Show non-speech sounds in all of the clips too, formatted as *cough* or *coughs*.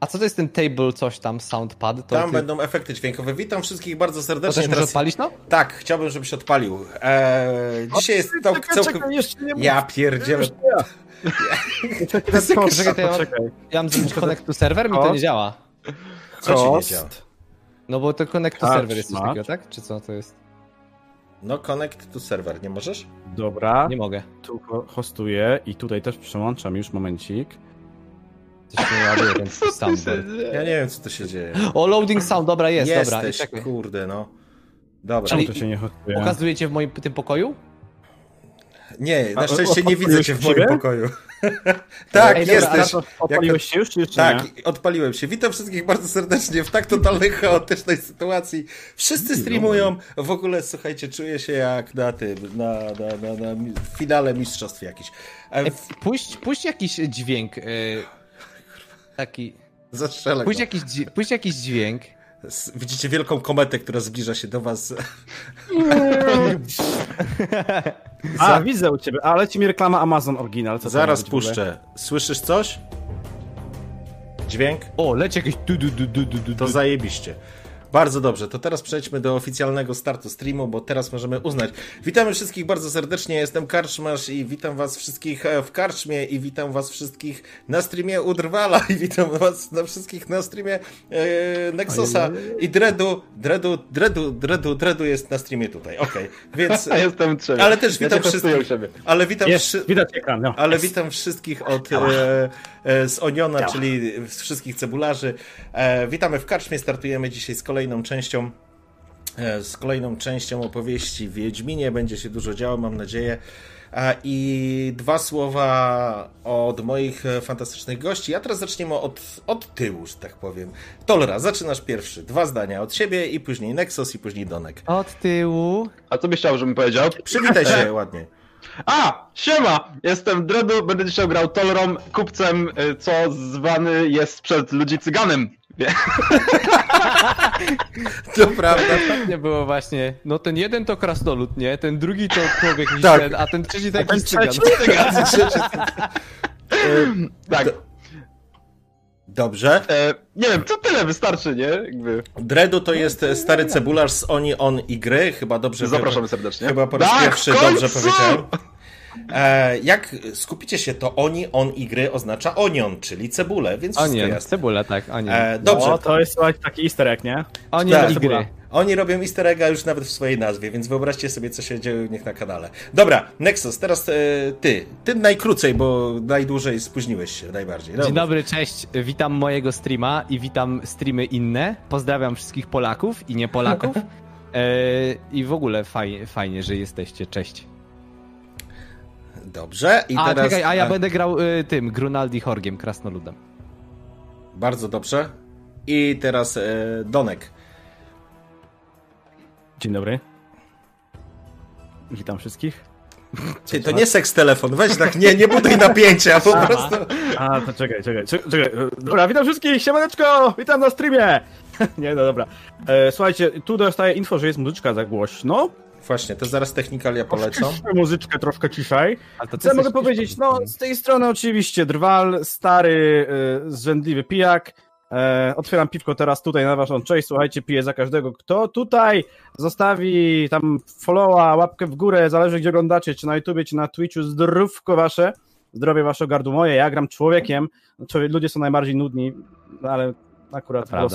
A co to jest ten table coś tam, soundpad? To Tam ty... będą efekty dźwiękowe. Witam wszystkich bardzo To serdecznie. też może odpalić no? Tak, chciałbym, żebyś odpalił. Eee, dzisiaj jest cał... Czekaj, całkiem... czekaj, jeszcze nie. Ja pierdzielę. Jeszcze ja. Poczekaj, to ja, Poczekaj. ja mam zrobić connect to server, mi to nie działa. Co ci nie działa? No bo to connect to Tak, server jest coś takiego, tak? Czy co to jest? No connect to server, nie możesz? Dobra, Nie mogę. tu ho- hostuję i tutaj też przełączam już momencik. Coś się nie ładuje ten. Ja nie wiem, co tu się dzieje. O, loading sound, dobra, jest, dobra. I Jesteś, kurde, no. Dobra. Czemu to się nie hostuje? W moim tym pokoju? Nie, na szczęście nie widzę cię w moim pokoju. *laughs* Tak, Ej, dobra, jesteś. To Odpaliłeś się już, czy jeszcze Tak, nie? odpaliłem się. Witam wszystkich bardzo serdecznie w tak totalnej, *laughs* chaotycznej sytuacji. Wszyscy streamują. W ogóle, słuchajcie, czuję się jak na tym, na, na, na, na finale mistrzostw jakiś. E, Ej, w- puść, puść jakiś dźwięk. y, taki. Zastrzelę Puść go. jakiś, puść jakiś dźwięk. Widzicie wielką kometę, która zbliża się do was. *laughs* A, widzę u ciebie, ale leci mi reklama Amazon Oryginal. Co Zaraz puszczę. Słyszysz coś? Dźwięk? O, leci jakieś du du du du du du. To zajebiście. Bardzo dobrze, to teraz przejdźmy do oficjalnego startu streamu, bo teraz możemy uznać. Witamy wszystkich bardzo serdecznie, jestem Karczmasz i witam was wszystkich e, w Karczmie i witam was wszystkich na streamie Udrwala i witam was na wszystkich na streamie e, Nexosa i Dredu, Dredu, Dredu, Dredu, Dredu jest na streamie tutaj, okej, więc... *laughs* A jestem trzeci. Ale też ja witam u wszystkich, ale witam Jest, wszy- widać ekran, no. ale witam wszystkich od e, e, z Oniona, czyli z wszystkich cebularzy. E, witamy w Karczmie, startujemy dzisiaj z kolejną częścią e, z kolejną częścią opowieści w Wiedźminie. Będzie się dużo działo, mam nadzieję. I dwa słowa od moich e, fantastycznych gości. Ja teraz zaczniemy od, od tyłu, że tak powiem. Tolra, zaczynasz pierwszy. Dwa zdania od siebie i później Nexus i później Donek. Od tyłu. A co byś chciał, żebym powiedział? Przywitaj się *laughs* ładnie. A! Siema! Jestem Dredu, będę dzisiaj grał Tolrom, kupcem, y, co zwany jest przed ludzi cyganem. *laughs* To prawda. Nie było właśnie. No ten jeden to krasnolud, nie? Ten drugi to człowiek niż Tak. ten, a ten trzeci to jakiś cygan. *laughs* Tak. Dobrze. E, nie wiem, to tyle wystarczy, nie? Jakby. Dredu to jest e, stary cebularz z Oni On i gry, chyba dobrze Zapraszamy serdecznie. Chyba po raz Tak, pierwszy dobrze powiedziałem. E, jak skupicie się, to Oni On i gry oznacza onion, czyli cebulę, więc wszystko Onion, jasne. cebula, tak, onion. E, dobrze, O, to jest taki easter egg, nie? onion tak, i gry. oni robią easter egga już nawet w swojej nazwie, więc wyobraźcie sobie, co się dzieje u nich na kanale. Dobra, Nexus, teraz e, ty. Ty najkrócej, bo najdłużej spóźniłeś się, najbardziej. Dzień dobry, cześć. Witam mojego streama i witam streamy inne. Pozdrawiam wszystkich Polaków i nie Polaków. *laughs* E, I w ogóle fajnie, fajnie, że jesteście. Cześć. Dobrze, i a teraz... czekaj, a ja e, będę grał y, tym, Grunaldi Horgiem, krasnoludem. Bardzo dobrze. I teraz e, Donek. Dzień dobry. Witam wszystkich. Ty, to nie seks telefon, weź tak, nie, nie buduj *laughs* napięcia, po prostu. A, to czekaj, czekaj, czekaj. czekaj. Dobra, witam wszystkich, siemaneczko, witam na streamie. *laughs* Nie, no dobra. E, słuchajcie, tu dostaję info, że jest muzyczka za głośno. Właśnie, to zaraz technikalia polecą. Ciszej Muzyczkę troszkę ciszej. Ale to ty Co ja mogę powiedzieć? No, z tej strony oczywiście Drwal, stary, y, zrzędliwy pijak. E, otwieram piwko teraz tutaj na waszą cześć. Słuchajcie, piję za każdego, kto tutaj zostawi tam followa, łapkę w górę, zależy gdzie oglądacie, czy na YouTubie, czy na Twitchu. Zdrówko wasze, zdrowie wasze, gardło moje. Ja gram człowiekiem. Człowiek, ludzie są najbardziej nudni, ale akurat na,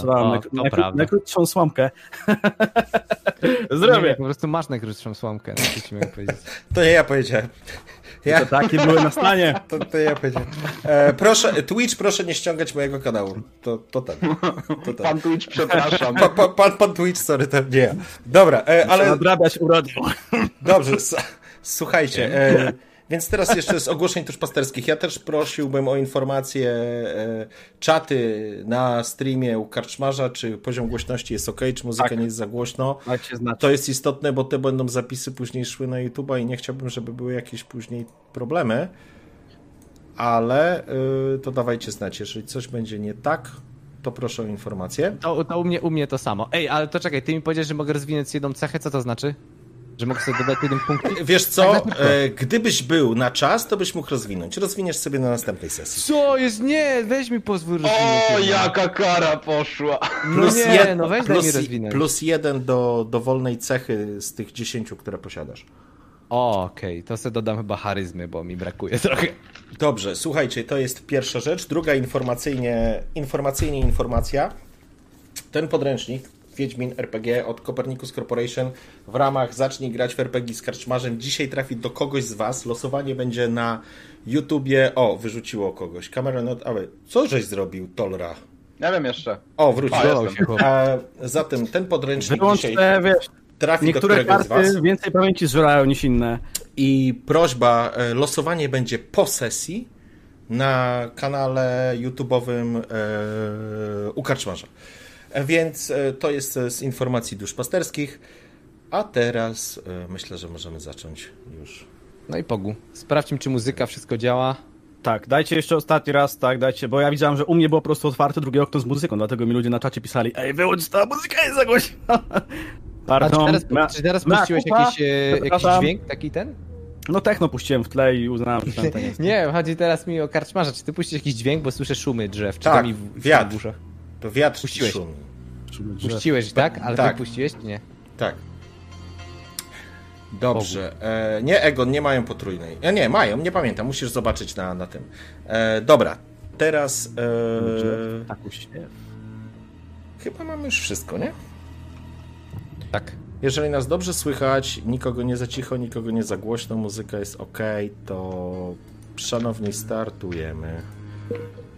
na, prawda. najkrótszą słomkę. *laughs* Nie, Zdrowie! po prostu masz najkrótszą słomkę, no, co ci mogę powiedzieć. *laughs* To nie ja powiedziałem. Ja, To takie były na stanie. *laughs* to, to ja powiedziałem. E, proszę, Twitch, proszę nie ściągać mojego kanału. To, to ten. To ten. Pan Twitch, przepraszam. Pa, pa, pan, pan Twitch, sorry, to nie ja. Dobra, e, ale Nadrabiać urodę. dobrze, s- słuchajcie. E, więc teraz jeszcze z ogłoszeń duszpasterskich. Ja też prosiłbym o informacje, e, czaty na streamie u Karczmarza, czy poziom głośności jest ok, czy muzyka Tak. nie jest za głośno. Tak znaczy. To jest istotne, bo te będą zapisy później szły na YouTube'a i nie chciałbym, żeby były jakieś później problemy. Ale y, to dawajcie znać, jeżeli coś będzie nie tak, to proszę o informację. To, to u, mnie, u mnie to samo. Ej, ale to czekaj, ty mi powiedziałeś, że mogę rozwinąć jedną cechę, co to znaczy? Że mogę sobie dodać jeden punkt? Wiesz co, Tak e, gdybyś był na czas, to byś mógł rozwinąć. Rozwiniesz sobie na następnej sesji. Co jest? Nie, weź mi pozwól rozwinąć. O, jaka kara poszła. No nie, jed- no weź daj mi plus, rozwinąć. plus jeden do dowolnej cechy z tych dziesięciu, które posiadasz. O, okej, to sobie dodam chyba charyzmy, bo mi brakuje trochę. Dobrze, słuchajcie, to jest pierwsza rzecz. Druga informacyjnie, informacyjnie informacja. Ten podręcznik Wiedźmin RPG od Copernicus Corporation w ramach Zacznij grać w RPG z karczmarzem dzisiaj trafi do kogoś z Was. Losowanie będzie na YouTubie. O, wyrzuciło kogoś. Kamera not... Ale co żeś zrobił, Tolra? Nie wiem jeszcze. O, wrócił. A, zatem ten podręcznik Wyłącz dzisiaj te, wiesz, trafi do niektóre któregoś z Was. więcej pamięci zżerają niż inne. I prośba, e, losowanie będzie po sesji. na kanale YouTube'owym e, u Karczmarza. Więc e, to jest e, z informacji duszpasterskich. A teraz e, myślę, że możemy zacząć już. No i Pogu. Sprawdźmy, czy muzyka, wszystko działa. Tak, dajcie jeszcze ostatni raz, tak, dajcie, bo ja widziałem, że u mnie było po prostu otwarte drugie okno z muzyką, dlatego mi ludzie na czacie pisali, ej, wyłącz ta muzyka jest za głośna. A czy Pardon. teraz, Ma- czy teraz mea puściłeś jakiś, e, jakiś dźwięk, taki ten? No techno puściłem w tle i uznałem, że ten, ten jest. *laughs* Nie, chodzi teraz mi o karczmarza. Czy ty puścisz jakiś dźwięk, bo słyszę szumy drzew? Czy Tak, to mi w, wiatr. w uszach? To wiatr Puściłeś. szumi. Puściłeś, tak? Ale Tak. ty puściłeś, czy nie? Tak. Dobrze. E, nie, Egon, nie mają potrójnej. E, nie, mają, nie pamiętam. Musisz zobaczyć na, na tym. E, dobra, teraz. E, Tak chyba mamy już wszystko, nie? Tak. Jeżeli nas dobrze słychać, nikogo nie za cicho, nikogo nie za głośno, muzyka jest ok, to szanowni, startujemy.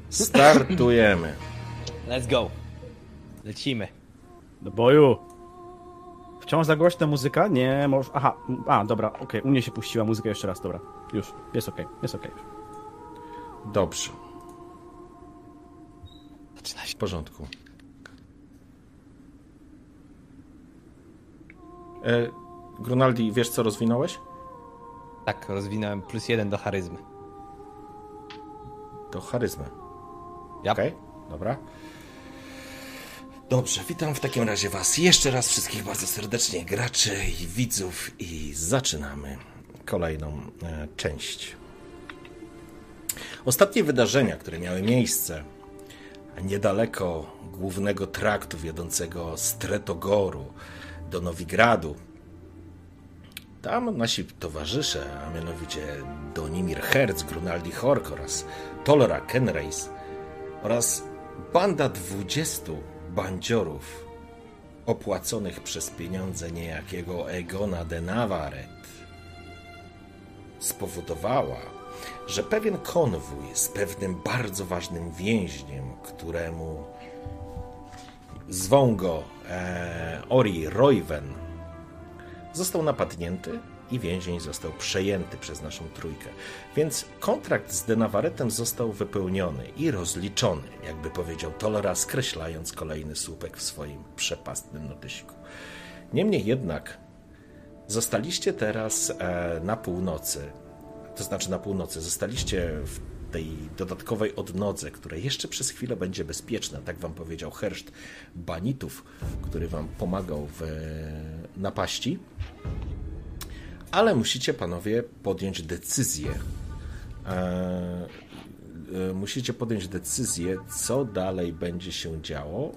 Startujemy. Let's go. Lecimy. Do boju. Wciąż za głośna muzyka? Nie, może... Aha, a, dobra, okej, u mnie się puściła muzyka jeszcze raz, dobra. Już, jest okej, jest okej. już. Dobrze, Zaczyna się. w porządku. E, Grunaldi, wiesz co rozwinąłeś? Tak, rozwinąłem plus jeden do charyzmy. To charyzmę. Ja. Okej, dobra. Dobrze, witam w takim razie Was jeszcze raz wszystkich bardzo serdecznie, graczy i widzów, i zaczynamy kolejną e, część. Ostatnie wydarzenia, które miały miejsce niedaleko głównego traktu wiodącego z Tretogoru do Nowigradu, tam nasi towarzysze, a mianowicie Donimir Herz, Grunaldi Hork oraz Tolra Kenreis oraz banda 20 bandziorów opłaconych przez pieniądze niejakiego Egona de Navarret spowodowała, że pewien konwój z pewnym bardzo ważnym więźniem, któremu zwą go e, Ori Royven, został napadnięty i więzień został przejęty przez naszą trójkę. Więc kontrakt z Denawaretem został wypełniony i rozliczony, jakby powiedział Tolera, skreślając kolejny słupek w swoim przepastnym notysiku. Niemniej jednak zostaliście teraz e, na północy, to znaczy na północy, zostaliście w tej dodatkowej odnodze, która jeszcze przez chwilę będzie bezpieczna, tak wam powiedział herszt banitów, który wam pomagał w e, napaści. Ale musicie panowie podjąć decyzję. E, e, musicie podjąć decyzję, co dalej będzie się działo,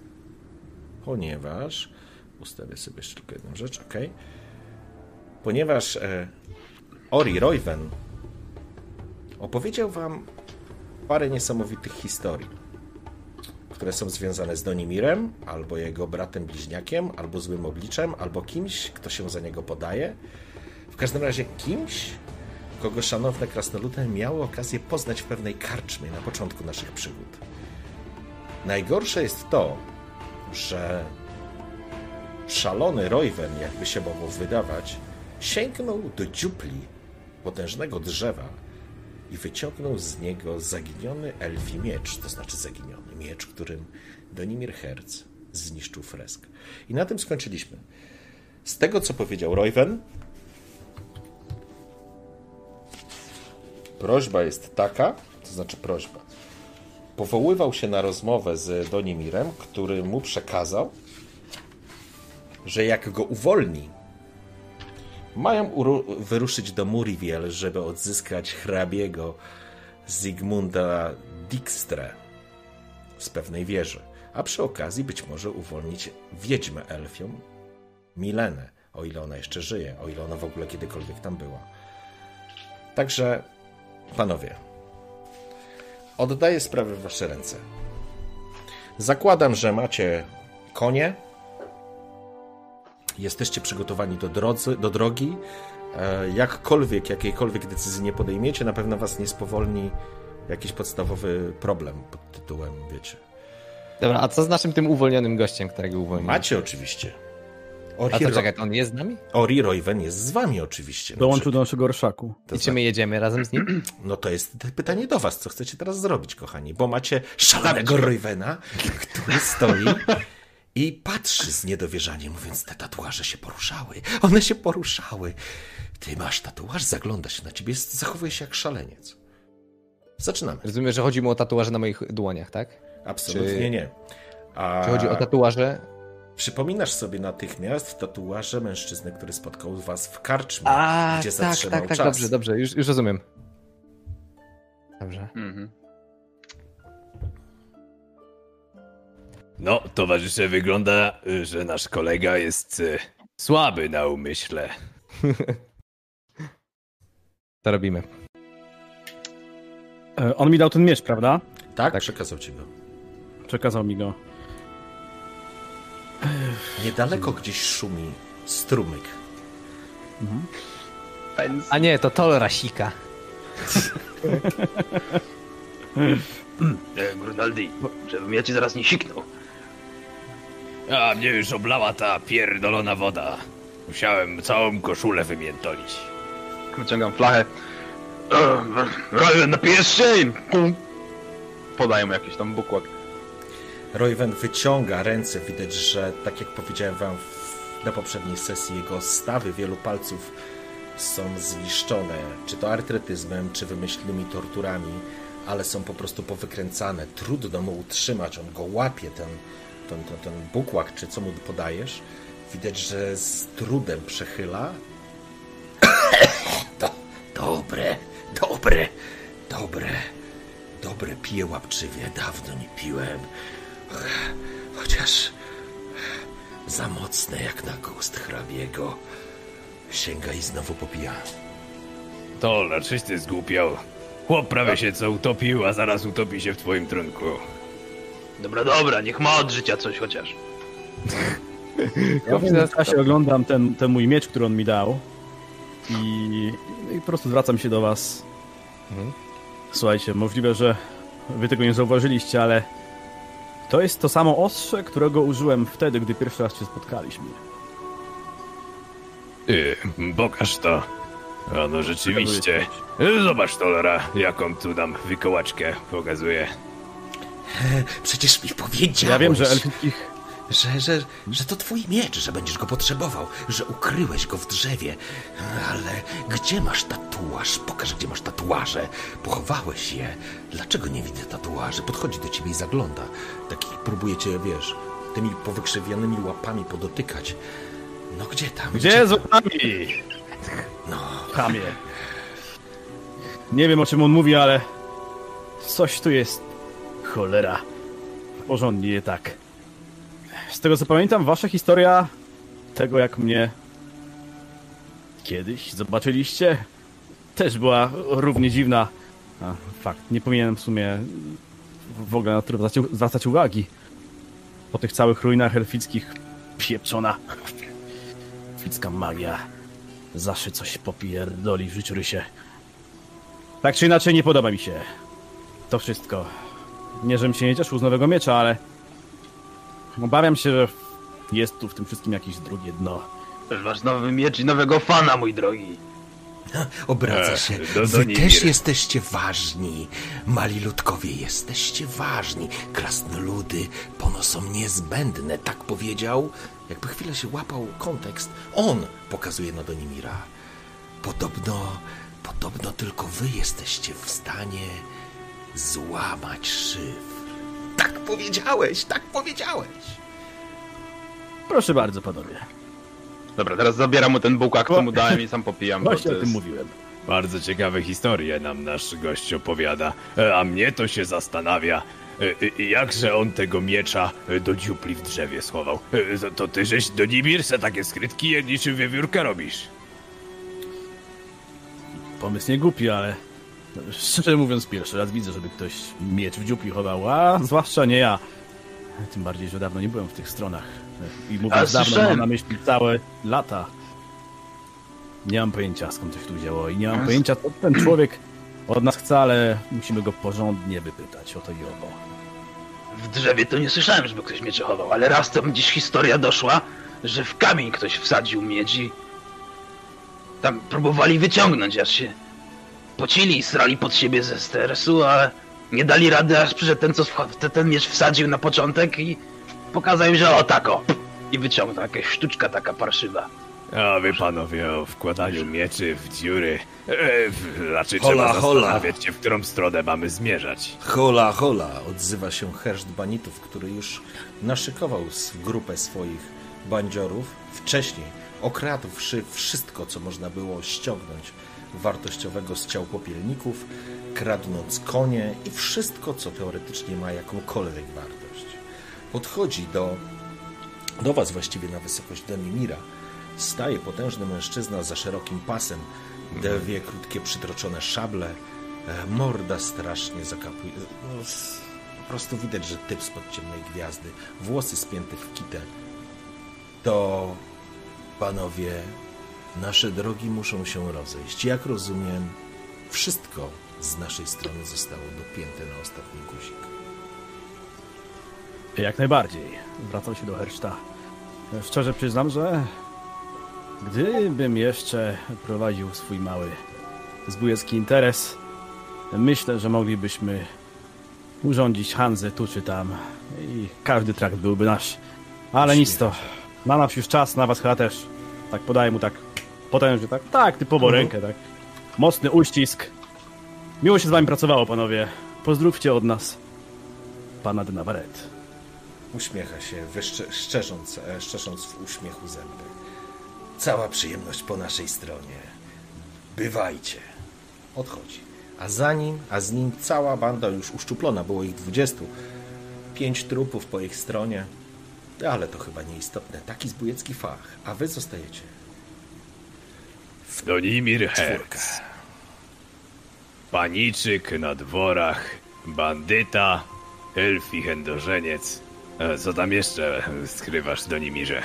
ponieważ ustawię sobie jeszcze tylko jedną rzecz, ok? Ponieważ e, Ori Royven opowiedział wam parę niesamowitych historii, które są związane z Donimirem, albo jego bratem bliźniakiem, albo złym obliczem, albo kimś, kto się za niego podaje. Każdym razie kimś, kogo szanowne krasnoludy miały okazję poznać w pewnej karczmie na początku naszych przygód. Najgorsze jest to, że szalony Royven, jakby się mogło wydawać, sięgnął do dziupli potężnego drzewa i wyciągnął z niego zaginiony elfi miecz, to znaczy zaginiony miecz, którym Donimir Herz zniszczył fresk. I na tym skończyliśmy. Z tego, co powiedział Royven, prośba jest taka, to znaczy prośba. Powoływał się na rozmowę z Donimirem, który mu przekazał, że jak go uwolni, mają wyruszyć do Muriwiel, żeby odzyskać hrabiego Zygmunda Dijkstre z pewnej wieży, a przy okazji być może uwolnić wiedźmę elfią Milenę, o ile ona jeszcze żyje, o ile ona w ogóle kiedykolwiek tam była. Także, panowie, oddaję sprawę w wasze ręce. Zakładam, że macie konie, jesteście przygotowani do, drodzy, do drogi. E, Jakkolwiek, jakiejkolwiek decyzji nie podejmiecie, na pewno was nie spowolni jakiś podstawowy problem pod tytułem, wiecie. Dobra, a co z naszym tym uwolnionym gościem, którego uwolniliśmy? Macie oczywiście. Ori, A to czekaj, on jest z nami? Ori Royven jest z wami oczywiście. No, Dołączył czy- do naszego orszaku. to I czy my jedziemy razem z nim? *clears throat* No to jest pytanie do was, co chcecie teraz zrobić, kochani, bo macie szalonego Roywena, który stoi i patrzy z niedowierzaniem, mówiąc, te tatuaże się poruszały, one się poruszały. Ty masz tatuaż, zagląda się na ciebie, zachowuje się jak szaleniec. Zaczynamy. Rozumiem, że chodzi mu o tatuaże na moich dłoniach, tak? Absolutnie Czy- nie. A Czy chodzi o tatuaże? Przypominasz sobie natychmiast tatuaże mężczyzny, który spotkał was w karczmie, A, gdzie tak, zatrzymał tak, tak, czas. dobrze, dobrze, już, już rozumiem. Dobrze. Mhm. No, towarzysze, wygląda, że nasz kolega jest y, słaby na umyśle. *laughs* To robimy. E, On mi dał ten miecz, prawda? Tak? Tak. Przekazał ci go. Przekazał mi go. Niedaleko gdzieś szumi strumyk. A nie, to to rasika. *laughs* E, Grunaldi, żebym ja ci zaraz nie siknął. A mnie już oblała ta pierdolona woda. Musiałem całą koszulę wymiętolić. Wyciągam flachę. E, napijesz się i... Podaję mu jakiś tam bukłak. Royven wyciąga ręce, widać, że tak jak powiedziałem wam na poprzedniej sesji, jego stawy wielu palców są zniszczone, czy to artretyzmem, czy wymyślnymi torturami, ale są po prostu powykręcane. Trudno mu utrzymać, on go łapie, ten, ten, ten, ten bukłak, czy co mu podajesz. Widać, że z trudem przechyla. *coughs* To, dobre, dobre, dobre, dobre, piję łapczywie, dawno nie piłem. Chociaż za mocne jak na gust hrabiego. Sięga i znowu popija. To raczej ty zgłupiał. Chłop prawie się co utopił, a zaraz utopi się w twoim trunku. Dobra, dobra, niech ma od życia coś chociaż. Ja w tym czasie oglądam ten, ten mój miecz, który on mi dał. I, I po prostu zwracam się do was. Mhm. Słuchajcie, możliwe, że wy tego nie zauważyliście, ale to jest to samo ostrze, którego użyłem wtedy, gdy pierwszy raz się spotkaliśmy. Ty, pokaż to. A no rzeczywiście. Zobacz, Tolera, jaką tu nam wykołaczkę pokazuje. Przecież mi powiedziałeś, Ja wiem, że elfickich... że, że, że to twój miecz, że będziesz go potrzebował, że ukryłeś go w drzewie. Ale gdzie masz tatuaż? Pokaż, gdzie masz tatuaże. Pochowałeś je. Dlaczego nie widzę tatuaży? Podchodzi do ciebie i zagląda. Taki próbuje cię, wiesz, tymi powykrzywionymi łapami podotykać. No gdzie tam? Gdzie z łapami? No, Kamie. Nie wiem, o czym on mówi, ale coś tu jest. Cholera. Porządnie nie tak. Z tego co pamiętam, wasza historia tego, jak mnie kiedyś zobaczyliście, też była równie dziwna. A, fakt, nie powinienem w sumie w ogóle na to zwracać, uwagi. Po tych całych ruinach elfickich pieprzona elficka magia zawsze coś popierdoli w życiu rysie. Tak czy inaczej nie podoba mi się to wszystko. Nie, żebym się nie cieszył z nowego miecza, ale obawiam się, że jest tu w tym wszystkim jakieś drugie dno. Masz nowy miecz i nowego fana, mój drogi. *laughs* Obraca Ech, się. do- do Wy też jesteście ważni. Mali ludkowie, jesteście ważni. Krasnoludy pono są niezbędne, tak powiedział. Jakby chwilę się łapał kontekst. On pokazuje na Donimira. Podobno, podobno tylko wy jesteście w stanie złamać szyfr. Tak powiedziałeś, tak powiedziałeś. Proszę bardzo, panowie. Dobra, teraz zabieram mu ten bukłak, co mu dałem i sam popijam. bo Właśnie to o tym jest- mówiłem. Bardzo ciekawe historie nam nasz gość opowiada, E, a mnie to się zastanawia, e, e, jakże on tego miecza do dziupli w drzewie schował. To- ty żeś do Nibir se takie skrytki niczym wiewiórka robisz. Pomysł nie głupi, ale szczerze mówiąc, pierwszy raz widzę, żeby ktoś miecz w dziupli chował, a zwłaszcza nie ja. Tym bardziej, że dawno nie byłem w tych stronach. I mówiąc dawno, mam na myśli całe lata. Nie mam pojęcia, skąd to się tu wzięło i nie mam pojęcia, co ten człowiek od nas chce, ale musimy go porządnie wypytać o to i owo. W drzewie to nie słyszałem, żeby ktoś miecze chował, ale raz to mi dziś historia doszła, że w kamień ktoś wsadził miedź i tam próbowali wyciągnąć, aż się pocili i srali pod siebie ze stresu, ale nie dali rady, aż przyszedł ten, co ten, miecz wsadził na początek i pokazał im, że o tako i wyciągnął jakaś sztuczka taka parszywa. A wy panowie o wkładaniu mieczy w dziury. E, w- raczej Hola, trzeba hola. zastanawiać się, w którą stronę mamy zmierzać. Hola, hola, odzywa się herszt banitów, który już naszykował grupę swoich bandziorów. Wcześniej okradłszy wszystko, co można było ściągnąć wartościowego z ciał popielników, kradnąc konie i wszystko, co teoretycznie ma jakąkolwiek wartość. Podchodzi do, do was właściwie na wysokość Demimira. Staje potężny mężczyzna za szerokim pasem, dwie krótkie przytroczone szable, e, morda strasznie zakapuje. No, po prostu widać, że typ spod ciemnej gwiazdy, włosy spięte w kitę. To, panowie, nasze drogi muszą się rozejść. Jak rozumiem, wszystko z naszej strony zostało dopięte na ostatni guzik. Jak najbardziej. Wracam się do Herszta. Szczerze przyznam, że gdybym jeszcze prowadził swój mały zbójecki interes, myślę, że moglibyśmy urządzić Hanzę tu czy tam i każdy trakt byłby nasz. Ale nic to. Na nas już czas, na was chyba też. Tak podaję mu tak potężnie, tak, tak, typowo rękę, tak. Mocny uścisk. Miło się z wami pracowało, panowie. Pozdrówcie od nas pana de Navarrete. Uśmiecha się, szczerząc, e, szczerząc w uśmiechu zęby. Cała przyjemność po naszej stronie. Bywajcie. Odchodzi. A za nim, a z nim cała banda już uszczuplona, było ich dwudziestu. Pięć trupów po ich stronie. Ale to chyba nieistotne. Taki zbójecki fach. A wy zostajecie. Donimir. Herz. Paniczyk na dworach, bandyta, elfi chędożeniec. E, Co tam jeszcze skrywasz, Donimirze?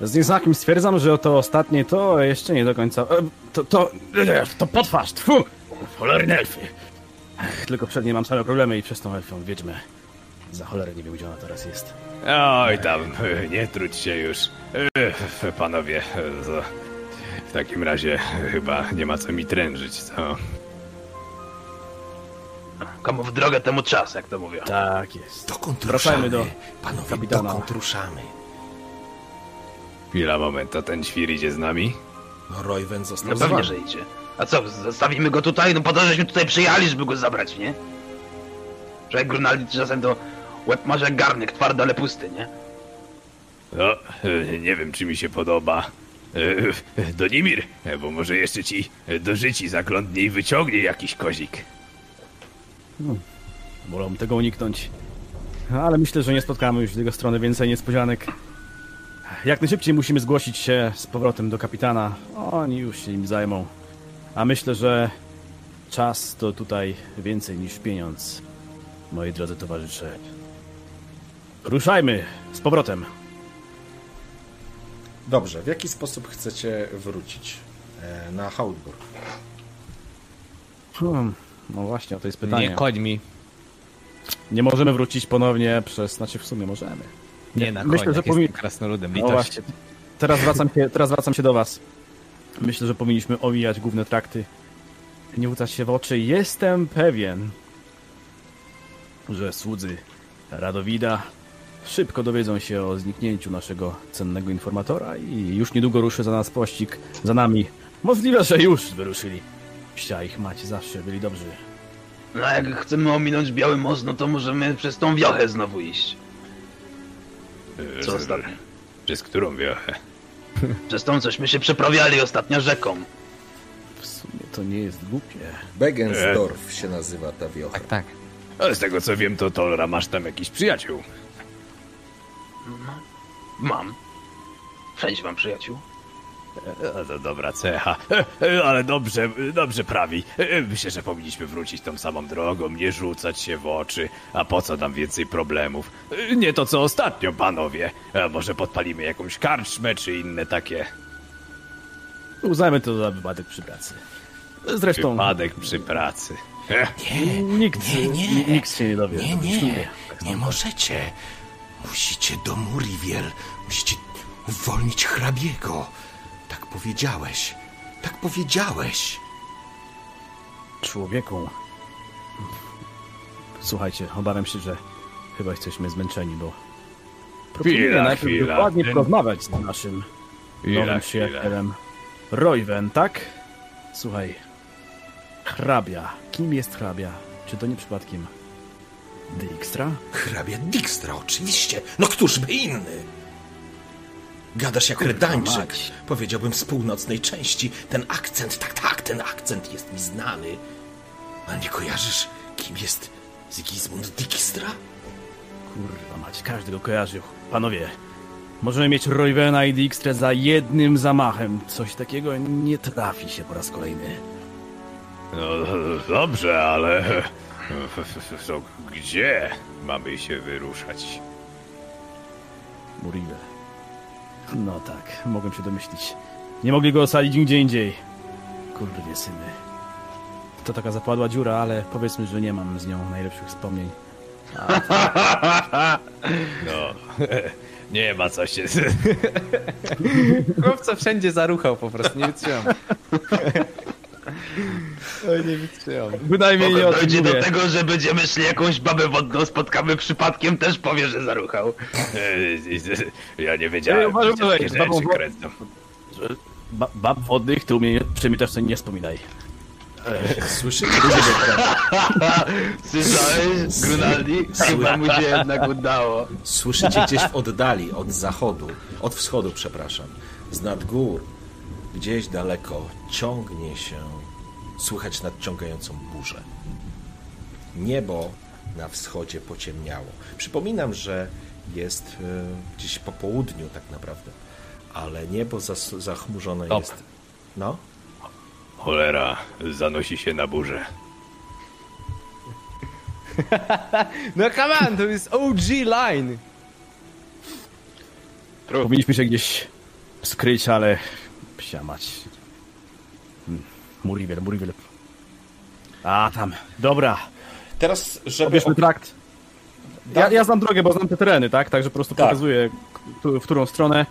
Z nieznakiem stwierdzam, że to ostatnie to jeszcze nie do końca. e, To, to, e, to potwarz, tfu! Cholerne elfy. Tylko przednie mam same problemy i przez tą elfią wiedźmę. Za cholerę nie wiem, gdzie ona teraz jest. Oj tam, e, nie trudź się już. E, Panowie, to w takim razie chyba nie ma co mi trężyć, co? Komu w drogę, temu czas, jak to mówią. Tak jest. Dokąd Wracajmy ruszamy? do Panowie, kapitana. dokąd ruszamy? Chwila, moment, to ten świr idzie z nami? No, Royven został No z pewnie, że idzie. A co, zostawimy go tutaj? No po to, żeśmy tutaj przyjechali, żeby go zabrać, nie? Że jak Grunaldi czasem to łeb masz jak garnek, twardy, ale pusty, nie? No, nie wiem, czy mi się podoba. Donimir, bo może jeszcze ci do życi zaglądnie i wyciągnie jakiś kozik. Wolą tego uniknąć. Ale myślę, że nie spotkamy już z jego strony więcej niespodzianek. Jak najszybciej musimy zgłosić się z powrotem do kapitana. Oni już się im zajmą. A myślę, że czas to tutaj więcej niż pieniądz. Moi drodzy towarzysze. Ruszajmy z powrotem. Dobrze, w jaki sposób chcecie wrócić e, na Hautburg? Hmm, no właśnie, to jest pytanie. Nie końmi. Nie możemy wrócić ponownie przez... Znaczy w sumie możemy. Nie na Myślę, koniach, że jestem powinien- krasnoludem, No właśnie. Teraz wracam, się, teraz wracam się do was. Myślę, że powinniśmy omijać główne trakty. Nie rzucać się w oczy. Jestem pewien, że słudzy Radowida szybko dowiedzą się o zniknięciu naszego cennego informatora i już niedługo ruszy za nas pościg za nami. Możliwe, że już wyruszyli. Ścia ich macie zawsze byli dobrzy. No a jak chcemy ominąć Biały Most, no to możemy przez tą wiochę znowu iść. E, Co ostatnio? Przez którą wiochę? Przez tą, cośmy się przeprawiali ostatnio rzeką. W sumie to nie jest głupie. Begensdorf się nazywa ta wiocha. Tak, tak. A z tego co wiem, to Tolra masz tam jakiś przyjaciół. Mam. Wszędzie mam przyjaciół. E, To dobra cecha, E, e, ale dobrze, dobrze prawi. E, Myślę, że powinniśmy wrócić tą samą drogą, nie rzucać się w oczy. A po co tam więcej problemów? E, Nie to co ostatnio, panowie. A może podpalimy jakąś karczmę, czy inne takie Uznajmy to za wypadek przy pracy. Zresztą wypadek przy pracy. E, nikt, nie, nie. nikt się nie dowie. Nie, nie, nie możecie. Musicie do Muriwiel. Musicie uwolnić hrabiego. Tak powiedziałeś. Tak powiedziałeś. Człowieku. Słuchajcie, obawiam się, że chyba jesteśmy zmęczeni, bo proponuję Chwila, najpierw chwila. dokładnie Ten- porozmawiać z naszym Chwila, nowym przyjacielem Royven, tak? Słuchaj, hrabia. Kim jest hrabia? Czy to nie przypadkiem Dijkstra? Hrabia Dijkstra, oczywiście. No któż by inny? Gadasz jak Redańczyk. mać. Powiedziałbym z północnej części. Ten akcent, tak, tak, ten akcent jest mi znany. Ale nie kojarzysz, kim jest Sigismund Dijkstra? Kurwa mać, każdy go kojarzył. Panowie, możemy mieć Roywena i Dijkstrę za jednym zamachem. Coś takiego nie trafi się po raz kolejny. No dobrze, ale... To gdzie mamy się wyruszać? Muriel. No tak, mogłem się domyślić. Nie mogli go osadzić nigdzie indziej. Kurwie syny. To taka zapadła dziura, ale powiedzmy, że nie mam z nią najlepszych wspomnień. *laughs* No, *laughs* nie ma co się... Chłopca wszędzie zaruchał po prostu, nie wytrzymam. *laughs* Oj, nie wytrzymam. Bynajmniej nie o tym Dojdzie do mówię. tego, że będziemy szli jakąś babę wodną, spotkamy przypadkiem, też powie, że zaruchał. Ja nie wiedziałem, Ej, uważaj, że takie z babą rzeczy wo- kręcą. Ba bab wodnych, ty mnie przynajmniej też nie wspominaj. Słyszycie? *laughs* Słyszałeś, Grunaldi? Chyba mu się jednak udało. Słyszycie gdzieś w oddali, od zachodu, od wschodu, przepraszam, z nad gór, gdzieś daleko ciągnie się, słychać nadciągającą burzę. Niebo na wschodzie pociemniało. Przypominam, że jest e, gdzieś po południu tak naprawdę, ale niebo zas- zachmurzone Top. jest. No? Cholera, zanosi się na burzę. *laughs* No come on, to jest OG line. Powinniśmy się gdzieś skryć, ale... Psia mać. Muriel, Muriel. A, tam. Dobra, Teraz, żeby... Obierzmy trakt. Ja, ja znam drogę, bo znam te tereny, tak? Także po prostu Tak. pokazuję, w którą stronę.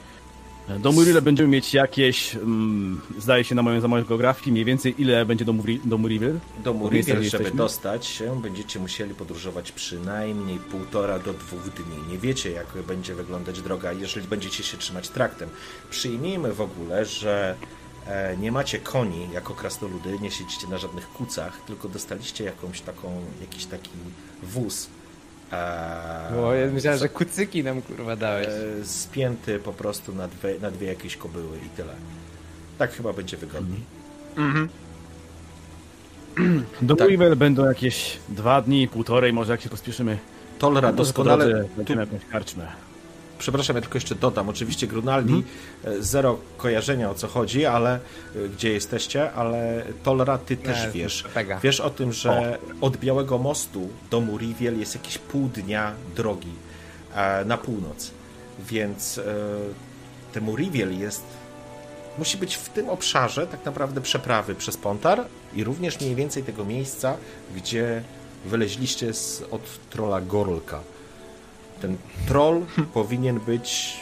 Do Murille będziemy mieć jakieś, mm, zdaje się na moją, za moją geografii, mniej więcej ile będzie do, Muri, do Muriel. Do gdzie żeby jesteśmy? dostać się, będziecie musieli podróżować przynajmniej półtora do dwóch dni. Nie wiecie, jak będzie wyglądać droga, jeżeli będziecie się trzymać traktem. Przyjmijmy w ogóle, że nie macie koni jako krasnoludy, nie siedzicie na żadnych kucach, tylko dostaliście jakąś taką, jakiś taki wóz. E, Bo ja myślałem, że kucyki nam kurwa dałeś. e, spięty po prostu na dwie, na dwie jakieś kobyły i tyle. Tak chyba będzie wygodniej. *clears throat* Do Tak. Będą jakieś dwa dni, półtorej, może jak się pospieszymy. Tolra doskonale drodze tu będziemy jakąś karczmę. Przepraszam, ja tylko jeszcze dodam. Oczywiście Grunaldi, e, zero kojarzenia o co chodzi, ale e, gdzie jesteście, ale Tolra, ty też Nie, wiesz. pega. Wiesz o tym, że od Białego Mostu do Muriwiel jest jakieś pół dnia drogi e, na północ. Więc e, te Muriwiel jest. Musi być w tym obszarze tak naprawdę przeprawy przez Pontar i również mniej więcej tego miejsca, gdzie wyleźliście z, od trola Gorlka. Ten troll *laughs* powinien być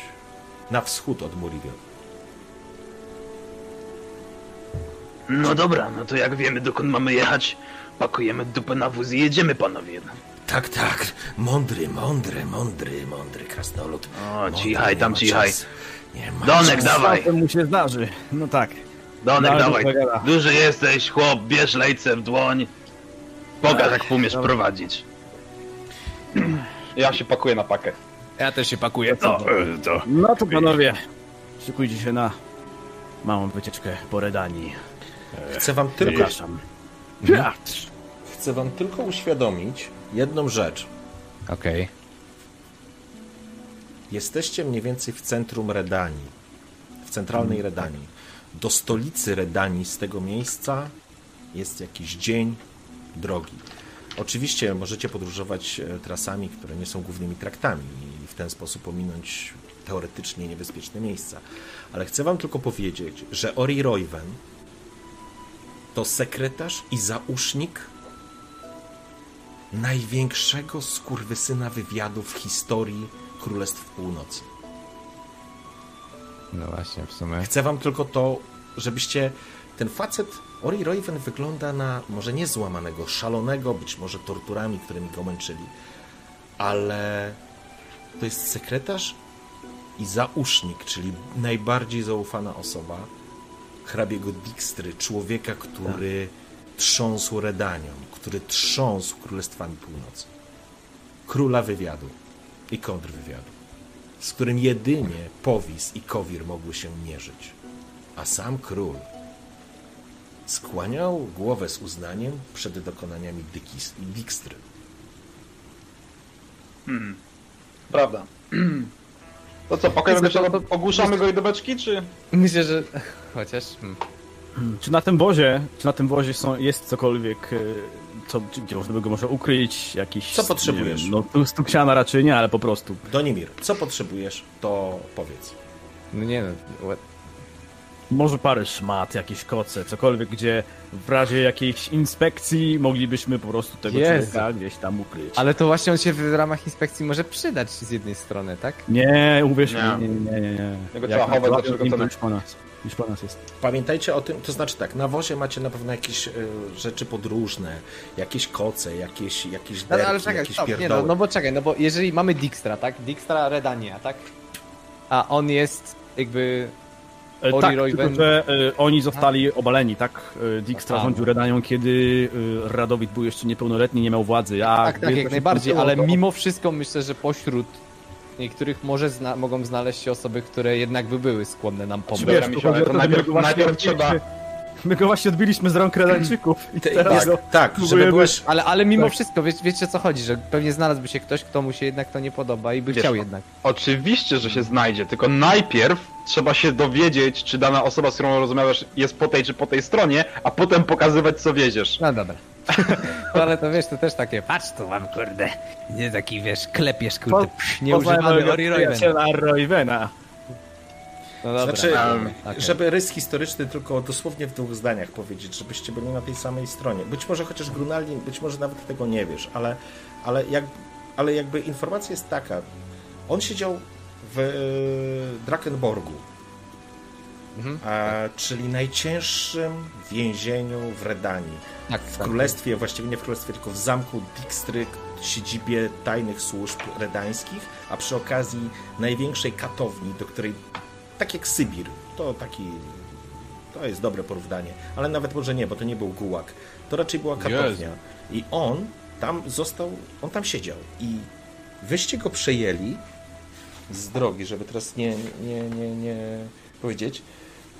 na wschód od Muriwiel. No dobra, no to jak wiemy dokąd mamy jechać, pakujemy dupę na wóz i jedziemy panowie. Tak, tak. Mądry, mądry, mądry, mądry krasnolud. O, cichaj tam, cichaj. czasu. Nie ma Donek, czasu. dawaj. Czasem mu się zdarzy. No tak. Donek, Dalej dawaj. pogada. Duży jesteś, chłop, bierz lejce w dłoń. Pokaż jak umiesz prowadzić. Ja się pakuję na pakę. Ja też się pakuję. No, e, to... No to panowie, szykujcie się na małą wycieczkę po Redanii. Chcę wam tylko, Zapraszam. chcę wam tylko uświadomić jedną rzecz. Okej. Jesteście mniej więcej w centrum Redanii, w centralnej Redanii. Do stolicy Redanii z tego miejsca jest jakiś dzień drogi. Oczywiście możecie podróżować e, trasami, które nie są głównymi traktami i w ten sposób ominąć teoretycznie niebezpieczne miejsca. Ale chcę wam tylko powiedzieć, że Ori Royven to sekretarz i zausznik największego skurwysyna wywiadu w historii Królestw Północy. No właśnie, w sumie. Chcę wam tylko to, żebyście... Ten facet, Ori Royven wygląda na może nie złamanego, szalonego, być może torturami, którymi go męczyli, ale to jest sekretarz i zausznik, czyli najbardziej zaufana osoba hrabiego Dijkstry, człowieka, który trząsł Redanią, który trząsł Królestwami Północy. Króla wywiadu i kontrwywiadu, z którym jedynie Powis i Kowir mogły się mierzyć. A sam król skłaniał głowę z uznaniem przed dokonaniami Dykis- Dijkstry. Prawda. To co, pokażemy się, ogłuszamy go i do beczki, czy... Myślę, że chociaż... hmm. Czy na tym wozie, czy na tym wozie są, jest cokolwiek, e, co, gdzie można by go może ukryć, jakiś... Co potrzebujesz? Wiem, no tu stuksiana raczej nie, ale po prostu. Donimir, co potrzebujesz, to powiedz. No nie no, Może parę szmat, jakieś koce, cokolwiek, gdzie w razie jakiejś inspekcji moglibyśmy po prostu tego Jezu. człowieka gdzieś tam ukryć. ale to właśnie on się w ramach inspekcji może przydać z jednej strony, tak? Nie, uwierz Nie. mi, nie, nie, nie. nie. Jak trzeba chować nim to gotowe. już po nas. Już po nas jest. Pamiętajcie o tym, to znaczy tak, na wozie macie na pewno jakieś y, rzeczy podróżne, jakieś koce, jakieś, jakieś No, derki, ale czekaj, jakieś stop, nie pierdoły. no, no bo czekaj, no bo jeżeli mamy Dijkstra, tak? Dijkstra Redania, tak? A on jest jakby... E, Ori tak, Royven- tylko że e, oni zostali obaleni, tak? E, Dijkstra rządził. Redanią, kiedy e, Radowid był jeszcze niepełnoletni, nie miał władzy. A tak, tak, to jak najbardziej, ale to- mimo wszystko myślę, że pośród niektórych może zna mogą znaleźć się osoby, które jednak by były skłonne nam pomóc. Dobra, Wiesz, to to, my najpierw- najpierw trzeba- My go właśnie odbiliśmy z rąk Redańczyków i teraz go... tak, żeby byłeś... Ale, ale mimo Tak. wszystko, wie, wiecie o co chodzi, że pewnie znalazłby się ktoś, kto mu się jednak to nie podoba i by Wiesz, chciał jednak. Oczywiście, że się znajdzie, tylko najpierw trzeba się dowiedzieć, czy dana osoba, z którą rozmawiasz, jest po tej czy po tej stronie, a potem pokazywać, co wiedziesz. No dobra. *laughs* No, ale to wiesz, to też takie, patrz tu mam, kurde, nie taki, wiesz, klepiesz, kurde, Po- psz, Poznałem nieużywany Ori Roywena. No dobra. Znaczy, Um, okej. żeby rys historyczny tylko dosłownie w dwóch zdaniach powiedzieć, żebyście byli na tej samej stronie. Być może chociaż Grunaldin, być może nawet tego nie wiesz, ale, ale, jak, ale jakby informacja jest taka. On siedział w e, Drakenborgu, Mhm. a, czyli najcięższym więzieniu w Redanii. Tak, W tak. królestwie, właściwie nie w królestwie, tylko w zamku Dijkstry, siedzibie tajnych służb redańskich, a przy okazji największej katowni, do której, tak jak Sybir, to taki, to jest dobre porównanie, ale nawet może nie, bo to nie był gułak, to raczej była katownia. I on tam został, on tam siedział i wyście go przejęli z drogi, żeby teraz nie, nie, nie, nie powiedzieć.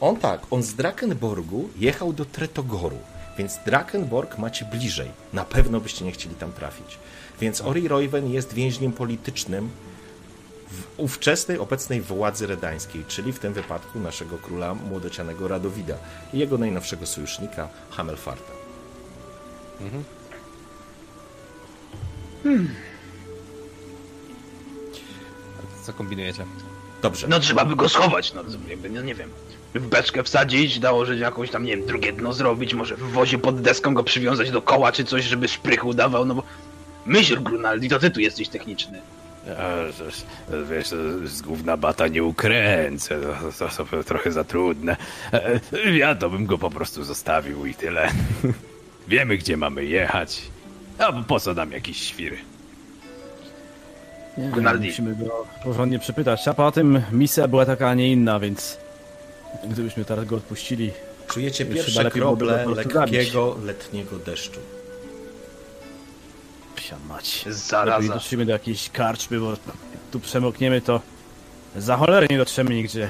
On tak, on z Drakenborgu jechał do Tretogoru, więc Drakenborg macie bliżej. Na pewno byście nie chcieli tam trafić. Więc Ori Royven jest więźniem politycznym w ówczesnej, obecnej władzy redańskiej, czyli w tym wypadku naszego króla młodocianego Radowida i jego najnowszego sojusznika Hamelfarta. Co kombinujecie? Dobrze. No trzeba by go schować, no jakby, no nie wiem. W beczkę wsadzić, nałożyć jakąś tam, nie wiem, drugie dno zrobić, może w wozie pod deską go przywiązać do koła czy coś, żeby szprych udawał, no bo... Myśl, Grunaldi, to ty tu jesteś techniczny. A, wiesz, z gówna bata nie ukręcę, to, to, to trochę za trudne. E, Ja to bym go po prostu zostawił i tyle. *laughs* Wiemy, gdzie mamy jechać. A po co nam jakieś świry? Nie, Gunaldi. musimy go porządnie przepytać. A poza tym misja była taka, a nie inna, więc gdybyśmy teraz go odpuścili, Czujecie pierwsze lepiej krople lekkiego, letniego deszczu. psia mać. Lepiej Zaraza. dotrzemy do jakiejś karczmy, bo tu przemokniemy, to za cholerę nie dotrzemy nigdzie.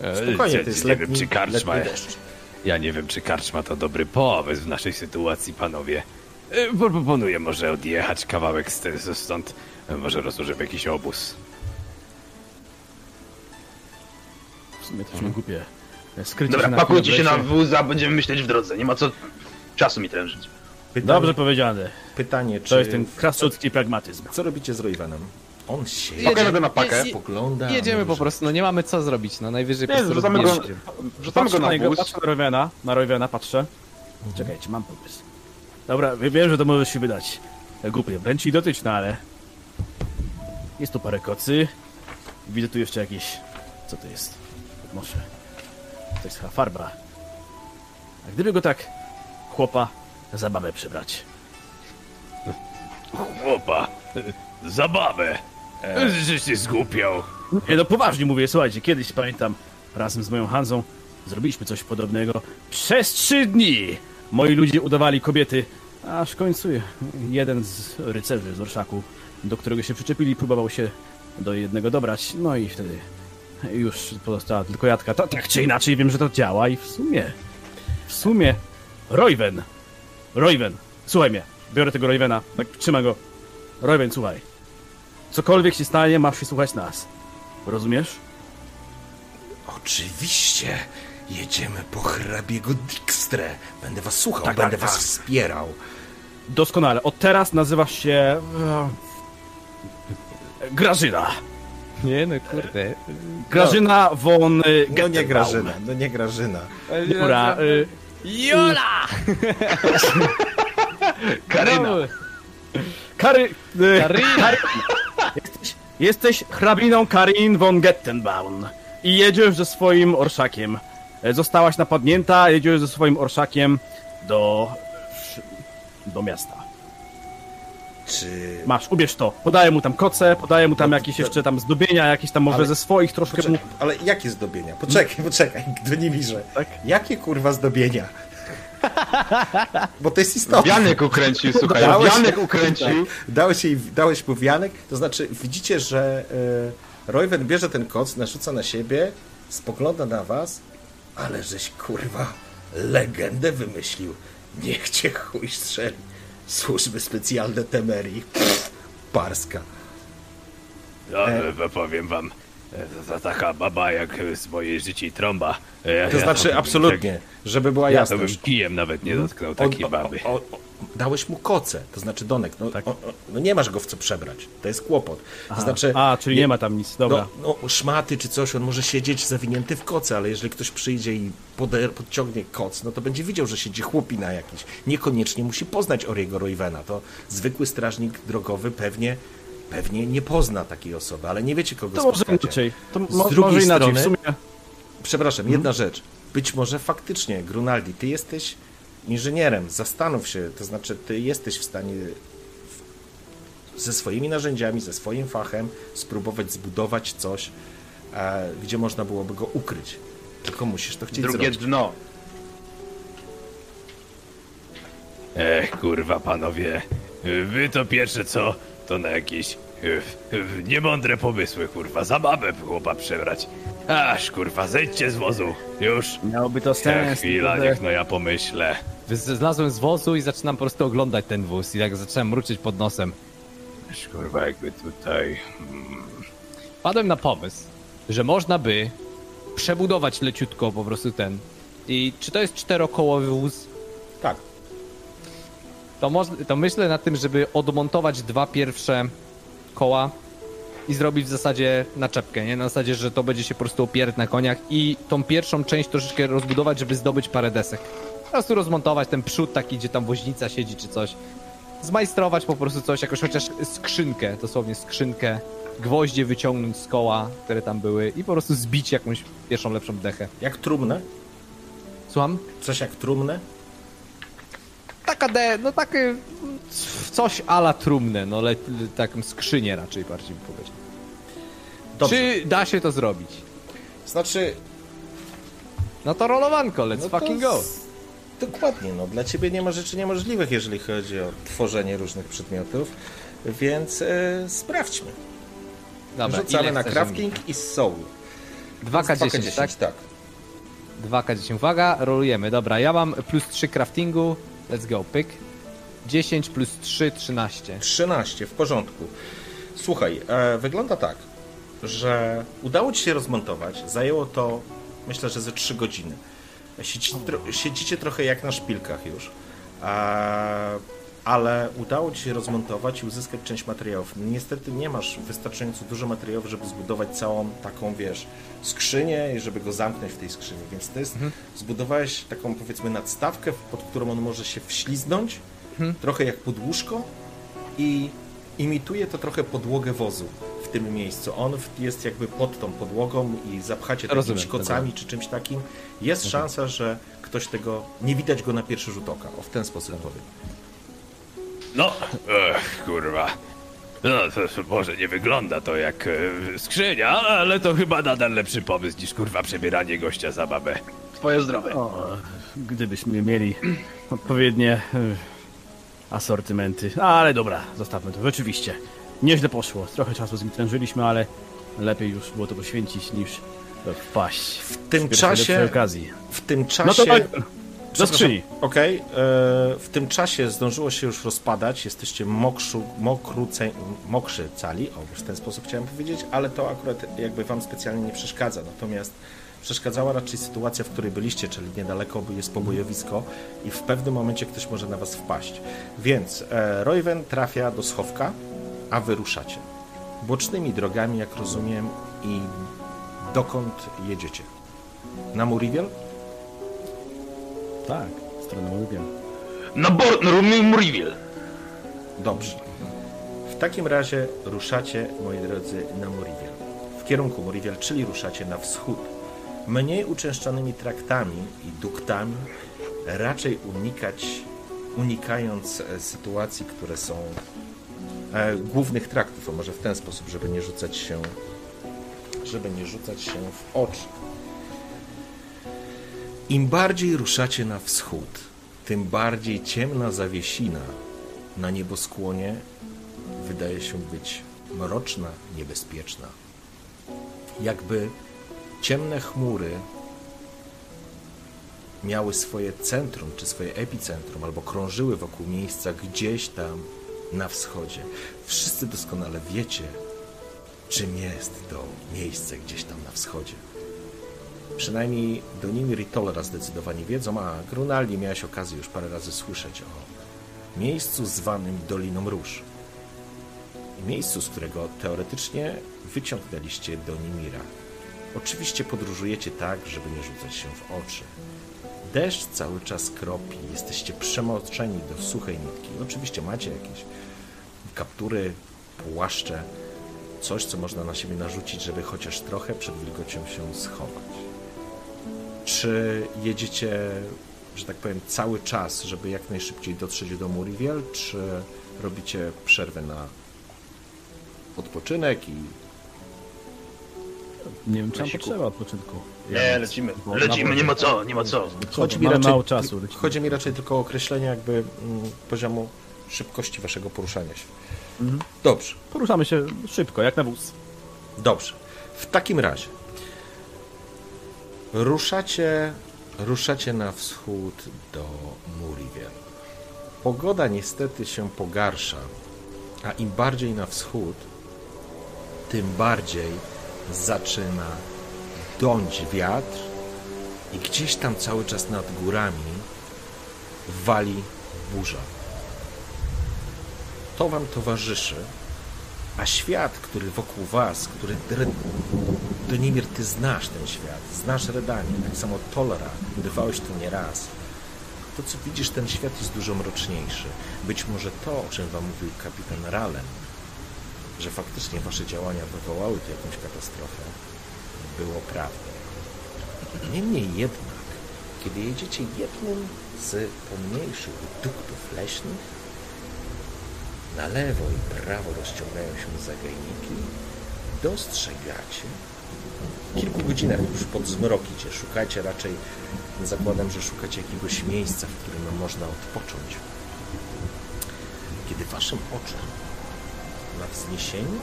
E, Spokojnie, to jest nie letni, wiem, czy karczma, letni deszcz. ja nie wiem, czy karczma to dobry pomysł w naszej sytuacji, panowie. E, pro- Proponuję może odjechać kawałek st- stąd. Może rozłożymy jakiś obóz. W sumie to się głupie. Skrycie Dobra, się na pakujcie się na wóz, a będziemy myśleć w drodze. Nie ma co czasu mi trężyć. Pytanie, Dobrze powiedziane. pytanie czy... To jest ten krasnoludzki pragmatyzm. Co robicie z Royvenem? On Pakujemy go na pakę. je- spogląda... Jedziemy po prostu, no nie mamy co zrobić, no najwyżej po Nie, prostu wrzucamy go, wrzucamy go na niego, wóz. patrzę na Roywena, na Roywena patrzę. Czekajcie, mam pomysł. Dobra, wiem, że to może się wydać głupie, wręcz idotyczne, ale... Jest tu parę kocy. Widzę tu jeszcze jakieś... Co to jest? Może... To jest chyba farba. A gdyby go tak... Chłopa za babę przybrać. *laughs* Chłopa, *laughs* zabawę. Żeś się zgłupiał. Nie, no poważnie mówię, słuchajcie, kiedyś pamiętam, razem z moją Hanzą zrobiliśmy coś podobnego. Przez trzy dni moi ludzie udawali kobiety, aż w końcu jeden z rycerzy z orszaku, do którego się przyczepili, próbował się do jednego dobrać, no i wtedy już pozostała tylko jadka. To, tak czy inaczej wiem, że to działa i w sumie, w sumie, Royven, Royven, słuchaj mnie, biorę tego Roywena, tak trzymam go. Royven, słuchaj, cokolwiek się stanie, masz się słuchać nas. Rozumiesz? Oczywiście. Jedziemy po hrabiego Dijkstrę. Będę was słuchał, Tak, będę tak, was tak. wspierał. Doskonale. Od teraz nazywasz się... Grażyna. Nie no, kurde. Grażyna von... e, No nie. Grażyna, no nie Grażyna. Dobra. y, Jola! *laughs* Karyna. No, Kary... y, Karyna! Jesteś, jesteś hrabiną Karin von Gettenbaum. I jedziesz ze swoim orszakiem. E, Zostałaś napadnięta, jedziesz ze swoim orszakiem do... do miasta. Czy... Masz, ubierz to. Podaję mu tam koce, podaję mu tam No, jakieś to- jeszcze tam zdobienia, jakieś tam może Ale- ze swoich troszkę mu... Ale jakie zdobienia? Poczekaj, poczekaj, *laughs* Donimirze. Tak? Jakie kurwa zdobienia? Bo to jest istotne. Wianek ukręcił, słuchaj, Dałeś- Wianek ukręcił. Dałeś, jej, dałeś mu wianek, to znaczy widzicie, że e, Royven bierze ten koc, narzuca na siebie, spogląda na was, ale żeś kurwa legendę wymyślił. Niech cię chuj strzeli. Służby specjalne Temerii. Pff, Parska. No, e, powiem wam, e, to, to taka baba jak z mojej życi trąba. E, Ja, To ja znaczy bym absolutnie, żeby była Tak, ja to bym jasność. kijem nawet nie dotknął takiej o- baby. o- o- dałeś mu koce, to znaczy Donek, no, Tak. o, o, no nie masz go w co przebrać, to jest kłopot. To znaczy, A, czyli nie ma tam nic, dobra. no, no, szmaty czy coś, on może siedzieć zawinięty w koce, ale jeżeli ktoś przyjdzie i poder, podciągnie koc, no to będzie widział, że siedzi chłopina jakiś. Niekoniecznie musi poznać Oriego Roywena, to zwykły strażnik drogowy pewnie, pewnie nie pozna takiej osoby, ale nie wiecie kogo To może inaczej. To Z mo- drugiej może inaczej. strony- W sumie Przepraszam, Mhm. jedna rzecz. Być może faktycznie, Grunaldi, ty jesteś inżynierem, zastanów się, to znaczy ty jesteś w stanie ze swoimi narzędziami, ze swoim fachem spróbować zbudować coś, e, gdzie można byłoby go ukryć. Tylko musisz to chcieć Drugie zrobić. dno. Ech, kurwa panowie, wy to pierwsze co, to na jakieś e, e, niemądre pomysły, kurwa, zabawę chłopa przebrać. Aż, kurwa, zejdźcie z wozu, już. miałoby to sens. chwila, niech no ja pomyślę. Zlazłem z wozu i zaczynam po prostu oglądać ten wóz i tak zacząłem mruczyć pod nosem. Aż, kurwa, jakby tutaj... Padłem na pomysł, że można by przebudować leciutko po prostu ten. I czy to jest czterokołowy wóz? Tak. To, to myślę na tym, żeby odmontować dwa pierwsze koła i zrobić w zasadzie naczepkę, nie? Na zasadzie, że to będzie się po prostu opierać na koniach i tą pierwszą część troszeczkę rozbudować, żeby zdobyć parę desek. Po prostu rozmontować ten przód taki, gdzie tam woźnica siedzi czy coś. Zmajstrować po prostu coś, jakoś chociaż skrzynkę, dosłownie skrzynkę, gwoździe wyciągnąć z koła, które tam były i po prostu zbić jakąś pierwszą lepszą dechę. Jak trumnę? Słucham? Coś jak trumnę? Taka de, no takie coś ala trumnę, no ale taką skrzynię raczej bardziej bym powiedział. Dobrze. Czy da się to zrobić? Znaczy, No to rolowanko, let's no to fucking go. s- Dokładnie, no dla ciebie nie ma rzeczy niemożliwych, jeżeli chodzi o tworzenie różnych przedmiotów, więc e, sprawdźmy. Dobra, Rzucamy na crafting i soul. żeby- 2K10, tak? tak. 2K10, uwaga, rolujemy. Dobra, ja mam plus 3 craftingu, let's go, pyk. 10 plus 3, 13. 13, w porządku. Słuchaj, e, wygląda tak, że udało ci się rozmontować. Zajęło to, myślę, że ze 3 godziny. Siedzicie, tro, siedzicie trochę jak na szpilkach już, e, ale udało ci się rozmontować i uzyskać część materiałów. Niestety nie masz wystarczająco dużo materiałów, żeby zbudować całą taką, wiesz, skrzynię i żeby go zamknąć w tej skrzyni. Więc to jest, zbudowałeś taką, powiedzmy, nadstawkę, pod którą on może się wśliznąć, trochę jak podłóżko i imituje to trochę podłogę wozu. W tym miejscu. On jest jakby pod tą podłogą i zapchacie takimi kocami czy czymś takim. Jest szansa, że ktoś tego... Nie widać go na pierwszy rzut oka. O, w ten sposób powiem. No, ech, kurwa. No, to, to może nie wygląda to jak e, skrzynia, ale to chyba nadal lepszy pomysł niż kurwa przebieranie gościa za babę. Twoje zdrowie. O, gdybyśmy mieli odpowiednie y, asortymenty. Ale dobra, zostawmy to. Rzeczywiście, nieźle poszło. Trochę czasu zmitrężyliśmy, ale lepiej już było to poświęcić niż wpaść. W tym czasie... okazji. W tym No czasie... to tak, do skrzyni. Okej, e, w tym czasie zdążyło się już rozpadać, jesteście mokrzu, mokruce, mokrzy cali, o, już w ten sposób chciałem powiedzieć, ale to akurat jakby wam specjalnie nie przeszkadza, natomiast przeszkadzała raczej sytuacja, w której byliście, czyli niedaleko jest pobojowisko i w pewnym momencie ktoś może na was wpaść. Więc e, Royven trafia do schowka, a wy ruszacie. Bocznymi drogami, jak rozumiem, i dokąd jedziecie? Na Muriel? Tak, stronę mówię. Na bord, na Muriville. Dobrze. W takim razie ruszacie, moi drodzy, na Moriwiel. W kierunku Moriwiel, czyli ruszacie na wschód. Mniej uczęszczanymi traktami i duktami, raczej unikać, unikając e, sytuacji, które są e, głównych traktów, a może w ten sposób, żeby nie rzucać się żeby nie rzucać się w oczy. Im bardziej ruszacie na wschód, tym bardziej ciemna zawiesina na nieboskłonie wydaje się być mroczna, niebezpieczna. Jakby ciemne chmury miały swoje centrum, czy swoje epicentrum, albo krążyły wokół miejsca gdzieś tam na wschodzie. Wszyscy doskonale wiecie, czym jest to miejsce gdzieś tam na wschodzie. Przynajmniej Donimir i Tolera zdecydowanie wiedzą, a Grunaldi miałeś okazję już parę razy słyszeć o miejscu zwanym Doliną Róż. Miejscu, z którego teoretycznie wyciągnęliście Donimira. Oczywiście podróżujecie tak, żeby nie rzucać się w oczy. Deszcz cały czas kropi, jesteście przemoczeni do suchej nitki. Oczywiście macie jakieś kaptury, płaszcze, coś, co można na siebie narzucić, żeby chociaż trochę przed wilgocią się schować. Czy jedziecie, że tak powiem, cały czas, żeby jak najszybciej dotrzeć do Muriel, czy robicie przerwę na odpoczynek i Nie wiem, czy nam potrzeba odpoczynku. Nie, lecimy. Lecimy, nie ma co, nie ma co. chodzi mi, raczej, mało czasu. lecimy. chodzi mi raczej tylko o określenie jakby mm, poziomu szybkości waszego poruszania się. Dobrze. Poruszamy się szybko, jak na wóz. Dobrze. W takim razie ruszacie, ruszacie na wschód do Muriel. Pogoda niestety się pogarsza, a im bardziej na wschód, tym bardziej zaczyna dąć wiatr i gdzieś tam cały czas nad górami wali burza. To wam towarzyszy, a świat, który wokół was, który Donimir, ty znasz ten świat, znasz Redanie, tak samo Tolera, bywałeś tu nieraz. To, co widzisz, ten świat jest dużo mroczniejszy. Być może to, o czym wam mówił kapitan Ralen, że faktycznie wasze działania wywołały tu jakąś katastrofę, było prawdą. Niemniej jednak, kiedy jedziecie jednym z pomniejszych duktów leśnych, na lewo i prawo rozciągają się zagajniki. Dostrzegacie. Kilku godzinach już pod zmrokicie. Szukacie raczej, zakładam, że szukacie jakiegoś miejsca, w którym można odpocząć. Kiedy waszym oczom na wzniesieniu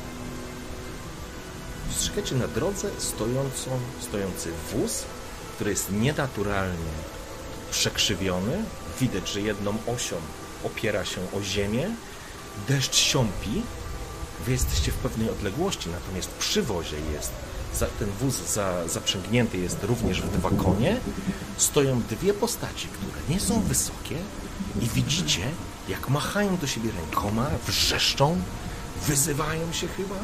dostrzegacie na drodze stojącą, stojący wóz, który jest nienaturalnie przekrzywiony. Widać, że jedną osią opiera się o ziemię. Deszcz siąpi. Wy jesteście w pewnej odległości, natomiast przy wozie jest, ten wóz za, zaprzęgnięty jest również w dwa konie. Stoją dwie postaci, które nie są wysokie i widzicie, jak machają do siebie rękoma, wrzeszczą, wyzywają się chyba,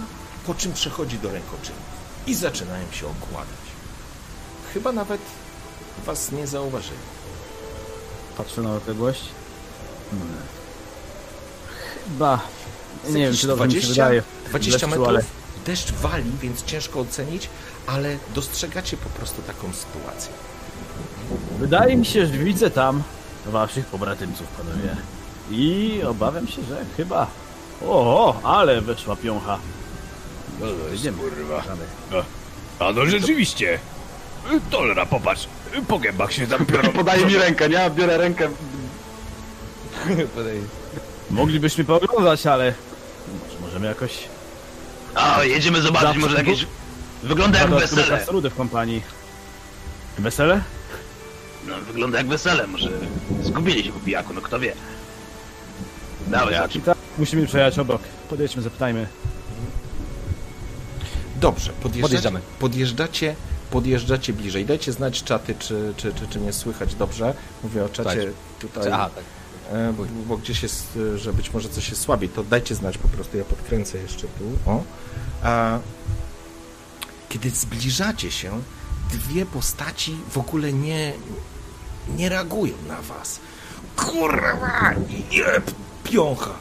po czym przechodzi do rękoczynów i zaczynają się okładać. Chyba nawet was nie zauważyli. Patrzę na odległość. Hmm. Chyba. Nie wiem, czy dobrze mi się 20 wydaje. 20 Deszczu, metrów, ale Deszcz wali, więc ciężko ocenić, ale dostrzegacie po prostu taką sytuację. Wydaje mi się, że widzę tam waszych pobratymców, panowie. I obawiam się, że chyba... O, ale weszła piącha. No to jest Idziemy. kurwa. A no rzeczywiście. Tolera, popatrz. Po gębach się tam *laughs* piorą. Podaje mi rękę, nie? Ja biorę rękę. *laughs* Moglibyśmy pooglądać, ale... Może możemy jakoś... A, jedziemy zobaczyć, Zawsze może jakieś... Wygląda jak wesele. w kompanii. Wesele? No, wygląda jak wesele, może zgubili się po pijaku, no kto wie. Dawaj, tak musimy przejechać obok. Podejdźmy, zapytajmy. Dobrze, podjeżdżacie, Podjeżdżamy. podjeżdżacie, podjeżdżacie bliżej. Dajcie znać czaty, czy, czy, czy, czy mnie słychać dobrze. Mówię o czacie Słuchajcie. tutaj, Aha, tak. E, bo, bo gdzieś jest, e, że być może coś jest słabiej, to dajcie znać po prostu, ja podkręcę jeszcze tu. O. A, kiedy zbliżacie się, dwie postaci w ogóle nie, nie reagują na was. Kurwa, jeb, piącha.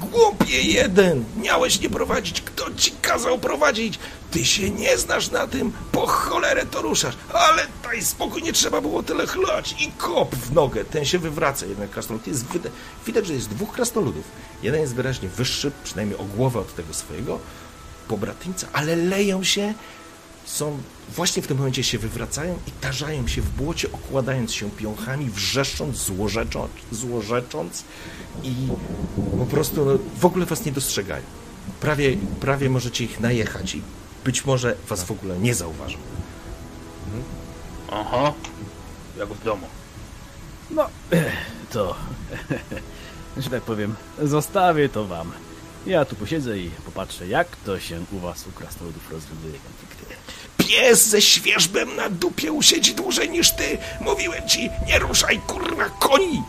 Głupie jeden! Miałeś nie prowadzić, kto ci kazał prowadzić? Ty się nie znasz na tym, po cholerę to ruszasz. Ale daj spokój, nie trzeba było tyle chlać. I kop w nogę, ten się wywraca, jeden krasnolud. Jest wyda- widać, że jest dwóch krasnoludów. Jeden jest wyraźnie wyższy, przynajmniej o głowę od tego swojego pobratyńca, ale leją się są właśnie w tym momencie się wywracają i tarzają się w błocie, okładając się piąchami, wrzeszcząc, złorzecząc, złorzecząc i po prostu no, w ogóle was nie dostrzegają. Prawie, prawie możecie ich najechać i być może was w ogóle nie zauważą. Oho, jak w domu. No, *clears throat* to... *clears throat* że tak powiem, zostawię to wam. Ja tu posiedzę i popatrzę, jak to się u was, u krasnoludów rozwiązuje. Pies ze świeżbem na dupie usiedzi dłużej niż ty. Mówiłem ci, nie ruszaj, kurwa, koni!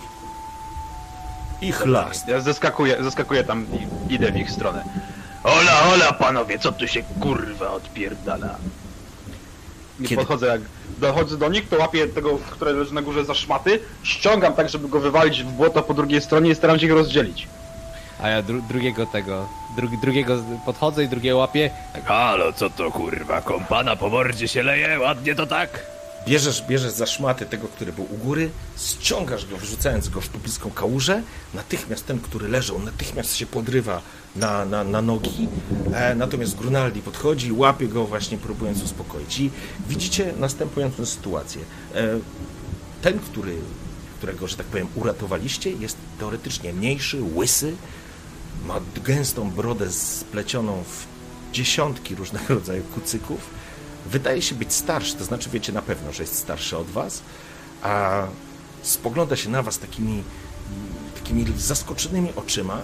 I chlast. Ja zeskakuję, zeskakuję tam i idę w ich stronę. Ola, ola, panowie, co tu się kurwa odpierdala? Nie Kiedy- podchodzę jak... Dochodzę do nich, to łapię tego, który leży na górze za szmaty, ściągam tak, żeby go wywalić w błoto po drugiej stronie i staram się go rozdzielić. A ja dru drugiego tego, dru drugiego podchodzę i drugiego łapię. Tak, halo, co to kurwa? Kompana po mordzie się leje, ładnie to tak? Bierzesz, bierzesz za szmaty tego, który był u góry, ściągasz go, wrzucając go w pobliską kałużę. Natychmiast ten, który leżał, natychmiast się podrywa na, na, na nogi. E, natomiast Grunaldi podchodzi, łapie go właśnie próbując uspokoić. I widzicie następującą sytuację. E, ten, który, którego, że tak powiem, uratowaliście, jest teoretycznie mniejszy, łysy, ma gęstą brodę splecioną w dziesiątki różnego rodzaju kucyków. Wydaje się być starszy, to znaczy wiecie na pewno, że jest starszy od was, a spogląda się na was takimi, takimi zaskoczonymi oczyma.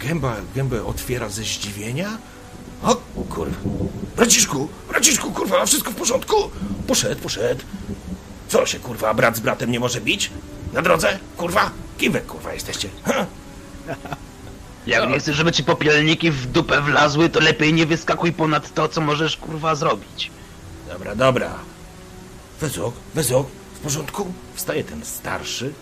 Gęba, gębę otwiera ze zdziwienia. O kurwa, braciszku, braciszku, kurwa, wszystko w porządku? Poszedł, poszedł. Co się, kurwa, brat z bratem nie może bić? Na drodze? Kurwa? Kim wy, kurwa, jesteście? Ha? Jak nie chcesz, żeby ci popielniki w dupę wlazły, to lepiej nie wyskakuj ponad to, co możesz kurwa zrobić. Dobra, dobra. Wezok, wezok, w porządku? Wstaje ten starszy,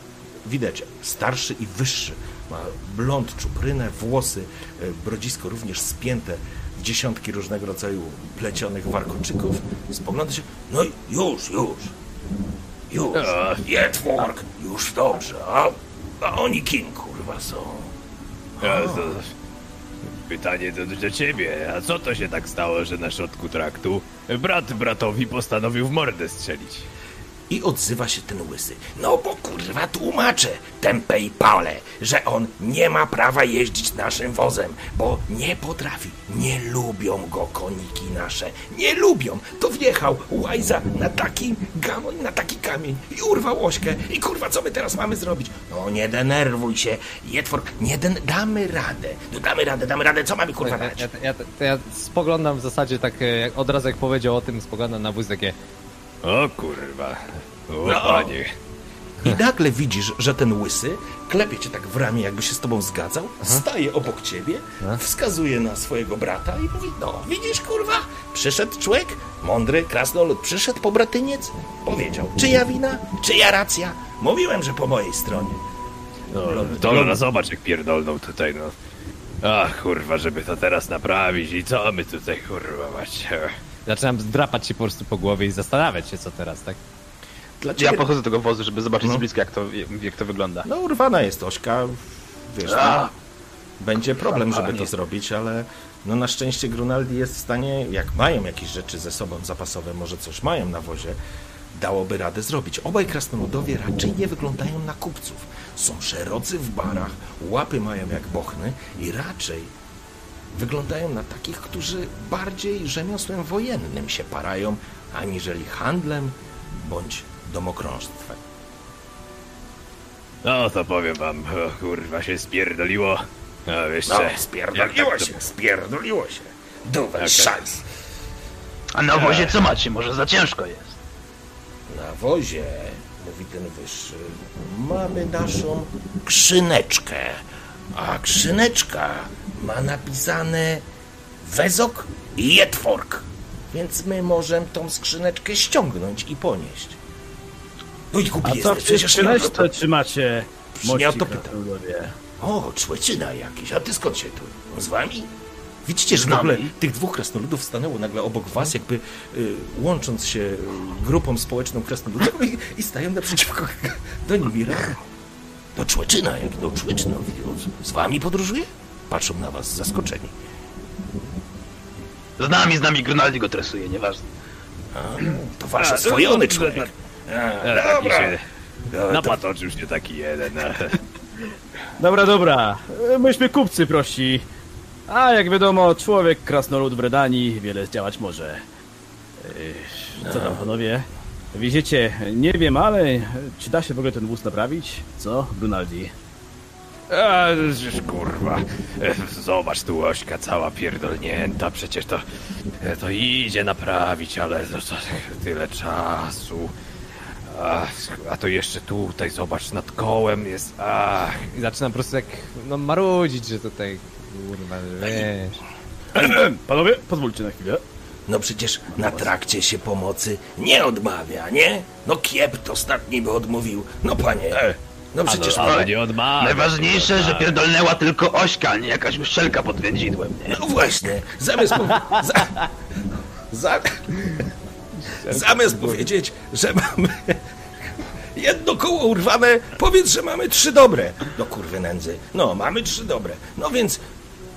widać, starszy i wyższy. Ma blond, czuprynę, włosy, e, brodzisko również spięte w dziesiątki różnego rodzaju plecionych warkoczyków. Spogląda się, no i już, już, już, Jetwork, już dobrze, a, a oni kim kurwa są? A, to... Pytanie do, do ciebie, a co to się tak stało, że na środku traktu brat bratowi postanowił w mordę strzelić? I odzywa się ten łysy. No bo kurwa tłumaczę tempę i pale, że on nie ma prawa jeździć naszym wozem, bo nie potrafi. Nie lubią go koniki nasze. Nie lubią. To wjechał łajza na taki gamoń, na taki kamień i urwał ośkę. I kurwa co my teraz mamy zrobić? No nie denerwuj się. Jetwork, nie den... damy radę. No damy radę, damy radę. Co mamy kurwa Ja, dać? ja, ja, to ja spoglądam w zasadzie tak, e, jak od razu jak powiedział o tym, spoglądam na wóz takie. O kurwa, o No. panie. I nagle widzisz, że ten łysy klepie cię tak w ramię, jakby się z tobą zgadzał, staje obok ciebie, wskazuje na swojego brata i mówi, no widzisz kurwa, przyszedł człowiek, mądry, krasnolud, przyszedł pobratyniec, powiedział, czyja wina, czyja racja, mówiłem, że po mojej stronie. No, Dolora, zobacz jak pierdolną tutaj, no. Ach, kurwa, żeby to teraz naprawić i co my tutaj, kurwa, właśnie... Zaczynam drapać się po prostu po głowie i zastanawiać się, co teraz, tak? Dla Ja podchodzę do tego wozu, żeby zobaczyć No. z bliska, jak to, jak to wygląda. No urwana jest Ośka, wiesz, no, będzie problem, żeby to zrobić, ale no na szczęście Grunaldi jest w stanie, jak mają jakieś rzeczy ze sobą zapasowe, może coś mają na wozie, dałoby radę zrobić. Obaj krasnoludowie raczej nie wyglądają na kupców. Są szerocy w barach, łapy mają jak bochny i raczej wyglądają na takich, którzy bardziej rzemiosłem wojennym się parają, aniżeli handlem bądź domokrążstwem. No to powiem wam, o, kurwa, się spierdoliło. A wiesz No, co, spierdoliło jak tak się, to- spierdoliło się. Duwel Tak, szans. A na wozie co macie? Może za ciężko jest. Na wozie, mówi ten wyższy, mamy naszą krzyneczkę. A krzyneczka ma napisane wezok i jetwork. Więc my możemy tą skrzyneczkę ściągnąć i ponieść. No i A kupi co w przyneczce trzymacie? Nie o to pytam. O, człeczyna jakiś, a ty skąd się tu? Z wami? Widzicie, że nagle tych dwóch krasnoludów stanęło nagle obok was, jakby y, łącząc się y, grupą społeczną krasnoludów i, i stają naprzeciwko *laughs* do Nimira. To człeczyna, jak to człeczyna. Z wami podróżuje? Patrzą na was zaskoczeni. Z nami, z nami Grunaldi go tresuje, nieważne. To wasz oswojony człowiek. A, taki się napatoczył się taki jeden. a. *laughs* Dobra, dobra. E, Myśmy kupcy prości. A jak wiadomo, człowiek krasnolud w Redanii wiele zdziałać może. E, Co tam panowie? Widzicie, nie wiem, ale czy da się w ogóle ten wóz naprawić? Co, Brunaldi? A, kurwa, e, zobacz tu Ośka cała pierdolnięta, przecież to, e, to idzie naprawić, ale tyle czasu. A, a to jeszcze tutaj, zobacz, nad kołem jest, ach, I zaczynam po prostu jak, no marudzić, że tutaj, kurwa, wiesz... Panowie, pozwólcie na chwilę. No przecież na trakcie się pomocy nie odmawia, nie? No kiept ostatni by odmówił. No panie, no przecież... ale, ale nie odmawia. Najważniejsze, że pierdolnęła tylko ośka, a nie jakaś uszczelka pod więdzidłem, nie? No właśnie, zamiast, po, za, za, zamiast powiedzieć, że mamy jedno koło urwane, powiedz, że mamy trzy dobre. No kurwy nędzy, no mamy trzy dobre. No więc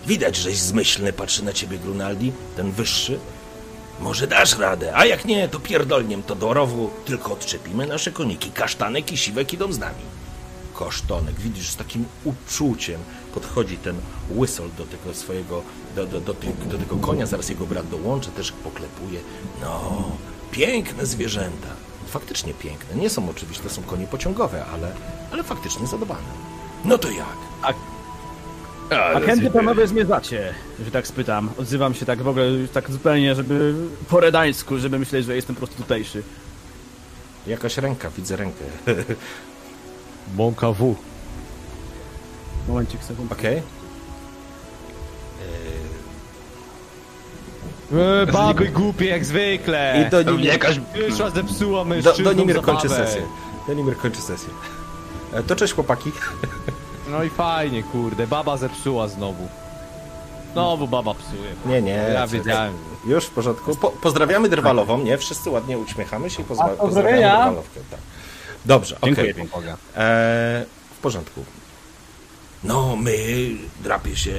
widać, żeś zmyślny, patrzy na ciebie Grunaldi, ten wyższy. Może dasz radę, a jak nie, to pierdolniem to do rowu, tylko odczepimy nasze koniki. Kasztanek i siwek idą z nami. Kosztonek, widzisz, z takim uczuciem podchodzi ten łysol do tego swojego, do, do, do, do tego konia, zaraz jego brat dołączy, też poklepuje. No, piękne zwierzęta. Faktycznie piękne. Nie są oczywiście, to są konie pociągowe, ale, ale faktycznie zadbane. No to jak? A chętnie panowie zmierzacie, że tak spytam. Odzywam się tak w ogóle, tak zupełnie, żeby po redańsku, żeby myśleć, że jestem po prostu tutejszy. Jakaś ręka, widzę rękę. *laughs* Bąka W. Momencik, sekund. Okej. E, baby głupie jak zwykle. I do Pewnie jakaś... Przyszła, zepsuła Do, Donimir kończy zabawę. sesję. Donimir kończy sesję. E, To cześć chłopaki. *laughs* No i fajnie, kurde, baba zepsuła znowu. Znowu baba psuje. Nie, nie. Ja co- wiedziałem. Już w porządku. Po, pozdrawiamy Drwalową, nie? Wszyscy ładnie uśmiechamy się i pozwa- pozdrawiamy pozdrowienia. Drwalowkę. Tak. Dobrze, okej. Dziękuję. E, w porządku. No, my drapie się,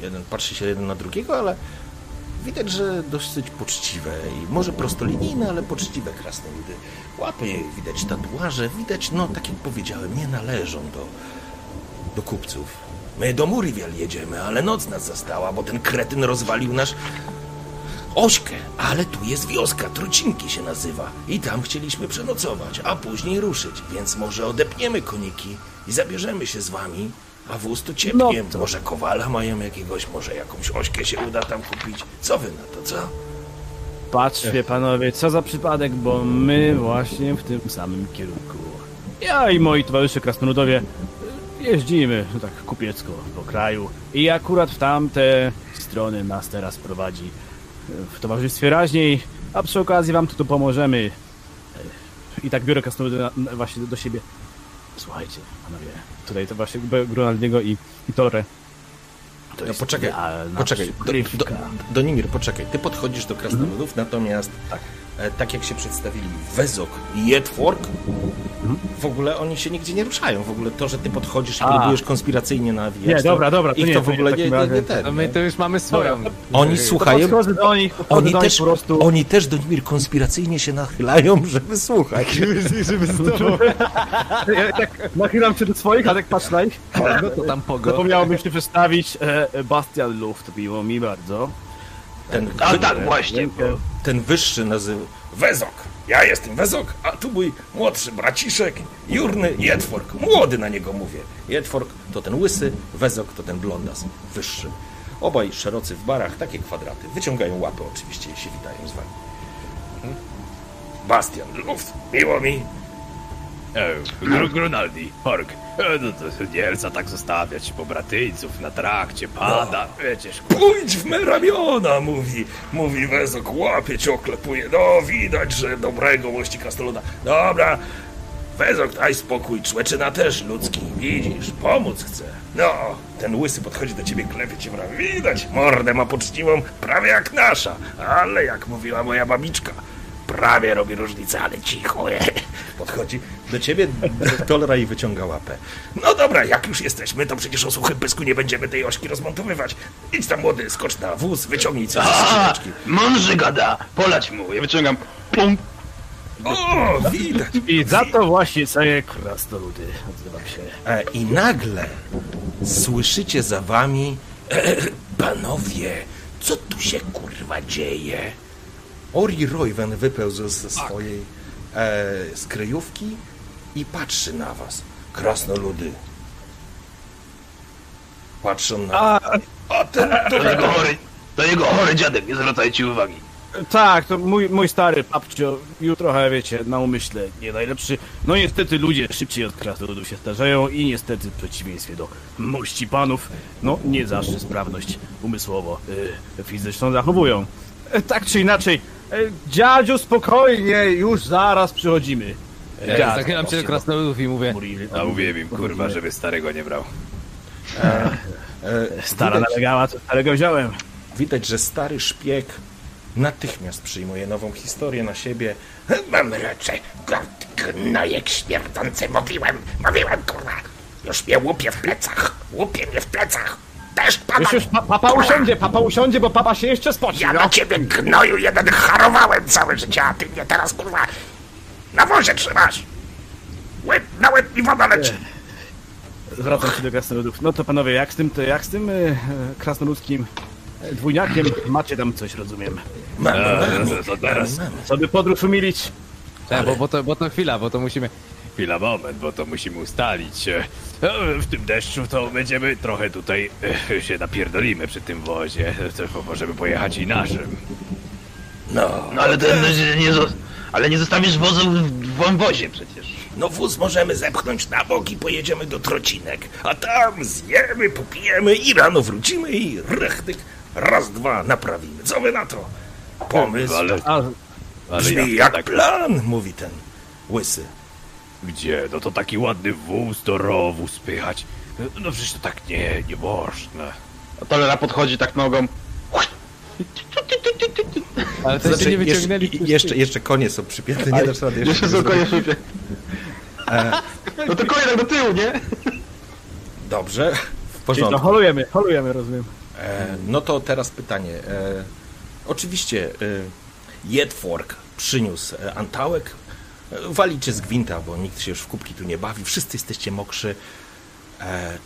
jeden patrzy się jeden na drugiego, ale widać, że dosyć poczciwe i może prostolinijne, ale poczciwe krasnoludy. Łapy, widać tatuaże, widać, no tak jak powiedziałem, nie należą do, do kupców. My do Muriwiel jedziemy, ale noc nas zastała, bo ten kretyn rozwalił nasz Ośkę, ale tu jest wioska, Trucinki się nazywa. I tam chcieliśmy przenocować, a później ruszyć, więc może odepniemy koniki i zabierzemy się z wami, a wóz tu ciepnie. No Może kowala mają jakiegoś, może jakąś ośkę się uda tam kupić. Co wy na to, co? Patrzcie panowie, co za przypadek, bo my właśnie w tym samym kierunku. Ja i moi towarzysze krasnoludowie jeździmy tak kupiecko po kraju i akurat w tamte strony nas teraz prowadzi w towarzystwie raźniej, a przy okazji wam tu, tu pomożemy. I tak biorę na, właśnie do siebie. Słuchajcie, panowie, tutaj to właśnie Gronaldiego i, i Torre. To No poczekaj, poczekaj, do, do. Donimir, poczekaj, ty podchodzisz do krasnoludów, natomiast tak. E, tak jak się przedstawili Wezok i Jedwork, w ogóle oni się nigdzie nie ruszają, w ogóle to, że ty podchodzisz i A. próbujesz konspiracyjnie nawijać, Nie, dobra, dobra, to ich nie, to w ogóle nie, nie, nie ten, No my to już mamy swoją. Oni słuchają, do nich, oni do nich też, po prostu... oni też, Donimir, konspiracyjnie się nachylają, żeby słuchać. *laughs* żeby z tobą. *laughs* Ja tak nachylam się do swoich, a tak patrz na ich. No to tam pogo. Zapomniałbym się przedstawić. E, Bastian Luft, miło mi bardzo. Ten, A tak, właśnie. Bo... ten wyższy nazywa Wezok. Ja jestem Wezok, a tu mój młodszy braciszek, Jurny Jedwork. Młody na niego mówię. Jedwork to ten łysy, Wezok to ten blondas, wyższy. Obaj szerocy w barach, takie kwadraty. Wyciągają łapy oczywiście i się witają z wami. Bastian Luft, miło mi. E, Gr Grunaldi, Hork. E, no to nie chcę tak zostawiać pobratyńców na trakcie, pada, wiecież. Pójdź w me ramiona, mówi, mówi Wezok, łapie cię, oklepuje. No, widać, że dobrego mości krasnoluda. Dobra, Wezok, daj spokój, człeczyna też ludzki, widzisz, pomóc chce. No, ten łysy podchodzi do ciebie, klepie cię w ramię. Widać, mordę ma poczciwą, prawie jak nasza, ale jak mówiła moja babiczka, prawie robi różnicę, ale cicho. Podchodzi do ciebie, tolera i wyciąga łapę. No dobra, jak już jesteśmy, to przecież o suchym pysku nie będziemy tej ośki rozmontowywać. Idź tam młody, skocz na wóz, wyciągnij coś z skrzyneczki. mądrze gada, polać mu. Ja wyciągam, plum, O, widać. I za to właśnie caje krasnoludy. Odzywam się. E, I nagle słyszycie za wami e, Panowie, co tu się kurwa dzieje? Ori Royven wypełzł ze swojej e, skryjówki i patrzy na was. Krasnoludy. Patrzą na... A, a ten To jego chory, to jego chory dziadek, nie zwracajcie uwagi. Tak, to mój, mój stary papcio, już trochę, wiecie, na umyśle nie najlepszy. No niestety ludzie szybciej od krasnoludów się starzeją i niestety w przeciwieństwie do mości panów, no nie zawsze sprawność umysłowo, y, fizyczną zachowują. E, tak czy inaczej, dziadziu spokojnie, już zaraz przychodzimy. Ja Dziad, zachylam się do krasnoludów i mówię. A mówiłem im, kurwa, żeby starego nie brał. e, Stara widać, nalegała, co starego wziąłem. widać, że stary szpieg natychmiast przyjmuje nową historię na siebie. Mam raczej gnojek śmierdzący, mówiłem, mówiłem, kurwa. Już mnie łupie w plecach, łupie mnie w plecach. Deszcz pada. Już, już, pa, papa usiądzie, papa usiądzie, bo papa się jeszcze spoci, Ja no. na ciebie gnoju jeden harowałem całe życie, a ty mnie teraz, kurwa, na wozie trzymasz. Łeb, na łeb mi woda leci. Zwracam się do krasnoludów. No to panowie, jak z tym, to jak z tym e, krasnoludzkim e, dwójniakiem? Macie tam coś, rozumiem. Mamy, mamy, no to teraz mamy. Żeby podróż umilić. Tak, bo, bo, to, bo to chwila, bo to musimy. Chwila, moment, bo to musimy ustalić. E, e, W tym deszczu to będziemy trochę tutaj e, się napierdolimy przy tym wozie, to możemy pojechać i naszym. No, No ale ten, nie, ale nie zostawisz wozu w wąwozie przecież. no wóz możemy zepchnąć na bok i pojedziemy do Trocinek, a tam zjemy, popijemy i rano wrócimy i rechtyk raz, dwa naprawimy. Co wy na to? Pomysł Ale, A, ale brzmi jak, jak tak, plan, mówi ten łysy. Gdzie? No to taki ładny wóz do rowu spychać. No przecież to tak nie, nie można. a tolera podchodzi tak nogą, Ale to jeszcze nie wyciągnęli. Znaczy, jeszcze, jeszcze, jeszcze konie są przypięte, nie dasz rady jeszcze. są konie szybie. No to konie tak do tyłu, nie? Dobrze, w czyli to porządku. holujemy, holujemy, rozumiem. E, no to teraz pytanie. E, oczywiście e, Jedwork przyniósł e, antałek. Walicie z gwinta, bo nikt się już w kubki tu nie bawi. Wszyscy jesteście mokrzy. E,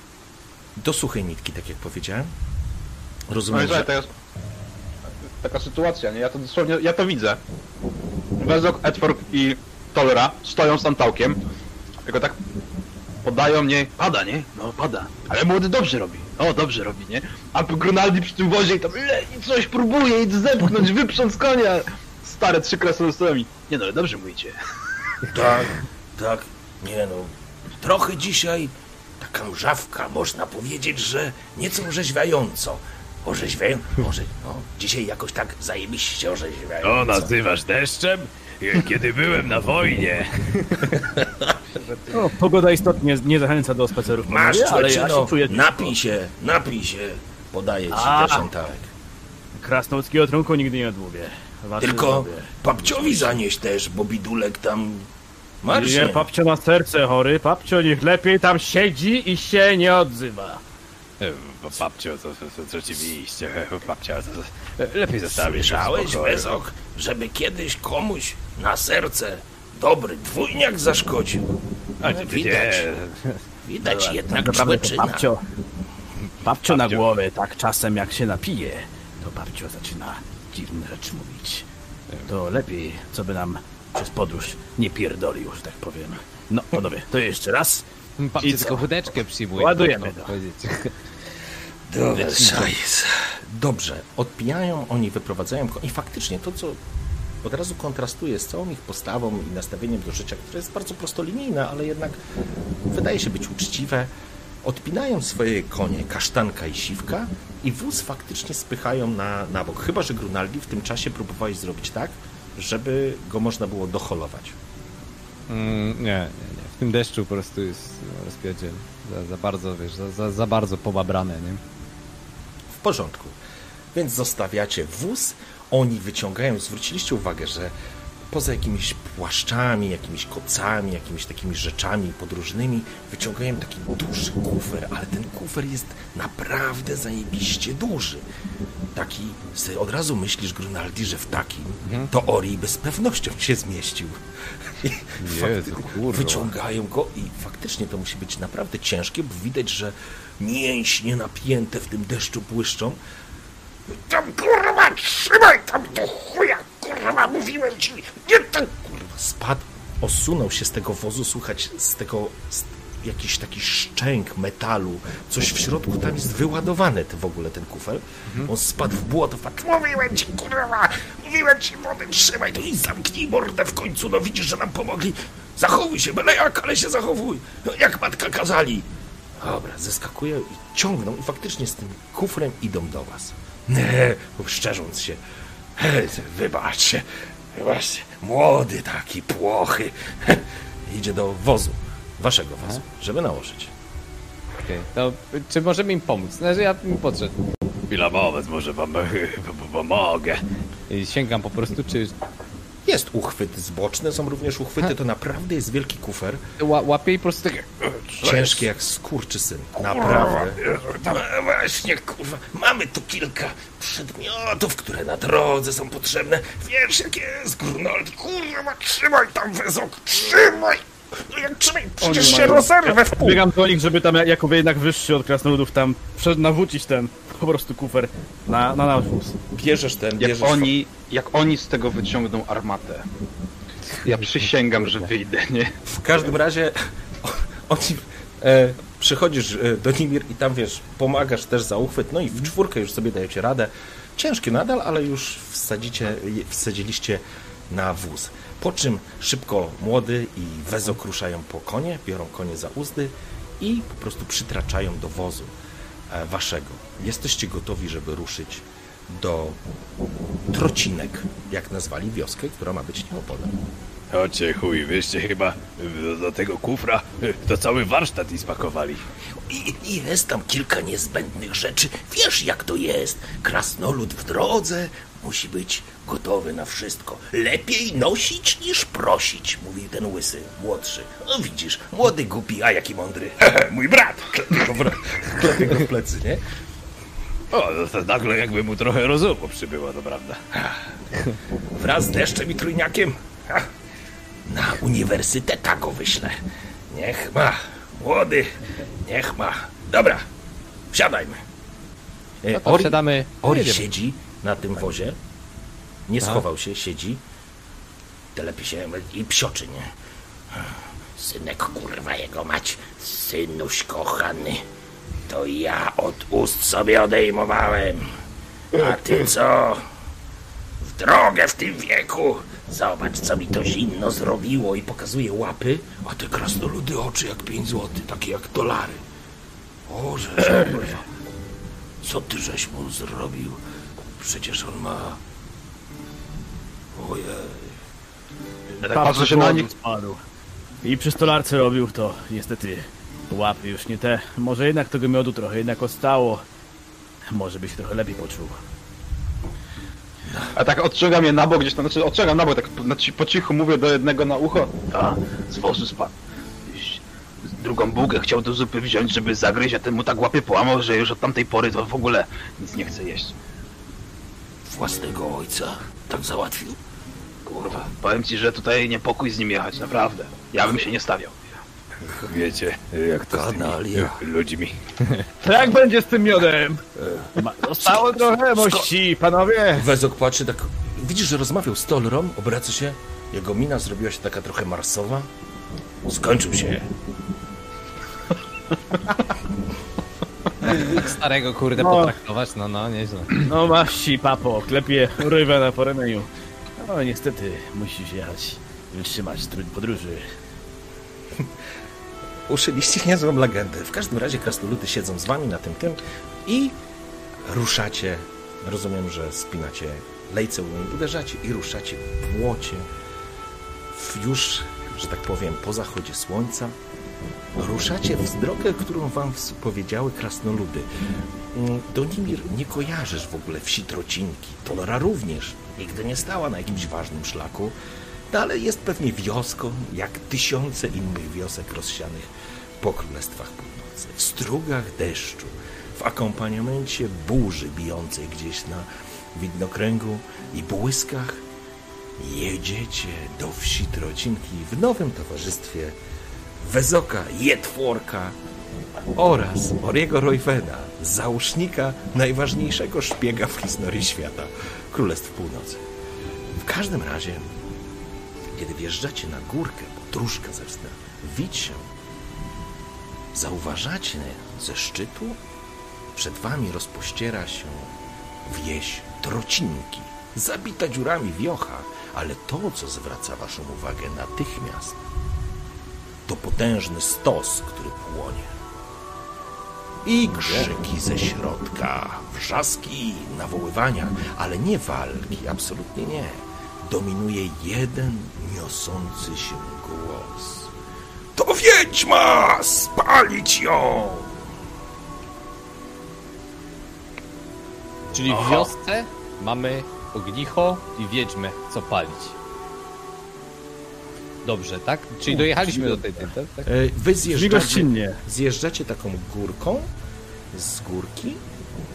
do suchej nitki, tak jak powiedziałem. No Rozumiem, i że... to jest taka sytuacja, nie? Ja to dosłownie, ja to widzę. Wezok, Edward i Tolera stoją z Antałkiem, tylko tak podają mnie, Pada, nie? No pada. Ale młody dobrze robi. O, dobrze robi, nie? a Grunaldi przy tym wozie i tam le, i coś próbuje i zepchnąć, wyprząc konia. Stare trzy krasnoludami. Nie no, ale dobrze mówicie. Tak, tak. Nie no. Trochę dzisiaj taka mrzawka, można powiedzieć, że nieco orzeźwiająco. Orzeźwiają... Może, no, dzisiaj jakoś tak zajebiście orzeźwiająco. To nazywasz deszczem? E, Kiedy byłem na wojnie. No, pogoda istotnie nie zachęca do spacerów, Masz, ale ja człeczyno, się czuję... napij się, napij się. Podaję ci A. też antałek. Krasnoludzkiego trunku nigdy nie odmówię. Wasze Tylko zdrowie. babciowi zanieś też, bo bidulek tam Nie, marsznie. papcio na serce chory, papcio niech lepiej tam siedzi i się nie odzywa. E, Babcio, to, to, to rzeczywiście, babcia, to, to, lepiej zostawić. Słyszałeś. Wezok, żeby kiedyś komuś na serce dobry dwójniak zaszkodził? A, nie, Widać, nie. widać jednak Naprawdę to człeczyna. babcio, babcio na Babcio. głowę, tak czasem jak się napije, to babcio zaczyna dziwne rzeczy mówić. To lepiej, co by nam przez podróż nie pierdolił, że tak powiem. No, panowie, to jeszcze raz. Babcia I tylko wódeczkę przyjmuje. Ładujemy to. Dobra. Dobrze, odpijają, oni wyprowadzają i faktycznie to, co od razu kontrastuje z całą ich postawą i nastawieniem do życia, które jest bardzo prostolinijne, ale jednak wydaje się być uczciwe, odpinają swoje konie, kasztanka i siwka i wóz faktycznie spychają na, na bok. Chyba, że Grunaldi w tym czasie próbowałeś zrobić tak, żeby go można było doholować. Mm, nie, nie, nie. W tym deszczu po prostu jest rozpierdziel. Za, za bardzo, wiesz, za, za, za bardzo pobabrane, nie? W porządku. Więc zostawiacie wóz, oni wyciągają, zwróciliście uwagę, że poza jakimiś płaszczami, jakimiś kocami, jakimiś takimi rzeczami podróżnymi, wyciągają taki duży kufer, ale ten kufer jest naprawdę zajebiście duży. Taki, sobie od razu myślisz, Grunaldi, że w takim to Ori by z pewnością się zmieścił. Jezu, kurwa. Wyciągają go i faktycznie to musi być naprawdę ciężkie, bo widać, że mięśnie napięte w tym deszczu błyszczą. Tam kurwa, trzymaj tam do chuja, kurwa, mówiłem ci, nie ten Kurwa, spadł, osunął się z tego wozu, słuchać z tego z, jakiś taki szczęk metalu, coś w środku tam jest wyładowane ty, w ogóle ten kufer. On spadł w błoto, fakt, Mówiłem ci, kurwa, mówiłem ci, wody, trzymaj to i zamknij mordę w końcu, no widzisz, że nam pomogli. Zachowuj się, byle jak, ale się zachowuj, jak matka kazali. Dobra, zeskakują i ciągną i faktycznie z tym kufrem idą do was. Nie, szczerząc się. *laughs* Wybaczcie, wybaczcie, młody taki płochy. *laughs* Idzie do wozu, waszego wozu, żeby nałożyć. Okej, to czy możemy im pomóc? Znaczy ja mi podszedł. Chwila, moment, może wam *laughs* pomogę. I sięgam po prostu, czy Jest uchwyt zboczny, są również uchwyty, to naprawdę jest wielki kufer. ła, łapię i po prostu tak... Ciężki jak skurczysyn, naprawdę. No właśnie, kurwa, mamy tu kilka przedmiotów, które na drodze są potrzebne. Wiesz, jak jest, Grunald, kurwa, trzymaj tam wezok, trzymaj! No jak trzymaj, przecież się rozerwę w pół. Biegam do nich, żeby tam jako jednak wyższy od krasnoludów tam przed nawrócić ten po prostu kufer na, na nasz wóz. Bierzesz ten, Jak bierzesz... oni, jak oni z tego wyciągną armatę, ja przysięgam, że wyjdę, nie? W każdym razie oni, e, przychodzisz e, do Nimir i tam wiesz, pomagasz też za uchwyt, no i w czwórkę już sobie dajecie radę. Ciężkie nadal, ale już wsadzicie, wsadziliście na wóz. Po czym szybko młody i wezok ruszają po konie, biorą konie za uzdy i po prostu przytraczają do wozu e, waszego. Jesteście gotowi, żeby ruszyć do Trocinek, jak nazwali wioskę, która ma być nieopodal. Chodźcie, chuj, wyście chyba do, do tego kufra to cały warsztat i spakowali. I, I jest tam kilka niezbędnych rzeczy. Wiesz, jak to jest. Krasnolud w drodze musi być gotowy na wszystko. Lepiej nosić niż prosić, mówi ten łysy, młodszy. No widzisz, młody głupi, a jaki mądry. *laughs* Mój brat. Klepie go w plecy, nie? O, no to nagle jakby mu trochę rozumu przybyło, to prawda. *laughs* Wraz z deszczem i trójniakiem. Na uniwersyteta go wyślę. Niech ma. Młody, niech ma. Dobra, wsiadajmy. E, No to Ori, wsiadamy, Ori siedzi na tym wozie. Nie schował się, siedzi. Telepie się i psioczy, nie? Synek, kurwa, jego mać, synuś kochany, to ja od ust sobie odejmowałem. A ty co? W drogę w tym wieku. Zobacz, co mi to zimno zrobiło i pokazuje łapy, a te krasnoludy oczy jak pięć złotych, takie jak dolary. O, że kurwa. Co ty żeś mu zrobił? Przecież on ma... Ojej. Patrzę się na nich, Spadł. I przy stolarce robił to, niestety, łapy już nie te. Może jednak tego miodu trochę jednak odstało. Może byś trochę lepiej poczuł. A tak odciągam je na bok gdzieś tam, znaczy odciągam na bok, tak po, po cichu mówię do jednego na ucho. A, z wozu spadł. Iś- Drugą bułkę chciał do zupy wziąć, żeby zagryźć, a ten mu tak łapie połamał, że już od tamtej pory to w ogóle nic nie chce jeść. Własnego ojca tak załatwił? Kurwa, powiem ci, że tutaj niepokój z nim jechać, naprawdę. Ja bym się nie stawiał. Wiecie, jak to z tymi Kanalia. e, ludźmi. Jak będzie z tym miodem? Ma, zostało trochę mości, panowie. Wezok patrzy tak, widzisz, że rozmawiał z Tolrą, obraca się, jego mina zrobiła się taka trochę marsowa. Skończył się. *laughs* Starego kurde No. potraktować, no no, nieźle. No maści, papo, klepie rybę na poremieniu. No niestety, musisz jechać, wytrzymać trud podróży. Uszyliście niezłą legendę. W każdym razie krasnoludy siedzą z wami na tym tym i ruszacie. Rozumiem, że spinacie lejce, uderzacie i ruszacie w błocie. W już, że tak powiem, po zachodzie słońca. Ruszacie w drogę, którą wam powiedziały krasnoludy. Mm, Donimir, nie kojarzysz w ogóle wsi Trocinki. Tolora również. Nigdy nie stała na jakimś ważnym szlaku. Ale jest pewnie wioską, jak tysiące innych wiosek rozsianych po królestwach północy. W strugach deszczu, w akompaniamencie burzy bijącej gdzieś na widnokręgu i błyskach jedziecie do wsi Trocinki w nowym towarzystwie Wezoka Jetworka oraz Oriego Roywena, załóżnika najważniejszego szpiega w historii świata Królestw Północy. W każdym razie kiedy wjeżdżacie na górkę, bo dróżka zaczyna wić się, zauważacie ze szczytu, przed wami rozpościera się wieś Trocinki, zabita dziurami wiocha, ale to, co zwraca waszą uwagę natychmiast, to potężny stos, który płonie. I krzyki ze środka, wrzaski, nawoływania, ale nie walki, absolutnie nie. Dominuje jeden niosący się głos. Wiedźma! Spalić ją! Czyli w wiosce mamy ognicho i wiedźmę, co palić. Dobrze, tak? Czyli dojechaliśmy do tej, tak? E, Wy zjeżdżacie, gościnnie. zjeżdżacie taką górką z górki,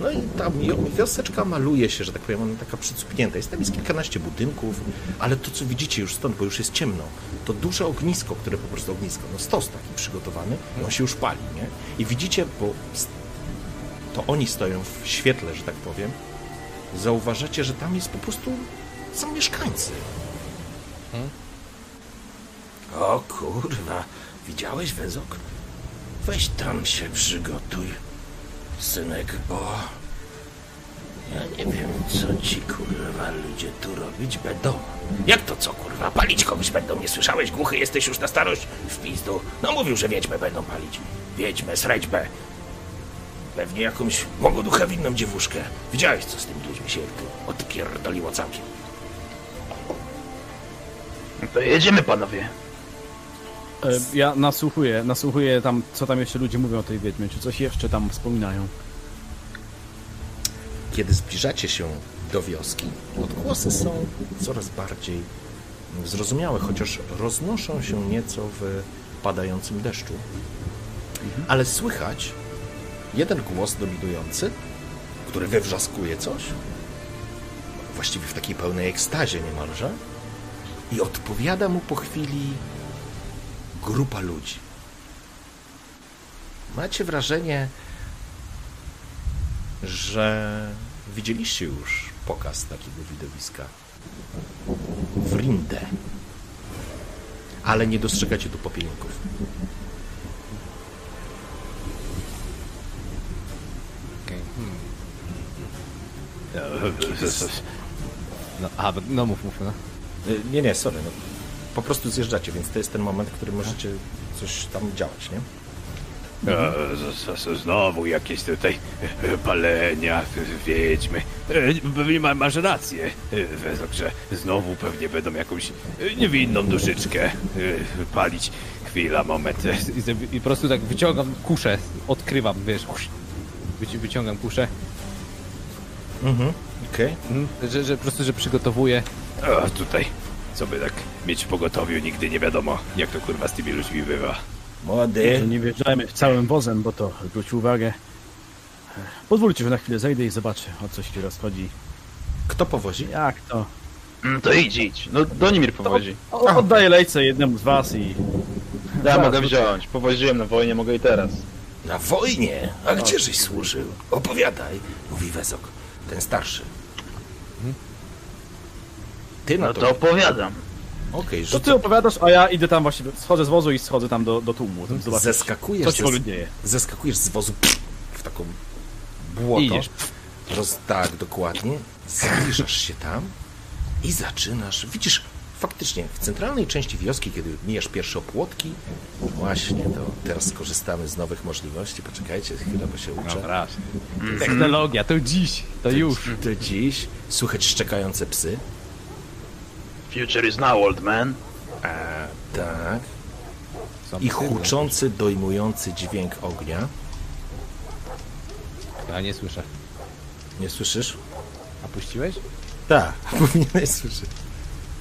no i ta wio- wioseczka maluje się, że tak powiem, ona taka przycupnięta. Jest tam jest kilkanaście budynków, ale to, co widzicie już stąd, bo już jest ciemno, to duże ognisko, które po prostu ognisko, no stos taki przygotowany, on się już pali, nie? I widzicie, bo to oni stoją w świetle, że tak powiem, zauważacie, że tam jest po prostu są mieszkańcy. O kurwa, widziałeś wezok? Weź tam się przygotuj, synek, bo ja nie wiem, co ci kurwa ludzie tu robić będą. Jak to co kurwa, palić kogoś będą? Nie słyszałeś? Głuchy jesteś już na starość? W pizdu. No mówił, że wiedźmę będą palić. Wiedźmę, srećbę. Pewnie jakąś mogoduchewinną dziewuszkę. Widziałeś, co z tymi ludźmi się tu odpierdoliło całkiem. To jedziemy, panowie. E, Ja nasłuchuję, nasłuchuję tam, co tam jeszcze ludzie mówią o tej wiedźmie, czy coś jeszcze tam wspominają. Kiedy zbliżacie się do wioski, odgłosy są coraz bardziej zrozumiałe, chociaż roznoszą się nieco w padającym deszczu. Ale słychać jeden głos dominujący, który wywrzaskuje coś, właściwie w takiej pełnej ekstazie niemalże, i odpowiada mu po chwili grupa ludzi. Macie wrażenie, że widzieliście już pokaz takiego widowiska w Rinde, ale nie dostrzegacie tu popielników. Hmm. No, a, no mów, mów, no. Nie, nie, sorry. No, po prostu zjeżdżacie, więc to jest ten moment, w którym możecie coś tam działać, nie? Znowu jakieś tutaj palenia, wiedźmy. Pewnie ma- masz rację, Wezok, że znowu pewnie będą jakąś niewinną duszyczkę palić. Chwila, moment. I, I po prostu tak wyciągam kuszę, odkrywam, wiesz, wyciągam kuszę. Okej. Mhm. Że, że po prostu, że przygotowuje. A tutaj, co by tak mieć w pogotowiu, nigdy nie wiadomo, jak to kurwa z tymi ludźmi bywa. Młody. Nie wjeżdżajmy całym wozem, bo to zwróć uwagę. Pozwólcie, że na chwilę zejdę i zobaczę, o co się rozchodzi. Kto powozi? Jak to? Mm, To idź, idź. No Donimir powodzi. O, oddaję lejce jednemu z was i... Ja Zaraz mogę wziąć. Powoziłem na wojnie, mogę i teraz. Na wojnie? A gdzieżeś służył? Opowiadaj, mówi Wezok, ten starszy. Ty na No to... to opowiadam. Okej, To rzucę- ty opowiadasz, a ja idę tam właśnie, schodzę z wozu i schodzę tam do, do tłumu. Tam zobaczyć, zeskakujesz, co się zes- dzieje. zeskakujesz z wozu w taką błoto. I idziesz. Roz, tak, dokładnie. Zbliżasz się tam i zaczynasz. Widzisz, faktycznie w centralnej części wioski, kiedy mijasz pierwsze opłotki, właśnie to teraz skorzystamy z nowych możliwości. Poczekajcie chwilę, bo się uczę. Dobra. Technologia, to dziś, to już. To dziś słychać szczekające psy. Future is now, old man. A, tak. I huczący, dojmujący dźwięk ognia. Ja nie słyszę. Nie słyszysz? A puściłeś? Tak, *laughs* powinieneś słyszeć.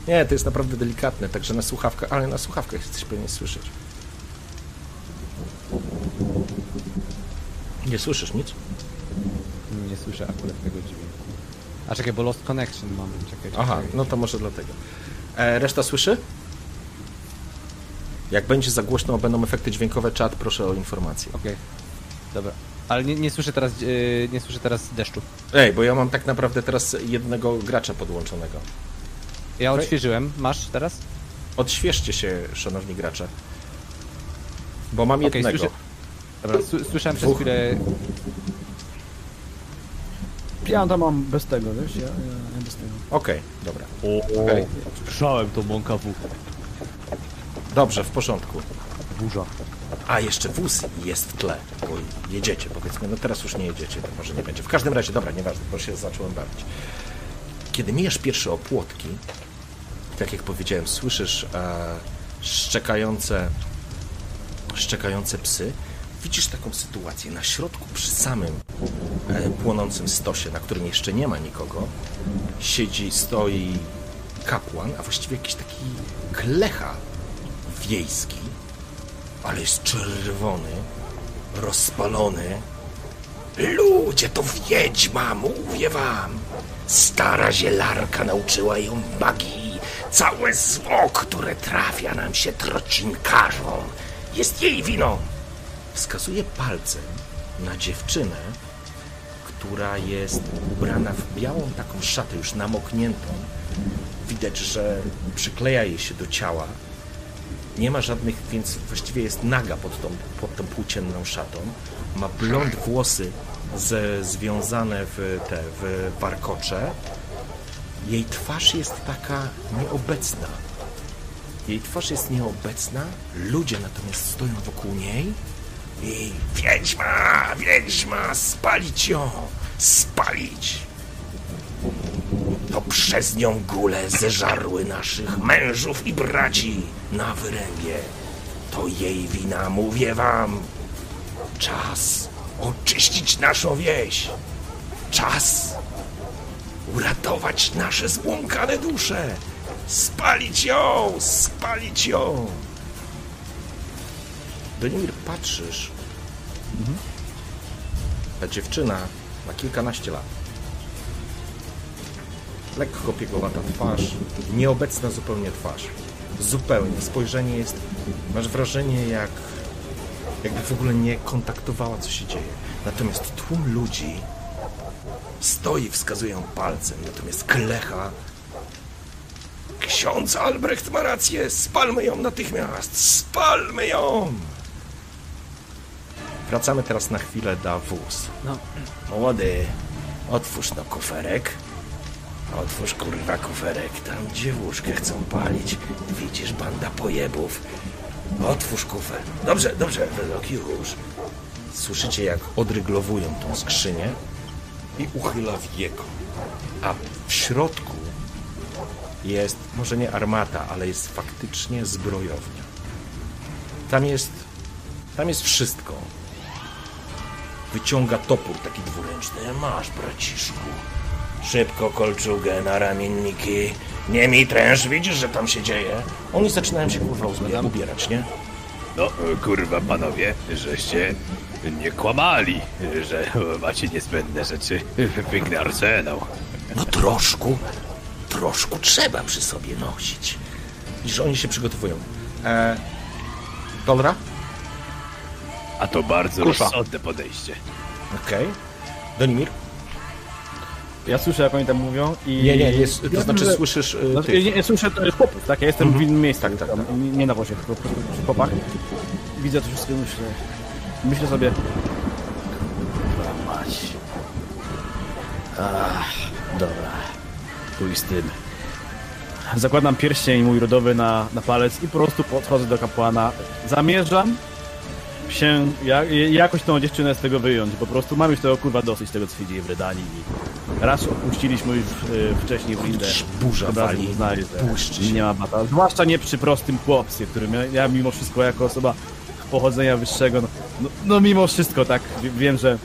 Nie, to jest naprawdę delikatne, także na słuchawkach, ale na słuchawkach jesteś powinien słyszeć. Nie słyszysz nic? Nie słyszę akurat tego dźwięku. A czekaj, bo Lost Connection mam. Czekaj, czekaj. Aha, no to może dlatego. E, reszta słyszy? Jak będzie za głośno, będą efekty dźwiękowe, czat, proszę o informację. Okej. Dobra. Ale nie, nie słyszę teraz, yy, nie słyszę teraz deszczu. Ej, bo ja mam tak naprawdę teraz jednego gracza podłączonego. Ja odświeżyłem. Masz teraz? Odświeżcie się, szanowni gracze. Bo mam Okej, jednego. słyszę- Dobra, słyszałem przez chwilę... Ja tam mam bez tego, wiesz? Ja, ja, ja bez tego. Okej, dobra. Okej. Słyszałem to mąka w Dobrze, w porządku. Burza. A, jeszcze wóz jest w tle, bo jedziecie, powiedzmy. No teraz już nie jedziecie, to może nie będzie. W każdym razie, dobra, nieważne, bo się zacząłem bawić. Kiedy mijasz pierwsze opłotki, tak jak powiedziałem, słyszysz e, szczekające, szczekające psy, widzisz taką sytuację. Na środku, przy samym e, płonącym stosie, na którym jeszcze nie ma nikogo, siedzi, stoi kapłan, a właściwie jakiś taki klecha wiejski, ale jest czerwony, rozpalony. Ludzie, to wiedźma, mówię wam. Stara zielarka nauczyła ją magii. Całe zło, które trafia nam się trocinkarzom, jest jej winą. Wskazuje palcem na dziewczynę, która jest ubrana w białą taką szatę, już namokniętą. Widać, że przykleja jej się do ciała, nie ma żadnych, więc właściwie jest naga pod tą, pod tą płócienną szatą. Ma blond włosy z, związane w te w warkocze. Jej twarz jest taka nieobecna. Jej twarz jest nieobecna, ludzie natomiast stoją wokół niej i wiedźma, wiedźma, spalić ją, spalić. To przez nią góle zeżarły naszych mężów i braci na wyrębie. To jej wina, mówię wam. Czas oczyścić naszą wieś. Czas uratować nasze zbłąkane dusze. Spalić ją, spalić ją. Donimir, patrzysz. Ta dziewczyna ma kilkanaście lat lekko piegowata twarz, nieobecna zupełnie twarz. Zupełnie. Spojrzenie jest, masz wrażenie jak, jakby w ogóle nie kontaktowała, co się dzieje. Natomiast tłum ludzi stoi, wskazują palcem, natomiast klecha. Ksiądz Albrecht ma rację, spalmy ją natychmiast, spalmy ją! Wracamy teraz na chwilę na wóz. No. Młody, otwórz no kuferek. Otwórz kurwa kuferek, tam dziewuszkę chcą palić. Widzisz, banda pojebów. Otwórz kufer. Dobrze, dobrze, Wedok, już. Słyszycie, jak odryglowują tą skrzynię i uchyla wieko. A w środku jest, może nie armata, ale jest faktycznie zbrojownia. Tam jest, tam jest wszystko. Wyciąga topór taki dwuręczny. Masz, braciszku. Szybko kolczugę na ramienniki. Nie mi tręż, widzisz, że tam się dzieje? Oni zaczynają się kurwa uzbie- ubierać, nie? No, kurwa panowie, żeście nie kłamali, że macie niezbędne rzeczy. Piękny arsenał. No troszkę, troszkę trzeba przy sobie nosić. Widzisz, oni się przygotowują. E, Dolra? A to bardzo Kusza. rozsądne podejście. Okej. Donimir? Ja słyszę, jak oni tam mówią i... Nie, nie, jest, to Ja znaczy że- słyszysz y, Znaczy, nie, nie słyszę to jest chłopów, tak? Ja jestem w innym miejscu. Tak, tak, tam, tak. Nie, na wozie, tylko przy chłopach. Widzę to wszystko myślę... Myślę sobie... Kurwa mać. Ach, dobra. Pójdź z tym. Zakładam pierścień mój rodowy na, na palec i po prostu podchodzę do kapłana. Zamierzam się ja, jakoś tą dziewczynę z tego wyjąć. Po prostu mam już tego kurwa dosyć tego, co się dzieje w Redanii. I raz opuściliśmy już y, wcześniej w Windę. burza wali, uznali, że nie ma bata. Zwłaszcza nie przy prostym chłopcy, którym ja, ja mimo wszystko jako osoba pochodzenia wyższego, no, no, no mimo wszystko tak, wie- wiem, że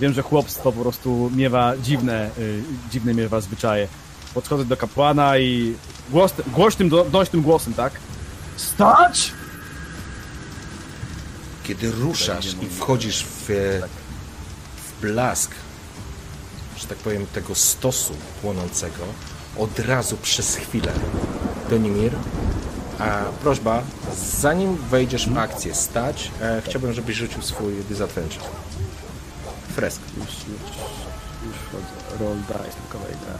wiem, że chłopstwo po prostu miewa dziwne, y, dziwne miewa zwyczaje. Podchodzę do kapłana i głos, głośnym, do, donośnym głosem, tak? Stać! Kiedy ruszasz i wchodzisz w, e, w blask, że tak powiem, tego stosu płonącego, od razu przez chwilę, Donimir, a prośba, zanim wejdziesz w akcję stać, e, chciałbym, żebyś rzucił swój disadvantage. Fresk. Już, już, już wchodzę. Roll dice, tylko wejdę.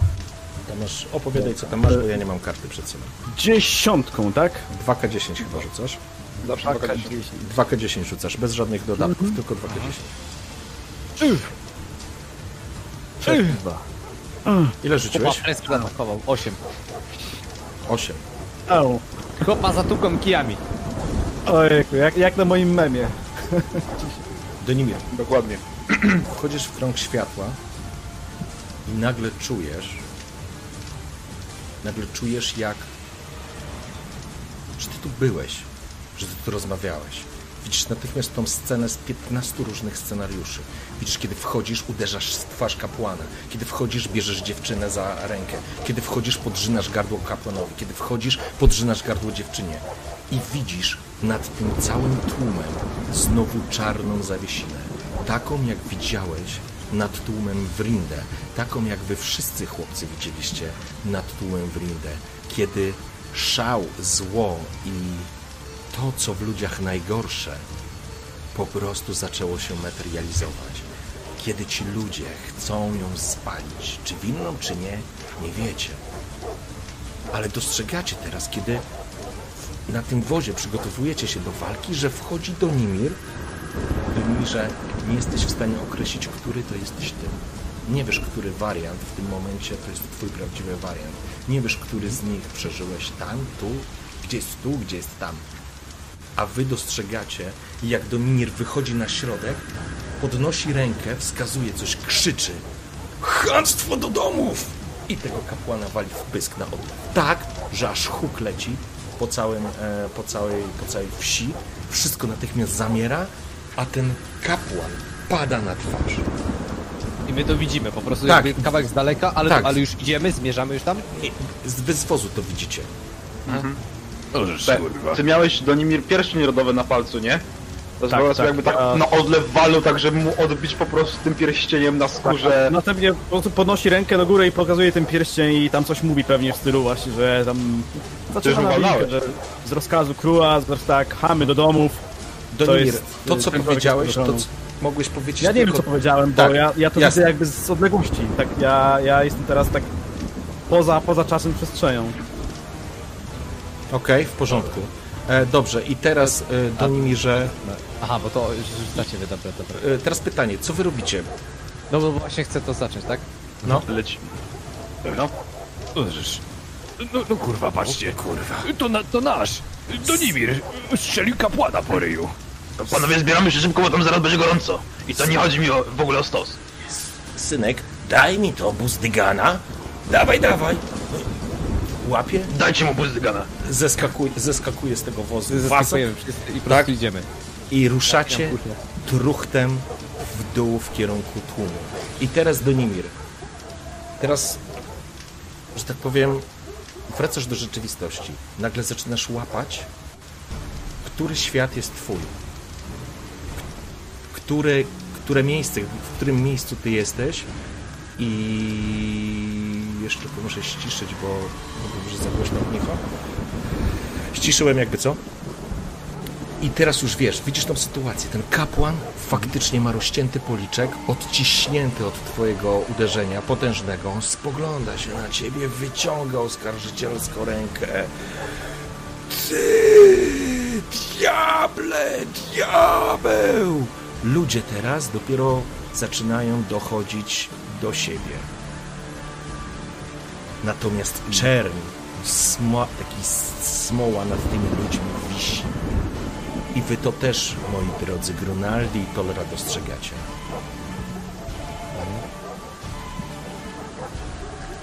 Tam masz, opowiadaj, co tam masz, bo ja nie mam karty przed sobą. Dziesiątką, tak? 2K10 chyba rzucasz. Zawsze Taka taka 10. 2K10 rzucasz, bez żadnych dodatków, tylko 2K10. Kurwa. Ile Chłopa rzuciłeś? fresk zaatakował. 8. 8. Au. Chłopa zatuką kijami. Ojejku, jak, jak na moim memie. Donimir, Dokładnie. wchodzisz w krąg światła i nagle czujesz, nagle czujesz jak, że ty tu byłeś, że ty tu rozmawiałeś. Widzisz natychmiast tą scenę z 15 różnych scenariuszy. Widzisz, kiedy wchodzisz, uderzasz w twarz kapłana. Kiedy wchodzisz, bierzesz dziewczynę za rękę. Kiedy wchodzisz, podrzynasz gardło kapłanowi. Kiedy wchodzisz, podrzynasz gardło dziewczynie. I widzisz nad tym całym tłumem znowu czarną zawiesinę. Taką, jak widziałeś nad tłumem w. Taką, jak wy wszyscy chłopcy widzieliście nad tłumem w. Kiedy szał, zło i to, co w ludziach najgorsze, po prostu zaczęło się materializować. Kiedy ci ludzie chcą ją spalić, czy winną, czy nie, nie wiecie. Ale dostrzegacie teraz, kiedy na tym wozie przygotowujecie się do walki, że wchodzi do Nimir. Nimirze, nie jesteś w stanie określić, który to jesteś ty. Nie wiesz, który wariant w tym momencie to jest twój prawdziwy wariant. Nie wiesz, który z nich przeżyłeś tam, tu, gdzie jest tu, gdzie jest tam a wy dostrzegacie, jak Dominir wychodzi na środek, podnosi rękę, wskazuje coś, krzyczy Chamstwo do domów! I tego kapłana wali w pysk na odlew. Tak, że aż huk leci po, całym, e, po, całej, po całej wsi. Wszystko natychmiast zamiera, a ten kapłan pada na twarz. I my to widzimy, po prostu Tak. jakby kawałek z daleka, ale, Tak. ale już idziemy, zmierzamy już tam. I z wyzwozu to widzicie. Kurwa. ty miałeś Donimir pierścień rodowy na palcu, nie? To Tak, tak, tak, jakby tak a- na odlew walnął, tak żeby mu odbić po prostu tym pierścieniem na skórze. Następnie po prostu podnosi rękę do góry i pokazuje ten pierścień i tam coś mówi pewnie w stylu właśnie, że tam... Zaczyna walnąłeś. że z rozkazu króla, że tak, chamy do domów. Donimir, jest, to, co powiedziałeś, to co mogłeś powiedzieć Ja nie wiem, tylko... co powiedziałem, bo Tak, ja, ja to jasne. widzę jakby z odległości. Tak, ja, ja jestem teraz tak poza, poza czasem przestrzenią. Okej, w porządku. E, dobrze, i teraz e, Donimirze, Aha, bo to już dla ciebie, dobra, dobra. e, teraz pytanie, co wy robicie? No bo właśnie chcę to zacząć, tak? No. Leci. No. No, no kurwa, patrzcie. Kurwa. To, na, to nasz. Donimir strzelił kapłana po ryju. Panowie, zbieramy się szybko, bo tam zaraz będzie gorąco. I to nie chodzi mi o, w ogóle o stos. Synek, daj mi to buzdygana. Dawaj, dawaj. Łapie, Dajcie mu buzdygana. Zeskakuje, zeskakuje z tego wozu Zeskakujemy wszyscy i po Tak. idziemy. i ruszacie truchtem w dół w kierunku tłumu. I teraz Donimir. teraz, że tak powiem, wracasz do rzeczywistości. Nagle zaczynasz łapać, który świat jest twój. Które, które miejsce, w którym miejscu ty jesteś i jeszcze tylko muszę ściszyć, bo mówię, że za głośno gnicha. Ściszyłem jakby co? I teraz już wiesz, widzisz tą sytuację. Ten kapłan faktycznie ma rozcięty policzek, odciśnięty od twojego uderzenia potężnego. On spogląda się na ciebie, wyciąga oskarżycielską rękę. Ty, diable, diabeł! Ludzie teraz dopiero zaczynają dochodzić do siebie. Natomiast czerń, smo, taki smoła nad tymi ludźmi wisi. I wy to też, moi drodzy Grunaldi i Tolera dostrzegacie.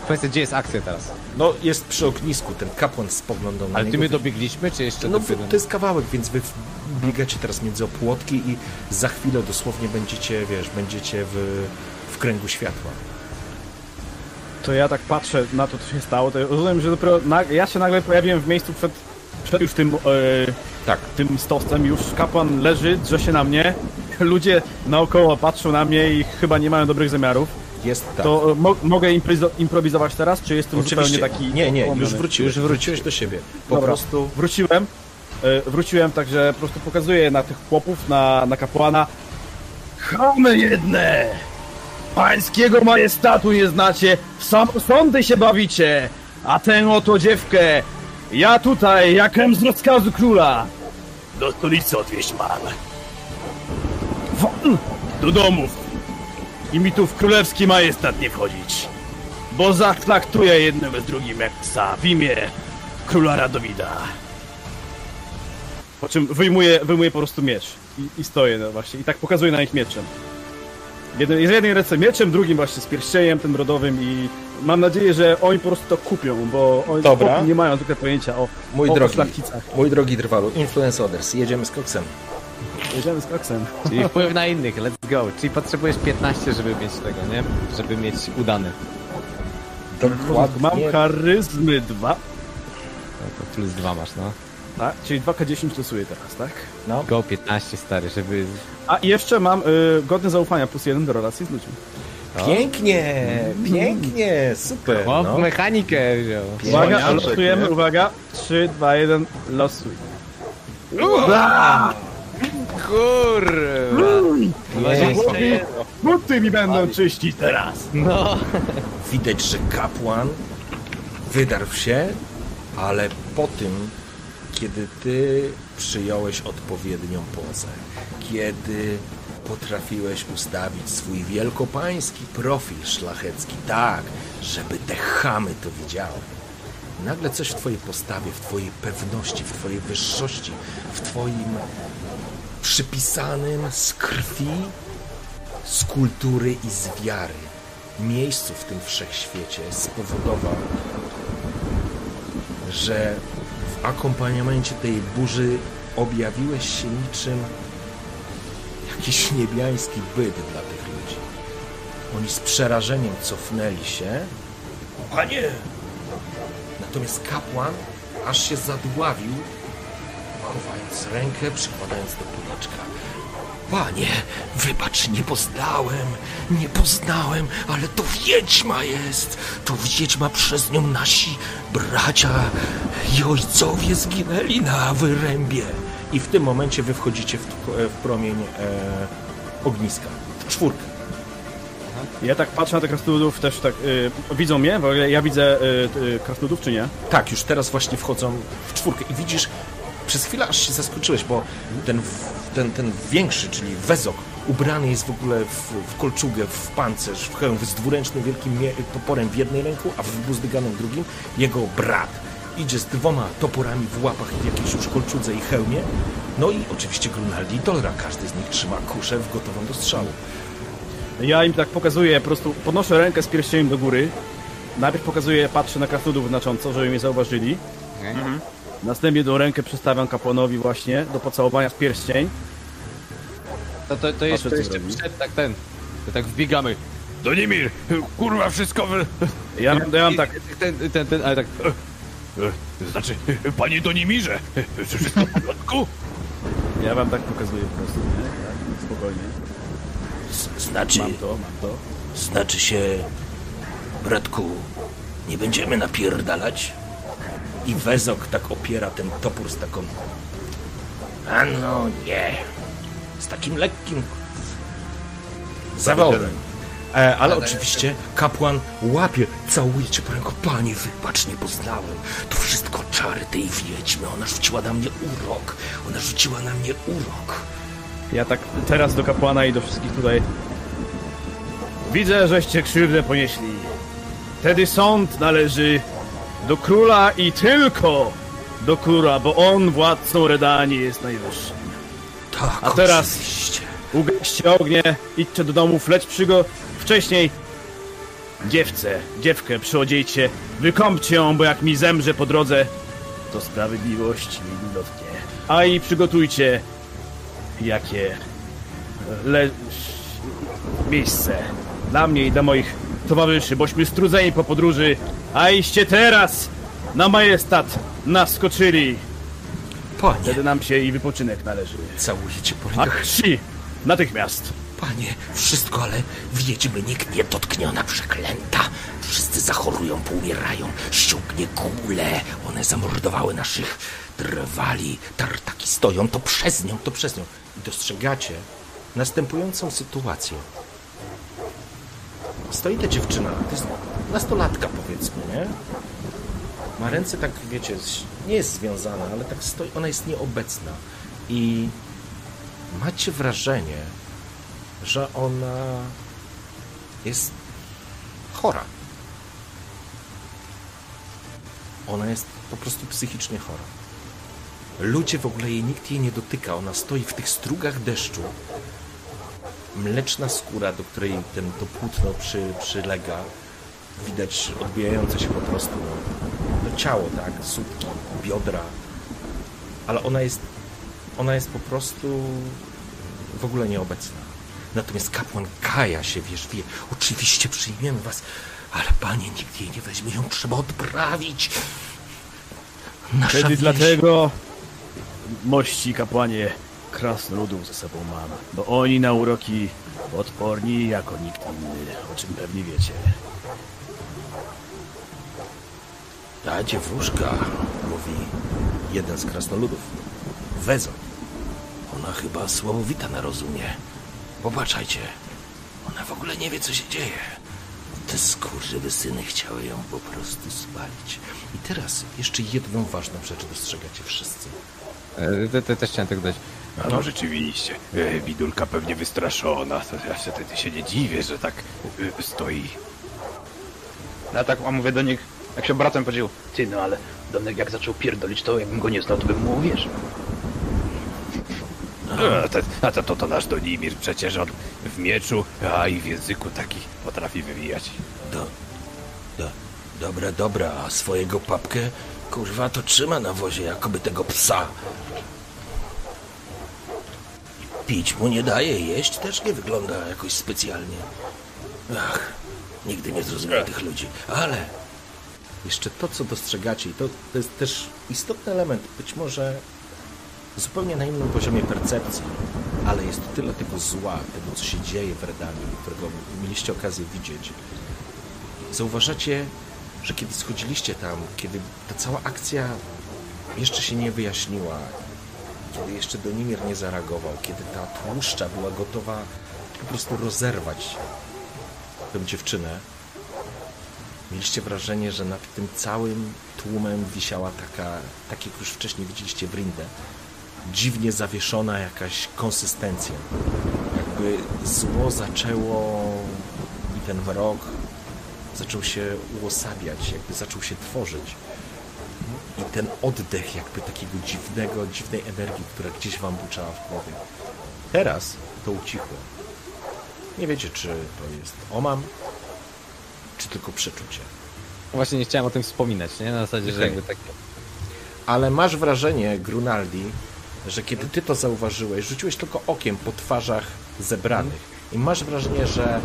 Kwestia, gdzie jest akcja teraz? No, jest przy ognisku, ten kapłan spoglądał na Ale niego. ty my dobiegliśmy, czy jeszcze No, dopiero? to jest kawałek, więc wy biegacie teraz między opłotki i za chwilę dosłownie będziecie, wiesz, będziecie w, w kręgu światła. To ja tak patrzę na to, co się stało, to rozumiem, że dopiero ja się nagle pojawiłem w miejscu przed, przed już tym, e, Tak. tym stosem, już kapłan leży, drze się na mnie, ludzie naokoło patrzą na mnie i chyba nie mają dobrych zamiarów. Jest tak. To e, mo mogę improwizo- improwizować teraz, czy jestem Oczywiście, zupełnie taki... nie, nie, już wróciłeś, już wróciłeś do siebie. Po Dobra, prostu wróciłem, e, wróciłem, także po prostu pokazuję na tych chłopów, na, na kapłana. Chamy jedne! Pańskiego majestatu nie znacie, w sam sądy się bawicie, a tę oto dziewkę, ja tutaj, jakem z rozkazu króla. Do stolicy odwieźć mam. Won, do domów. I mi tu w królewski majestat nie wchodzić, bo zatlaktuję jednym z drugim jak psa w imię króla Radowida. Po czym wyjmuję po prostu miecz i, i stoję no właśnie i tak pokazuję na nich mieczem. Jeden, z jednej ręce mieczem, drugim właśnie z pierścieniem tym rodowym i mam nadzieję, że oni po prostu to kupią, bo oni Dobra. nie mają tylko pojęcia o, Mój o drogi, szlachcicach. mój drogi drwalu, Influence Others, jedziemy z koksem. Jedziemy z koksem. Czyli *laughs* wpływ na innych, let's go. Czyli potrzebujesz 15, żeby mieć tego, nie? Żeby mieć udany. Mam charyzmy 2. No to plus 2 masz, no. Tak, czyli 2K10 stosuję teraz, tak? No. Go 15 stary, żeby... A i jeszcze mam y, godne zaufania plus 1 do relacji z ludźmi. Pięknie, pięknie, super. O, No. mechanikę wziął. Uwaga, losujemy, nie? uwaga. 3, 2, 1, losuj. Kurwa. Pięknie. Buty mi będą czyścić teraz. No. Widać, że kapłan wydarł się, ale po tym, kiedy ty przyjąłeś odpowiednią pozę, kiedy potrafiłeś ustawić swój wielkopański profil szlachecki tak, żeby te chamy to widziały. Nagle coś w twojej postawie, w twojej pewności, w twojej wyższości, w twoim przypisanym z krwi z kultury i z wiary miejscu w tym wszechświecie spowodował, że akompaniamencie tej burzy objawiłeś się niczym jakiś niebiański byt dla tych ludzi. Oni z przerażeniem cofnęli się. Panie! Natomiast kapłan aż się zadławił, chowając rękę, przykładając do policzka. Panie, wybacz, nie poznałem, nie poznałem, ale to wiedźma jest. To wiedźma przez nią nasi bracia i ojcowie zginęli na wyrębie. I w tym momencie wy wchodzicie w, w promień e, ogniska. W czwórkę. Ja tak patrzę na tych krasnoludów, też tak y, widzą mnie, bo ja widzę y, y, krasnoludów, czy nie? Tak, już teraz właśnie wchodzą w czwórkę i widzisz, przez chwilę aż się zaskoczyłeś, bo ten, ten, ten większy, czyli Wezok, ubrany jest w ogóle w, w kolczugę, w pancerz, w hełm, z dwuręcznym wielkim toporem w jednej ręku, a w buzdyganem w drugim. Jego brat idzie z dwoma toporami w łapach i w jakiejś już kolczudze i hełmie. No i oczywiście Grunaldi i Dolra, każdy z nich trzyma kuszę w gotową do strzału. Ja im tak pokazuję, po prostu podnoszę rękę z pierścieniem do góry. Najpierw pokazuję, patrzę na krasnoludów znacząco, żeby mnie zauważyli. Mhm. Następnie tą rękę przestawiam kapłanowi właśnie do pocałowania w pierścień. To, to, to, jest, Patrzę, to jeszcze przed, tak ten. To tak wbiegamy. Donimir, kurwa, wszystko wy... Ja, ja mam tak, Ten, ten, ten, ale tak... Znaczy, panie Donimirze, czy wszystko w porządku? ja wam tak pokazuję po prostu, nie? Tak, spokojnie. Z- Znaczy, Mam to, mam to. znaczy się, bratku, nie będziemy napierdalać? I Wezok tak opiera ten topór z taką... A no nie. z takim lekkim zawodem. E, ale oczywiście kapłan łapie, całuje cię po ręku. Panie, wybacz, nie poznałem. To wszystko czary tej wiedźmy. Ona rzuciła na mnie urok. Ona rzuciła na mnie urok. Ja tak teraz do kapłana i do wszystkich tutaj. Widzę, żeście krzywdę ponieśli. Wtedy sąd należy do króla i tylko do króla, bo on władcą Redanii jest najwyższy. Tak, A teraz- oczywiście. Ugaście ognie, idźcie do domu, leć przy go. Wcześniej dziewcę, dziewkę przyodziejcie, wykąpcie ją, bo jak mi zemrze po drodze, to sprawiedliwość mi nie dotknie. A i przygotujcie jakie le... miejsce dla mnie i dla moich towarzyszy, bośmy strudzeni po podróży, a iście teraz na majestat naskoczyli. Panie, Wtedy nam się i wypoczynek należy. całuje cię po A rękach. natychmiast. Panie, wszystko, ale wiedźmy nikt nie Dotkniona, przeklęta. Wszyscy zachorują, poumierają. Ściągnie kule. One zamordowały naszych drwali. Tartaki stoją, to przez nią. to przez nią. I dostrzegacie następującą sytuację. Stoi ta dziewczyna, to jest nastolatka powiedzmy, nie? Ma ręce tak, wiecie, nie jest związana, ale tak stoi, ona jest nieobecna. I macie wrażenie, że ona jest chora. Ona jest po prostu psychicznie chora. Ludzie w ogóle jej, nikt jej nie dotyka. Ona stoi w tych strugach deszczu. Mleczna skóra, do której ten, to płótno przy, przylega. Widać odbijające się po prostu no, no ciało, tak? Słupki, biodra. Ale ona jest, ona jest po prostu w ogóle nieobecna. Natomiast kapłan kaja się, wiesz, wie, oczywiście przyjmiemy was, ale panie, nikt jej nie weźmie, ją trzeba odprawić. Nasza Wtedy wieś- dlatego, mości kapłanie, krasnoludów ze sobą mam, bo oni na uroki odporni jako nikt inny, o czym pewnie wiecie. Ta dziewuszka, mówi jeden z krasnoludów, Wezo. Ona chyba słowowita na rozumie. Popatrzajcie, ona w ogóle nie wie, co się dzieje. Te skurwysyny chciały ją po prostu spalić. I teraz jeszcze jedną ważną rzecz dostrzegacie wszyscy. E, te, te, też chciałem tak dać. A no rzeczywiście, e, widulka pewnie wystraszona. To Ja się wtedy się nie dziwię, że tak e, stoi. Ja tak a mówię do nich, jak się obracam, powiedział, ty no ale Donek jak zaczął pierdolić, to jakbym go nie znał, to bym mu uwierzył. A, to, a to, to, to nasz Donimir, przecież on w mieczu, a i w języku taki potrafi wywijać. Do, do, dobra, dobra, a swojego papkę, kurwa, to trzyma na wozie, jakoby tego psa. Pić mu nie daje, jeść też nie wygląda jakoś specjalnie. Ach, nigdy nie zrozumiem tych ludzi, ale jeszcze to, co dostrzegacie, i to, to jest też istotny element, być może zupełnie na innym poziomie percepcji, ale jest tyle tego zła, tego, co się dzieje w Redanii, którego mieliście okazję widzieć. Zauważacie, że kiedy schodziliście tam, kiedy ta cała akcja jeszcze się nie wyjaśniła, kiedy jeszcze Donimir nie zareagował, kiedy ta tłuszcza była gotowa po prostu rozerwać tę dziewczynę, mieliście wrażenie, że nad tym całym tłumem wisiała taka, tak jak już wcześniej widzieliście w Rindę, dziwnie zawieszona jakaś konsystencja. Jakby zło zaczęło i ten wrog zaczął się uosabiać, jakby zaczął się tworzyć. I ten oddech jakby takiego dziwnego, dziwnej energii, która gdzieś wam buczała w głowie. Teraz to ucichło. Nie wiecie, czy to jest omam, tylko przeczucie. Właśnie nie chciałem o tym wspominać, nie? Na zasadzie, że Okej. jakby tak... Ale masz wrażenie, Grunaldi, że kiedy ty to zauważyłeś, rzuciłeś tylko okiem po twarzach zebranych i masz wrażenie, że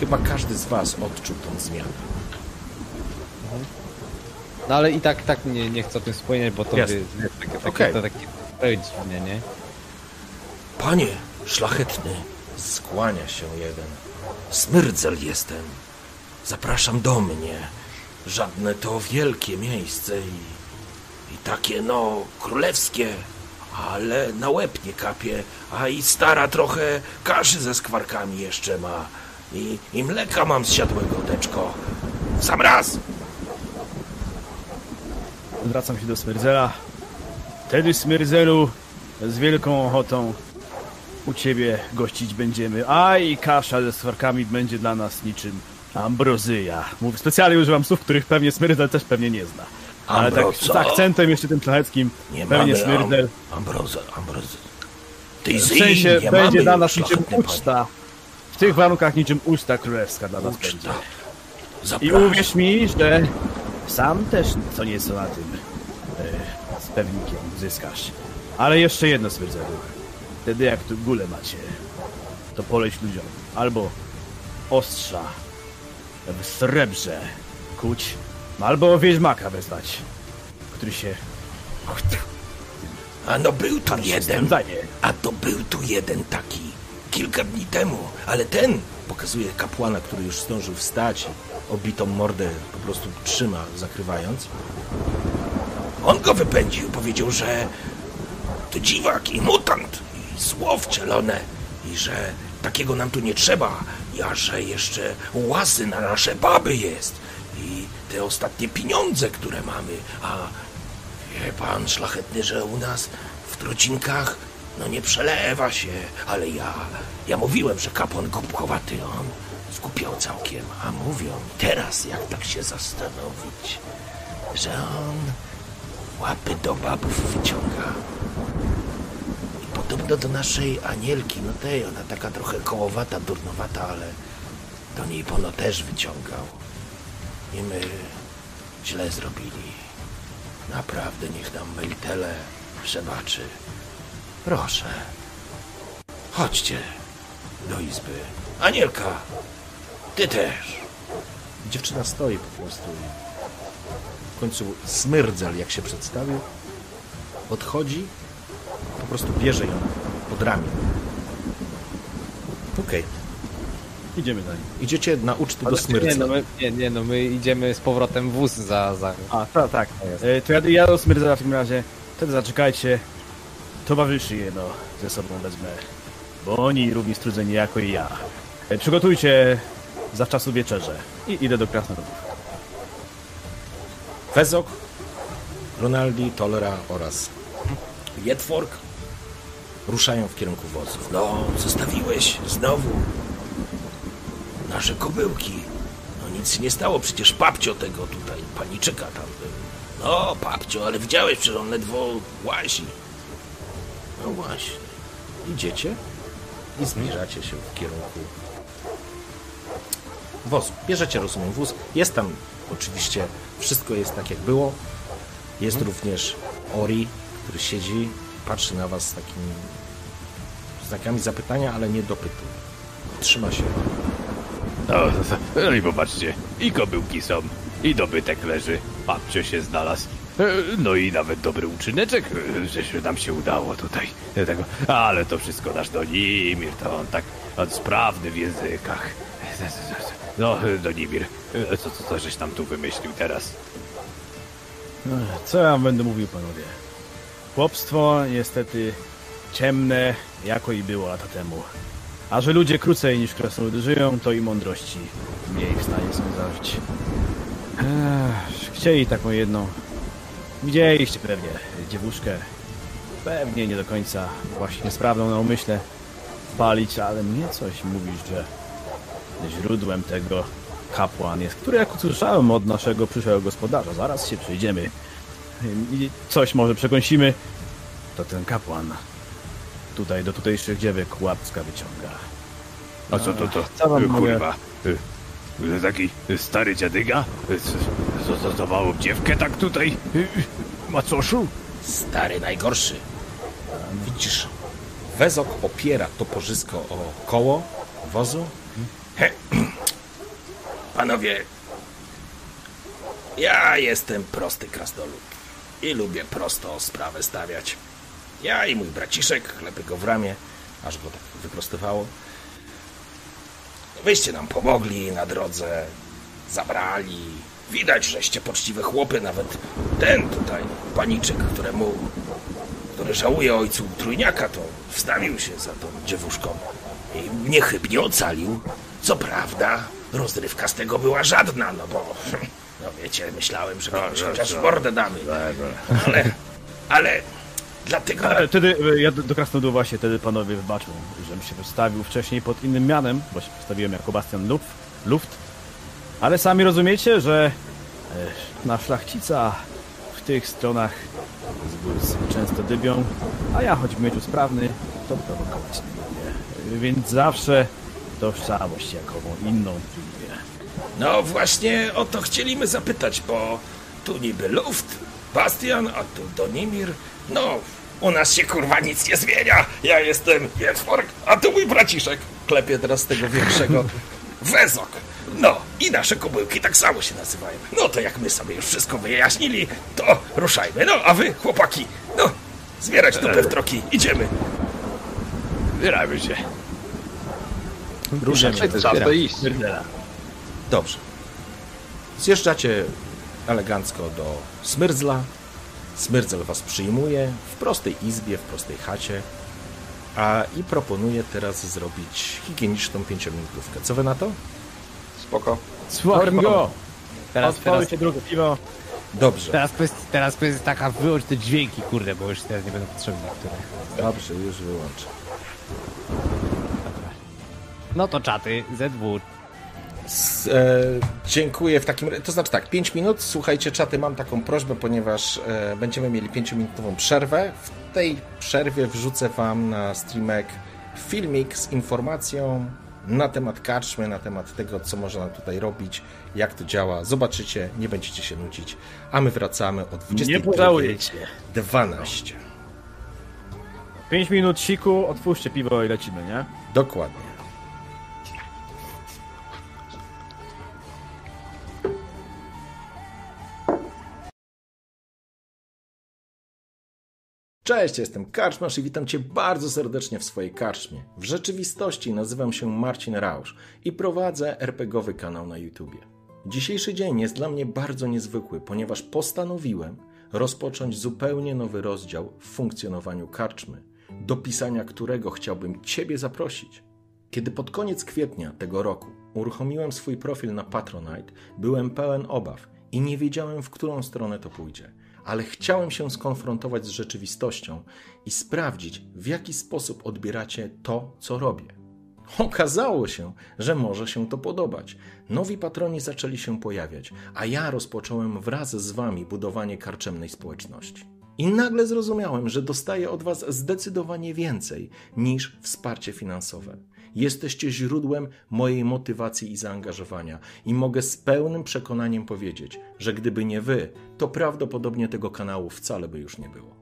Chyba każdy z was odczuł tą zmianę. No ale i tak, tak nie, nie chcę o tym wspomnieć, bo to jest takie, takie, to takie dziwnie, nie? Panie szlachetny, skłania się jeden. Smyrdzel jestem. Zapraszam do mnie. Żadne to wielkie miejsce i, i takie no królewskie, ale na łeb nie kapie, a i stara trochę kaszy ze skwarkami jeszcze ma. I, i mleka mam z siadłego teczko. W sam raz! Zwracam się do Smyrdzela. Wtedy, Smyrdzelu, z wielką ochotą u ciebie gościć będziemy. A i kasza ze swarkami będzie dla nas niczym ambrozyja. Mówię, specjalnie używam słów, których pewnie Smyrdzel też pewnie nie zna. Ale tak z akcentem jeszcze tym szlacheckim, Nie pewnie mamy Smyrdzel. am, ambrozy, ambrozy. Ty W sensie nie będzie dla nas niczym uczta. W tych warunkach niczym uczta królewska dla nas będzie. Uczta. I Zapraszam. uwierz mi, że sam też co nieco na tym e, z pewnikiem zyskasz. Ale jeszcze jedno stwierdzenie. Wtedy jak tu gule macie, to poleć ludziom. Albo ostrza w srebrze kuć, albo wieźmaka wezwać, który się A no był tu jeden. A to był tu jeden taki. Kilka dni temu. Ale ten pokazuje kapłana, który już zdążył wstać i obitą mordę po prostu trzyma, zakrywając. On go wypędził. Powiedział, że to dziwak i mutant i zło wcielone i że takiego nam tu nie trzeba. Ja, że jeszcze łasy na nasze baby jest i te ostatnie pieniądze, które mamy, a Wie pan szlachetny, że u nas w trocinkach no nie przelewa się, ale ja, ja mówiłem, że kapłan głupkowaty, on zgupiał całkiem, a mówią teraz, jak tak się zastanowić, że on łapy do babów wyciąga. Podobno do naszej anielki, no tej, ona taka trochę kołowata, durnowata, ale do niej pono też wyciągał. I my źle zrobili. Naprawdę niech nam Melitele przebaczy. Proszę. Chodźcie do izby. Anielka, ty też. Dziewczyna stoi po prostu. i W końcu smyrdzel, jak się przedstawił, odchodzi, po prostu bierze ją pod ramię. Okej, Idziemy za nim. idziecie na ucztę do Nie smyrdza. no, my, nie, nie, no my idziemy z powrotem wóz za... za... A, tak, tak. E, to ja, ja do Smyrdzela w takim razie. Wtedy zaczekajcie. Towarzyszy jedno ze sobą wezmę. Bo oni równie strudzeni jako i ja. E, przygotujcie zawczasu wieczerze. I idę do krasnoludów. Fezok, Ronaldi, Tolera oraz Jedwork ruszają w kierunku wozów. No, zostawiłeś znowu nasze kobyłki. No nic się nie stało, przecież papcio tego tutaj, paniczyka tam był. No, papcio, ale widziałeś, przecież on ledwo łazi. No właśnie. Idziecie i zbliżacie się w kierunku wozu. Bierzecie, rozumiem, wóz. Jest tam oczywiście, wszystko jest tak jak było. Jest również Ori, który siedzi, patrzy na was z takimi znakami zapytania, ale nie dopytu. Trzyma się. No, no i popatrzcie, i kobyłki są, i dobytek leży, babcio się znalazł. E, No i nawet dobry uczyneczek, e, że się nam się udało tutaj. Tego. Ale to wszystko nasz Donimir, to on tak on sprawny w językach. No, Donimir, e, co, co, co żeś tam tu wymyślił teraz? Co ja będę mówił, panowie? Chłopstwo niestety ciemne, jako i było lata temu. A że ludzie krócej niż krasnoludy żyją, to i mądrości mniej w stanie są zażyć. Ech, chcieli taką jedną. Widzieliście pewnie dziewuszkę. Pewnie nie do końca właśnie sprawną na umyśle palić, ale mnie coś mówi, że źródłem tego kapłan jest, który jak usłyszałem od naszego przyszłego gospodarza, zaraz się przyjdziemy i coś może przekąsimy, to ten kapłan tutaj do tutejszych dziewek łapska wyciąga. A co to to? E, mogę- Kurwa. e, Taki stary dziadyga? E, co- Co co za małą dziewkę tak tutaj? Macoszu? Stary, najgorszy. Widzisz, Wezok opiera toporzysko o koło wozu. He, *clears throat* Panowie, ja jestem prosty krasnolud i lubię prosto sprawę stawiać. Ja i mój braciszek, klepy go w ramię, aż go tak wyprostowało. Wyście nam pomogli na drodze, zabrali. Widać, żeście poczciwe chłopy, nawet ten tutaj, paniczek, któremu, który żałuje ojcu trójniaka, to wstawił się za tą dziewuszką i niechybnie ocalił. Co prawda, rozrywka z tego była żadna, no bo, *laughs* no wiecie, myślałem, że komuś chociaż w mordę damy. Ale, ale, dlatego... Ale wtedy, e, ja do, do Krasnodu właśnie wtedy panowie wybaczą, żebym się przedstawił wcześniej pod innym mianem, bo się przedstawiłem jako Bastian Luft, Luft. Ale sami rozumiecie, że e, na szlachcica w tych stronach zbójcy często dybią, a ja choć mieczu sprawny, to prowokować nie lubię. Więc zawsze tożsamość jakową inną lubię. No właśnie o to chcieliśmy zapytać, bo tu niby Luft, Bastian, a tu Donimir. No, u nas się kurwa nic nie zmienia. Ja jestem Jedwork, a tu mój braciszek. Klepie teraz tego większego. *laughs* Wezok. No, i nasze kobyłki tak samo się nazywają. No to jak my sobie już wszystko wyjaśnili, to ruszajmy. No, a wy, chłopaki, no, zbierać dupę w troki. Idziemy. Zbieramy się. Ruszajmy. Czas to iść. Dobrze. Zjeżdżacie elegancko do Smyrdzla. Smyrdzel was przyjmuje w prostej izbie, w prostej chacie. A i proponuje teraz zrobić higieniczną pięciominutówkę. Co wy na to? Spoko. Słucham go! Teraz, teraz, Odpowiedźcie drugie piwo. Dobrze. teraz, kwestia, teraz kwestia jest taka, wyłącz te dźwięki, kurde, bo już teraz nie będą potrzebne niektóre. Dobrze, już wyłączę. No to czaty, ZW. S- e, dziękuję w takim. To znaczy tak, 5 minut. Słuchajcie, czaty, mam taką prośbę, ponieważ e, będziemy mieli 5-minutową przerwę. W tej przerwie wrzucę Wam na streamek filmik z informacją na temat karczmy, na temat tego, co można tutaj robić, jak to działa. Zobaczycie, nie będziecie się nudzić. A my wracamy o 22.12. Nie pożałujecie. 12. 5 minut siku, otwórzcie piwo i lecimy, nie? Dokładnie. Cześć, jestem Karczmasz i witam Cię bardzo serdecznie w swojej karczmie. W rzeczywistości nazywam się Marcin Rausz i prowadzę RPGowy kanał na YouTubie. Dzisiejszy dzień jest dla mnie bardzo niezwykły, ponieważ postanowiłem rozpocząć zupełnie nowy rozdział w funkcjonowaniu karczmy, do pisania którego chciałbym Ciebie zaprosić. Kiedy pod koniec kwietnia tego roku uruchomiłem swój profil na Patronite, byłem pełen obaw i nie wiedziałem, w którą stronę to pójdzie, ale chciałem się skonfrontować z rzeczywistością i sprawdzić, w jaki sposób odbieracie to, co robię. Okazało się, że może się to podobać. Nowi patroni zaczęli się pojawiać, a ja rozpocząłem wraz z wami budowanie karczemnej społeczności. I nagle zrozumiałem, że dostaję od was zdecydowanie więcej niż wsparcie finansowe. Jesteście źródłem mojej motywacji i zaangażowania, i mogę z pełnym przekonaniem powiedzieć, że gdyby nie wy, to prawdopodobnie tego kanału wcale by już nie było.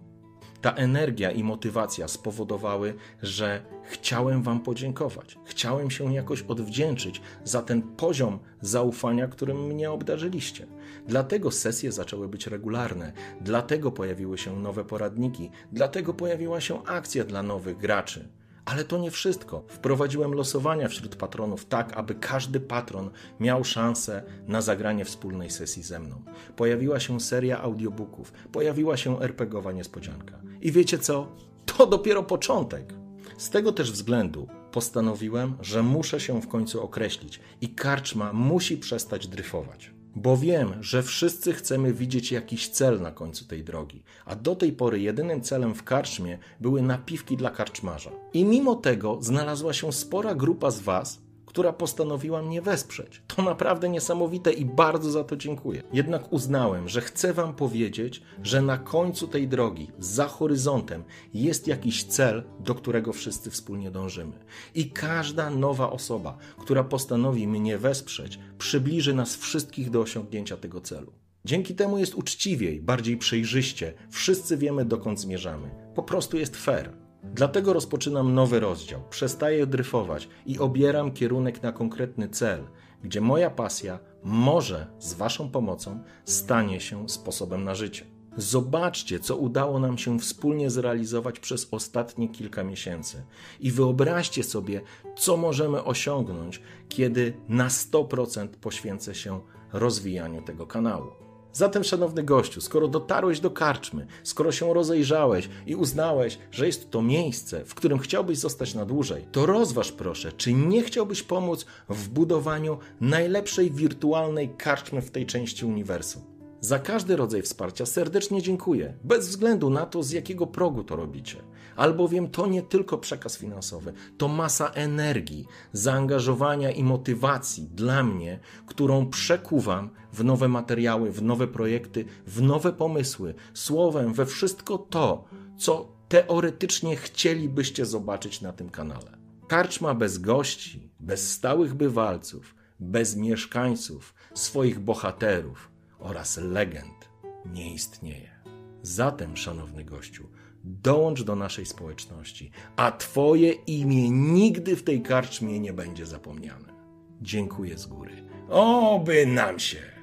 Ta energia i motywacja spowodowały, że chciałem Wam podziękować. Chciałem się jakoś odwdzięczyć za ten poziom zaufania, którym mnie obdarzyliście. Dlatego sesje zaczęły być regularne, dlatego pojawiły się nowe poradniki, dlatego pojawiła się akcja dla nowych graczy. Ale to nie wszystko. Wprowadziłem losowania wśród patronów tak, aby każdy patron miał szansę na zagranie wspólnej sesji ze mną. Pojawiła się seria audiobooków, pojawiła się RPGowa niespodzianka. I wiecie co? To dopiero początek. Z tego też względu postanowiłem, że muszę się w końcu określić i karczma musi przestać dryfować. Bo wiem, że wszyscy chcemy widzieć jakiś cel na końcu tej drogi, a do tej pory jedynym celem w karczmie były napiwki dla karczmarza. I mimo tego znalazła się spora grupa z Was, która postanowiła mnie wesprzeć. To naprawdę niesamowite i bardzo za to dziękuję. Jednak uznałem, że chcę Wam powiedzieć, że na końcu tej drogi, za horyzontem, jest jakiś cel, do którego wszyscy wspólnie dążymy. I każda nowa osoba, która postanowi mnie wesprzeć, przybliży nas wszystkich do osiągnięcia tego celu. Dzięki temu jest uczciwiej, bardziej przejrzyście, wszyscy wiemy dokąd zmierzamy. Po prostu jest fair. Dlatego rozpoczynam nowy rozdział, przestaję dryfować i obieram kierunek na konkretny cel, gdzie moja pasja, może z Waszą pomocą stanie się sposobem na życie. Zobaczcie, co udało nam się wspólnie zrealizować przez ostatnie kilka miesięcy i wyobraźcie sobie, co możemy osiągnąć, kiedy na 100% poświęcę się rozwijaniu tego kanału. Zatem, szanowny gościu, skoro dotarłeś do karczmy, skoro się rozejrzałeś i uznałeś, że jest to miejsce, w którym chciałbyś zostać na dłużej, to rozważ proszę, czy nie chciałbyś pomóc w budowaniu najlepszej wirtualnej karczmy w tej części uniwersum. Za każdy rodzaj wsparcia serdecznie dziękuję, bez względu na to, z jakiego progu to robicie. Albowiem to nie tylko przekaz finansowy, to masa energii, zaangażowania i motywacji dla mnie, którą przekuwam w nowe materiały, w nowe projekty, w nowe pomysły, słowem, we wszystko to, co teoretycznie chcielibyście zobaczyć na tym kanale. Karczma bez gości, bez stałych bywalców, bez mieszkańców, swoich bohaterów oraz legend nie istnieje. Zatem, szanowny gościu, dołącz do naszej społeczności, a Twoje imię nigdy w tej karczmie nie będzie zapomniane. Dziękuję z góry. Oby nam się!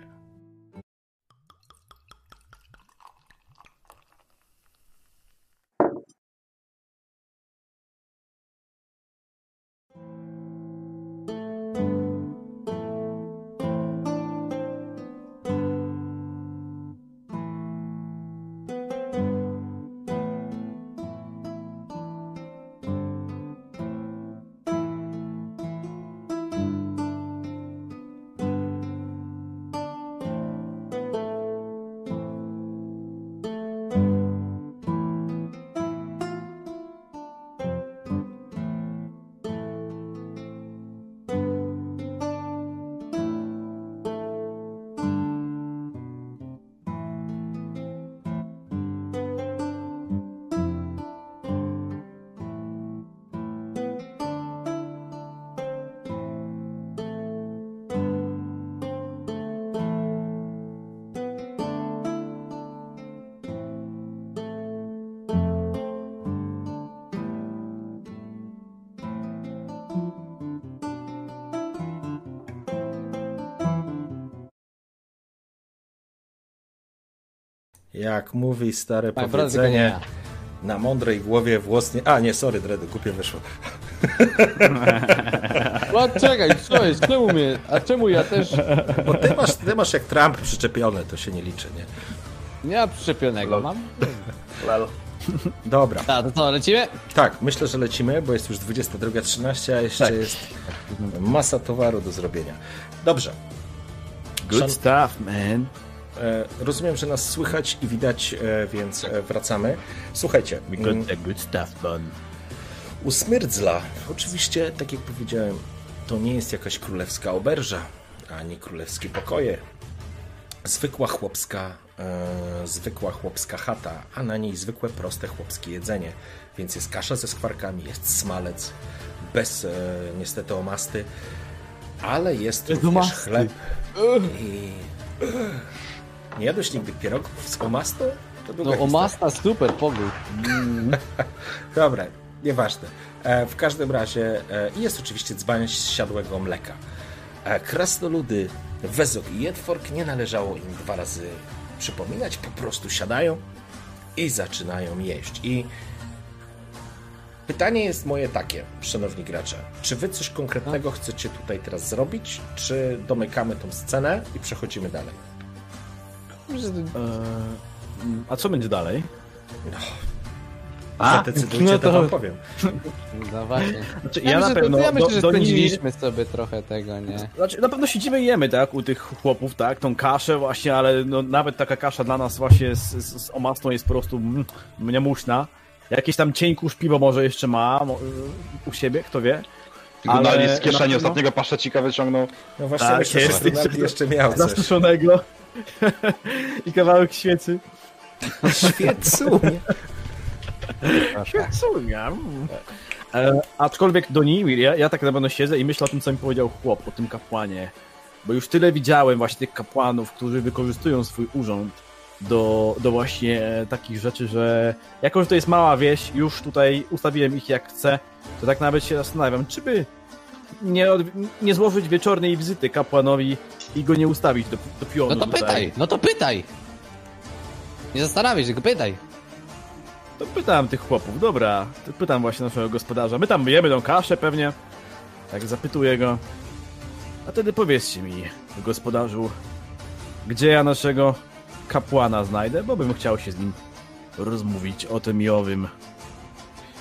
Jak mówi stare Tak, powiedzenie, ja. na mądrej głowie włos nie... A, nie, sorry, Dredy, głupie wyszło. *laughs* No czekaj, co jest? Czemu mnie? A czemu ja też Bo ty masz, ty masz jak Trump przyczepione, to się nie liczy, nie? nie przyczepionego mam? Dobra, A, to co, lecimy? tak, myślę, że lecimy, bo jest już 22.13, a jeszcze Tak. jest masa towaru do zrobienia. Dobrze, Good Szan- stuff, man. E, rozumiem, że nas słychać i widać, e, więc e, wracamy. Słuchajcie, mm, the good stuff, man. U Smyrdzla, oczywiście, tak jak powiedziałem, to nie jest jakaś królewska oberża, ani królewskie pokoje. Zwykła chłopska, e, zwykła chłopska chata, a na niej zwykłe, proste chłopskie jedzenie. Więc jest kasza ze skwarkami, jest smalec, bez e, niestety omasty, ale jest również chleb i... Nie jadłeś nigdy pierogów z omastą? To długa No omasta super, pogód. *laughs* Dobra, nieważne. E, w każdym razie e, jest oczywiście dzban z siadłego mleka. E, krasnoludy, Wezok i Jedwork nie należało im dwa razy przypominać, po prostu siadają i zaczynają jeść. I pytanie jest moje takie, szanowni gracze. Czy wy coś konkretnego chcecie tutaj teraz zrobić, czy domykamy tą scenę i przechodzimy dalej? A co będzie dalej? A, Zadecydujcie, no to wam powiem. No właśnie. Znaczy, Ja, ja, na myślę, pewno to, ja myślę, do, że spędziliśmy sobie trochę tego, nie? Znaczy, na pewno siedzimy i jemy, tak, u tych chłopów, tak, tą kaszę właśnie, ale no, nawet taka kasza dla nas właśnie z, z, z omastą jest po prostu mm, niemuszna. Jakieś tam cień kurz piwo może jeszcze ma u siebie, kto wie. Gunali z kieszeni ostatniego paszczecika wyciągnął. No właśnie, Tak, myślę, jest. Ronald jeszcze miał. Zasuszonego *laughs* i kawałek świecy. Świecu! Świecunia. mm. E, aczkolwiek do niej, ja, ja tak na pewno siedzę i myślę o tym, co mi powiedział chłop, o tym kapłanie. Bo już tyle widziałem właśnie tych kapłanów, którzy wykorzystują swój urząd do, do właśnie takich rzeczy, że jako, że to jest mała wieś, już tutaj ustawiłem ich jak chcę, to tak nawet się zastanawiam, czy by nie, od, nie złożyć wieczornej wizyty kapłanowi i go nie ustawić do, do pionu No to tutaj. pytaj, no to pytaj. Nie zastanawiaj się, tylko pytaj. To pytam tych chłopów, dobra. To pytam właśnie naszego gospodarza. My tam jemy tą kaszę pewnie. Tak zapytuję go. A wtedy powiedzcie mi, gospodarzu, gdzie ja naszego kapłana znajdę, bo bym chciał się z nim rozmówić o tym i owym.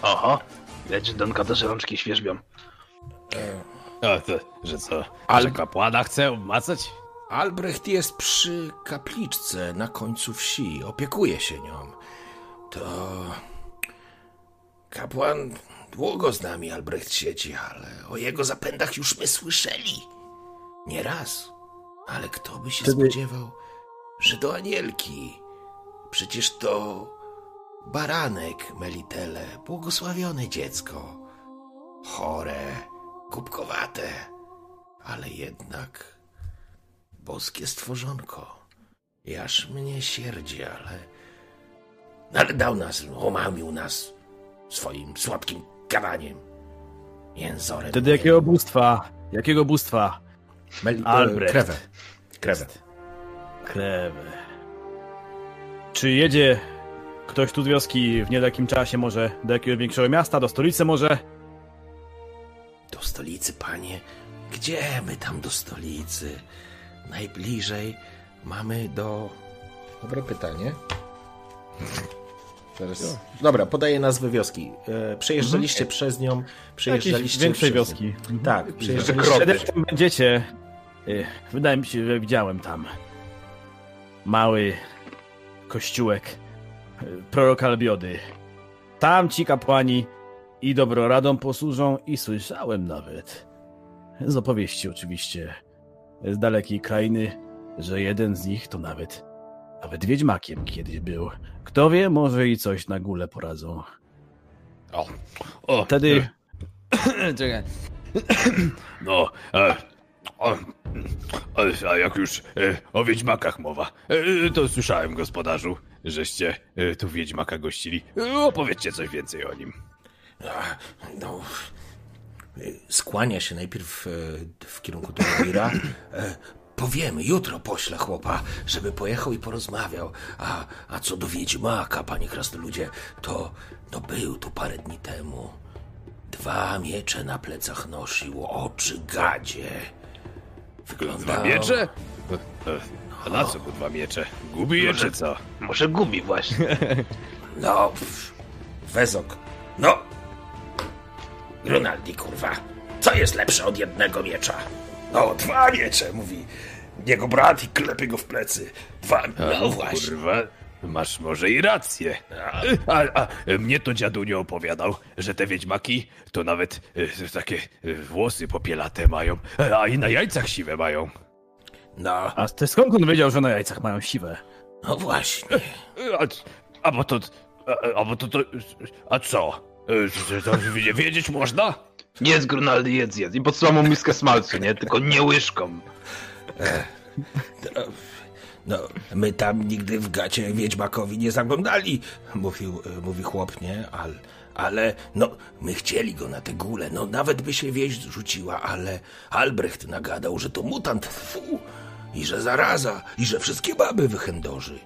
Oho, lecz Donka też rączki świeżbią. A to, że co? Ale- Że kapłana chce obmacać? Albrecht jest przy kapliczce na końcu wsi. Opiekuje się nią. To. Kapłan długo z nami Albrecht siedzi, ale o jego zapędach już my słyszeli. Nie raz. Ale kto by się Wtedy- spodziewał, że do anielki? Przecież to baranek Melitele, błogosławione dziecko. Chore, kubkowate, ale jednak boskie stworzonko. Jaż mnie sierdzi, ale... Ale dał nas, omamił nas swoim słodkim kawaniem. Jęzorem. Wtedy jakiego bóstwa? Jakiego bóstwa? Mel... Albrecht. Krewę. Krewę. Krewę. Czy jedzie ktoś tu z wioski w niedakim czasie może do jakiegoś większego miasta, do stolicy może? Do stolicy, panie? Gdzie my tam do stolicy? Najbliżej mamy do... Dobre pytanie. Teraz... Dobra, podaję nazwę wioski. E, przejeżdżaliście przez nią, przejeżdżaliście większej przez wioski. nią. Tak, przejeżdżaliście... Tam będziecie. y, Wydaje mi się, że widziałem tam mały kościółek y, proroka Albiody. Tam ci kapłani i dobroradą posłużą i słyszałem nawet z opowieści oczywiście z dalekiej krainy, że jeden z nich to nawet nawet wiedźmakiem kiedyś był. Kto wie, może i coś na górę poradzą. O, o Wtedy *coughs* Czekaj. *coughs* No, e, o, a, jak już e, o wiedźmakach mowa, e, to słyszałem, gospodarzu, żeście e, tu wiedźmaka gościli. Opowiedzcie coś więcej o nim. No, skłania się najpierw w kierunku Dobromira. E, Powiemy, jutro poślę chłopa, żeby pojechał i porozmawiał. A, a co do Wiedźmaka, panie krasnoludzie, to, to był tu parę dni temu. Dwa miecze na plecach nosił, oczy gadzie. Wyglądał... Dwa miecze? A na co mu dwa miecze? Gubi je czy co? Może gubi właśnie. *laughs* No, pff, Wezok. No. Grunaldi, kurwa. Co jest lepsze od jednego miecza? No, dwa miecze, mówi jego brat i klepie go w plecy. Dwa, no właśnie. Kurwa, masz może i rację. A, a, a mnie to dziadunio opowiadał, że te wiedźmaki to nawet e, takie e, włosy popielate mają, a i na jajcach siwe mają. No, A ty skąd on wiedział, że na jajcach mają siwe? no właśnie. E, A, a bo to, a, a bo to, to, a co? E, To, to wiedzieć- można? Nie jedz Grunaldy, jedz, jedz. I podsyłam mu miskę smalcu, nie? Tylko nie łyżką. No, my tam nigdy w gacie Wiedźmakowi nie zaglądali, mówił, mówi chłop, nie? Ale, ale, no, my chcieli go na tę gulę, no, nawet by się wieść rzuciła, ale Albrecht nagadał, że to mutant, fu, i że zaraza, i że wszystkie baby wychędoży.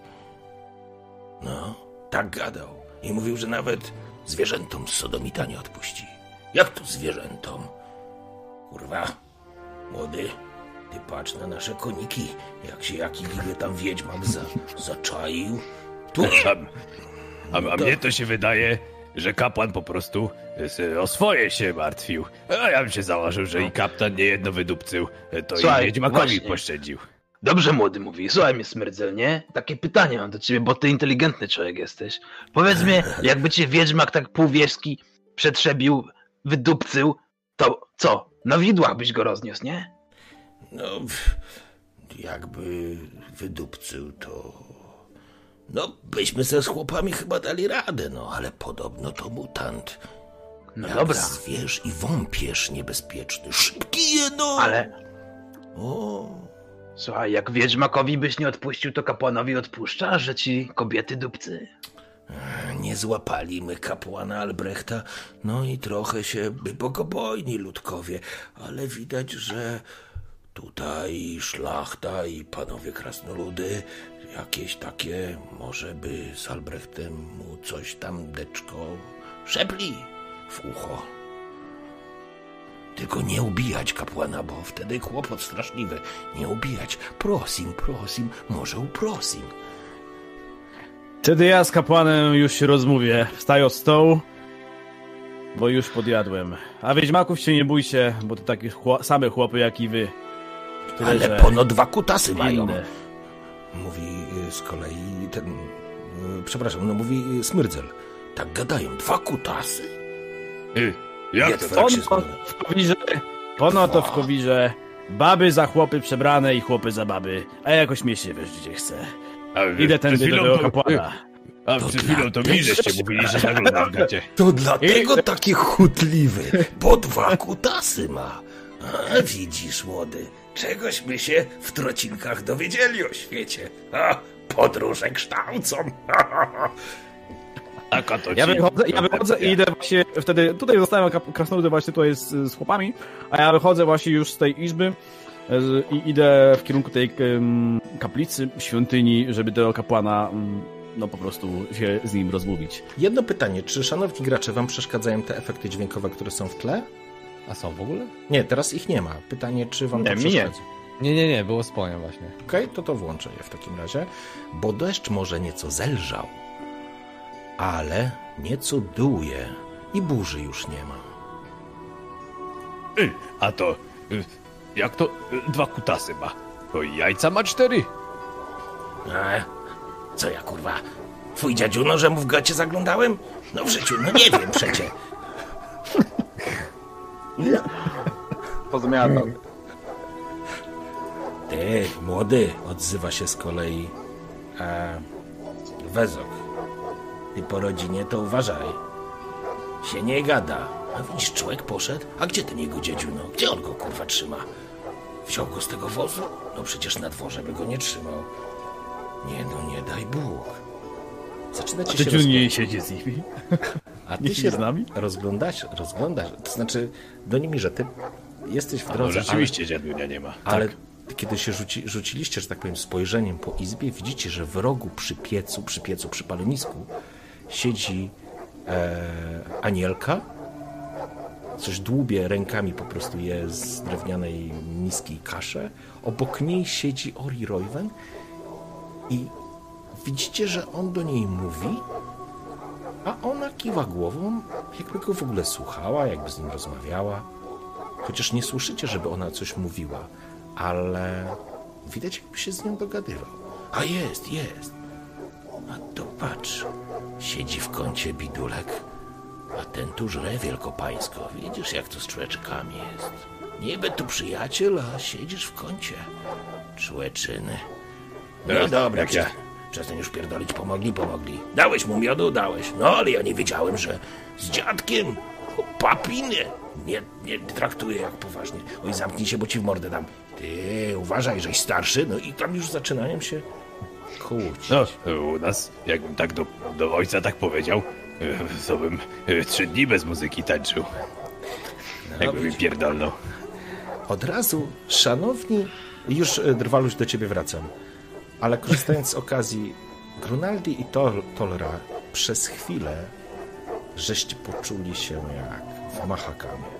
No, tak gadał. I mówił, że nawet zwierzętom z sodomita nie odpuści. Jak to zwierzętom? Kurwa, młody, ty patrz na nasze koniki, jak się jaki niby tam wiedźmak za, zaczaił. Tu A, a, a mnie to się wydaje, że kapłan po prostu o swoje się martwił. A ja bym się założył, że i kaptan nie jedno wydupcył, to Słuchaj, i wiedźmakowi właśnie. poszczędził. Dobrze, młody mówi. Słuchaj mnie, smerdzel, nie? Takie pytanie mam do ciebie, bo ty inteligentny człowiek jesteś. Powiedz mi, *laughs* jakby cię wiedźmak tak półwierzki przetrzebił, wydupcył, to co? Na widłach byś go rozniósł, nie? No, jakby wydupcył to... No, byśmy ze z chłopami chyba dali radę, no, ale podobno to mutant. No Jak dobra, zwierz i wąpierz niebezpieczny. Szybki no! ale O, słuchaj, jak wiedźmakowi byś nie odpuścił, to kapłanowi odpuszczasz, że ci kobiety dupcy? nie złapali my kapłana Albrechta, no i trochę się by bogobojni ludkowie, ale widać, że tutaj szlachta i panowie krasnoludy jakieś takie, może by z Albrechtem mu coś tam deczko szepli w ucho. Tylko nie ubijać kapłana, bo wtedy kłopot straszliwy. Nie ubijać. Prosim, prosim, może uprosim. Wtedy ja z kapłanem już się rozmówię. Wstaję od stołu, bo już podjadłem. A wiedźmaków się nie bójcie, bo to takie chło- same chłopy jak i wy. Tyle, Ale że pono dwa kutasy mają. inne. Mówi y, z kolei ten... y, Przepraszam, no mówi y, Smyrdzel. Tak gadają, dwa kutasy? Y, Jak to Jedwab tak? się w kowirze, pono to w kowirze, baby za chłopy przebrane i chłopy za baby. A jakoś mnie się wiesz, gdzie chce. A, Idę tędy do tego kapłana. A przed chwilą to mi żeście mówili, że zaglądacie. *laughs* To dlatego taki chutliwy, bo dwa kutasy ma. A widzisz, młody, czegośmy się w trocinkach dowiedzieli o świecie. A, podróże kształcą. *laughs* Taka to Ja wychodzę, ja wychodzę i idę właśnie wtedy, tutaj zostałem krasnoludy właśnie tutaj z, z chłopami, a ja wychodzę właśnie już z tej izby z- i idę w kierunku tej kaplicy, świątyni, żeby tego kapłana no po prostu się z nim rozmówić. Jedno pytanie, czy szanowni gracze wam przeszkadzają te efekty dźwiękowe, które są w tle? A są w ogóle? Nie, teraz ich nie ma. Pytanie, czy wam to Nie, mi nie. przeszkadza? Nie, nie, nie, było spojnie właśnie. Okej, to to włączę je w takim razie. Bo deszcz może nieco zelżał, ale nieco duje i burzy już nie ma. Y, A to... y, Jak to y, dwa kutasy ma? To jajca ma cztery. E, co ja kurwa? Twój dziadziu no, że mu w gacie zaglądałem? No w życiu, no nie wiem przecie. Pozamiatał. Ty, młody, odzywa się z kolei e, Wezok. Ty po rodzinie to uważaj. Się nie gada. A widzisz, człowiek poszedł? A gdzie ten jego dziedziu, no? Gdzie on go kurwa trzyma? Wziął go z tego wozu? No przecież na dworze by go nie trzymał. Nie no, nie daj Bóg. Zaczynacie Czy się rozglądać. nie siedzi z nimi? A nie ty siedzi się z nami? rozglądasz, rozglądasz. To znaczy, do nimi, że ty jesteś w No drodze, rzeczywiście dziadunia nie ma. ale, ale kiedy się rzuci, rzuciliście, że tak powiem, spojrzeniem po izbie, widzicie, że w rogu przy piecu, przy piecu, przy palenisku siedzi e, anielka, coś dłubie rękami, po prostu je z drewnianej miski kaszę. Obok niej siedzi Ori Royven i widzicie, że on do niej mówi, a ona kiwa głową, jakby go w ogóle słuchała, jakby z nim rozmawiała. Chociaż nie słyszycie, żeby ona coś mówiła, ale widać, jakby się z nią dogadywał. A jest, jest. A to patrz, siedzi w kącie bidulek, a ten tu żre wielkopańsko. Widzisz, jak to z człeczkami jest. Niby tu przyjaciel, a siedzisz w kącie. Człeczyny. No dobra, jak ja. przestań już pierdolić, pomogli, pomogli. Dałeś mu miodu, dałeś. No, ale ja nie wiedziałem, że z dziadkiem papiny nie, nie traktuje jak poważnie. Oj, zamknij się, bo ci w mordę dam. Ty, uważaj, żeś starszy. No i tam już zaczynają się kłócić. No, u nas, jakbym tak do, do ojca tak powiedział, y, to bym y, trzy dni bez muzyki tańczył. Jakby mi pierdolnął. Od razu, szanowni, już e, Drwaluś do ciebie wracam, ale korzystając z okazji, Grunaldi i Tol Tolra przez chwilę żeście poczuli się jak w Mahakamie.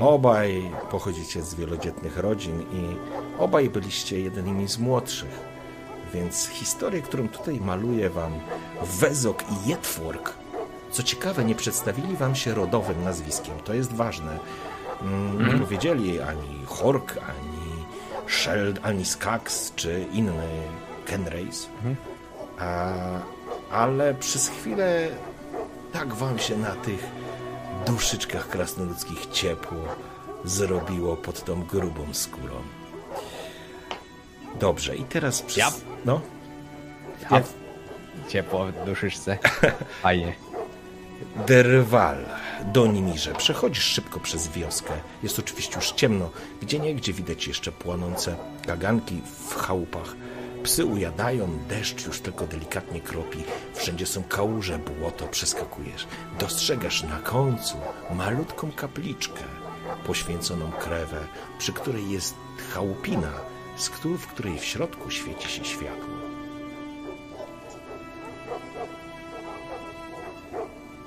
Obaj pochodzicie z wielodzietnych rodzin i obaj byliście jednymi z młodszych, więc historię, którą tutaj maluje wam Wezok i Jetwork, co ciekawe, nie przedstawili wam się rodowym nazwiskiem, to jest ważne. Mm, Nie powiedzieli ani Hork, ani Sheld, ani Skax, czy inny Kenrace. A, ale przez chwilę tak wam się na tych duszyczkach krasnoludzkich ciepło zrobiło pod tą grubą skórą. Dobrze, i teraz przez... Ja- No, A ciepło w duszyczce. *laughs* Fajnie. Derwal do Nimirze. Przechodzisz szybko przez wioskę. Jest oczywiście już ciemno. Gdzie nie, gdzie widać jeszcze płonące kaganki w chałupach. Psy ujadają, deszcz już tylko delikatnie kropi, wszędzie są kałuże, błoto, przeskakujesz. Dostrzegasz na końcu malutką kapliczkę, poświęconą krewę, przy której jest chałupina, z któ- w której w środku świeci się światło.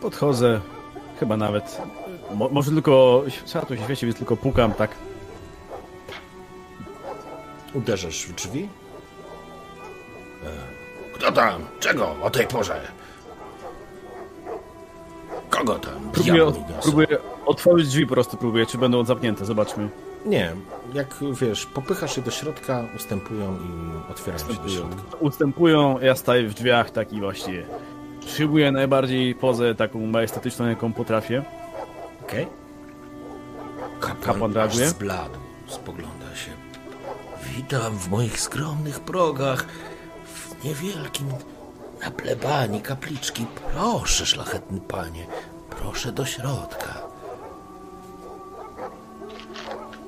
Podchodzę, chyba nawet, mo, może tylko, światło się świeci, więc tylko pukam, tak. Uderzasz w drzwi? Kto tam? Czego o tej porze? Kogo tam? Próbuję, od, próbuję otworzyć drzwi po prostu, próbuję, czy będą zamknięte, zobaczmy. Nie, jak wiesz, popychasz je do środka, ustępują i otwierają się do środka. Ustępują, ja staję w drzwiach, taki właśnie. Przyjmuję najbardziej pozę taką majestatyczną, jaką potrafię. Okej? Kapłan, Kapłan aż reaguje? zbladł, spogląda się. Witam w moich skromnych progach, niewielkim, na plebanii kapliczki. Proszę, szlachetny panie, proszę do środka.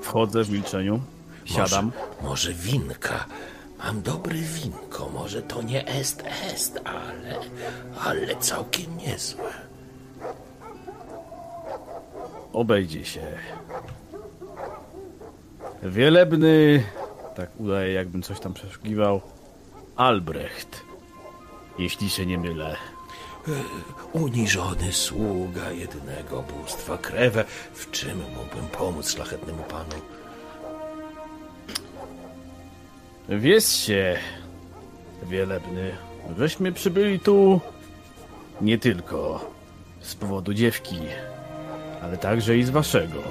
Wchodzę w milczeniu, siadam. Może, może winka. Mam dobre winko, może to nie est est, ale, ale całkiem niezłe. Obejdzie się. Wielebny, tak udaje jakbym coś tam przeszukiwał. Albrecht, jeśli się nie mylę. Uniżony sługa jedynego bóstwa krewę. W czym mógłbym pomóc szlachetnemu panu? Wiesz się, Wielebny, żeśmy przybyli tu nie tylko z powodu dziewki, ale także i z waszego.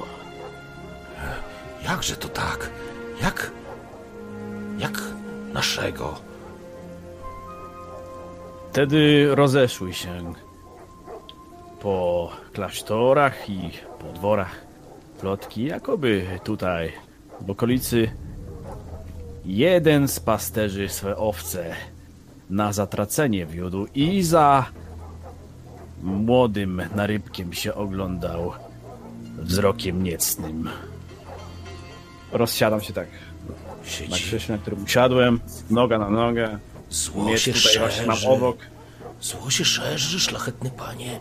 Jakże to tak? Jak? Jak naszego? Wtedy rozeszły się po klasztorach i po dworach plotki, jakoby tutaj w okolicy jeden z pasterzy swe owce na zatracenie wiódł i za młodym narybkiem się oglądał wzrokiem niecnym. Rozsiadam się tak na Siedzi. krześle, na którym usiadłem, noga na nogę, Zło miecz się tutaj właśnie mam szerzy. obok. Zło się szerzy, szlachetny panie.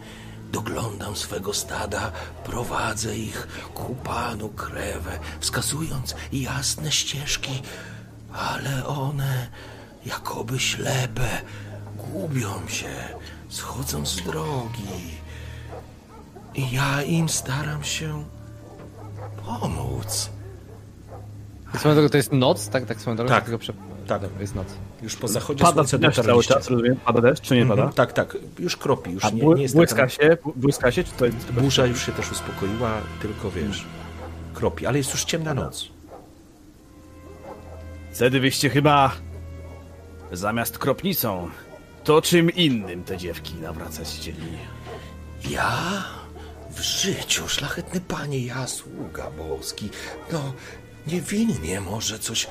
Doglądam swego stada, prowadzę ich ku panu krewę, wskazując jasne ścieżki, ale one, jakoby ślepe, gubią się, schodzą z drogi. I ja im staram się pomóc. Swoją drogą to jest noc, tak? Tak swoją drogą? Tak. Tylko prze... Tak. Dobra, jest noc. Już po zachodzie Pada słońca deszcz cały czas, rozumiem? Pada deszcz, czy nie pada? Mhm, tak, tak, już kropi, już A nie, nie jest błyska taka... się? Błyska się, czy to jest. Burza już się też uspokoiła, tylko wiesz, kropi, ale jest już ciemna noc. Wtedy wyście chyba zamiast kropnicą, to czym innym te dziewki nawracać chcieli. Ja? W życiu, szlachetny panie, ja sługa boski. No, niewinnie może coś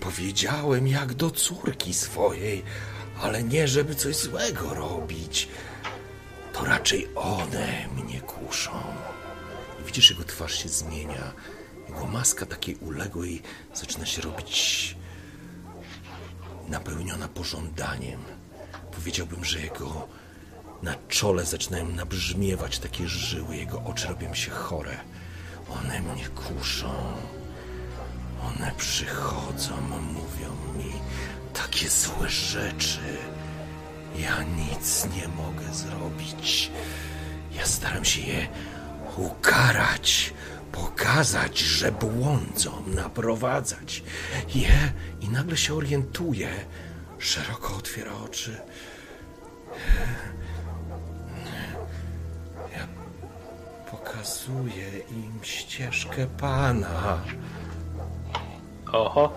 powiedziałem jak do córki swojej, ale nie żeby coś złego robić. To raczej one mnie kuszą. Widzisz, jego twarz się zmienia. Jego maska takiej uległej zaczyna się robić napełniona pożądaniem. Powiedziałbym, że jego na czole zaczynają nabrzmiewać takie żyły, jego oczy robią się chore. One mnie kuszą. One przychodzą, mówią mi takie złe rzeczy. Ja nic nie mogę zrobić. Ja staram się je ukarać, pokazać, że błądzą, naprowadzać je i nagle się orientuję. Szeroko otwiera oczy. Ja pokazuję im ścieżkę Pana. Oho.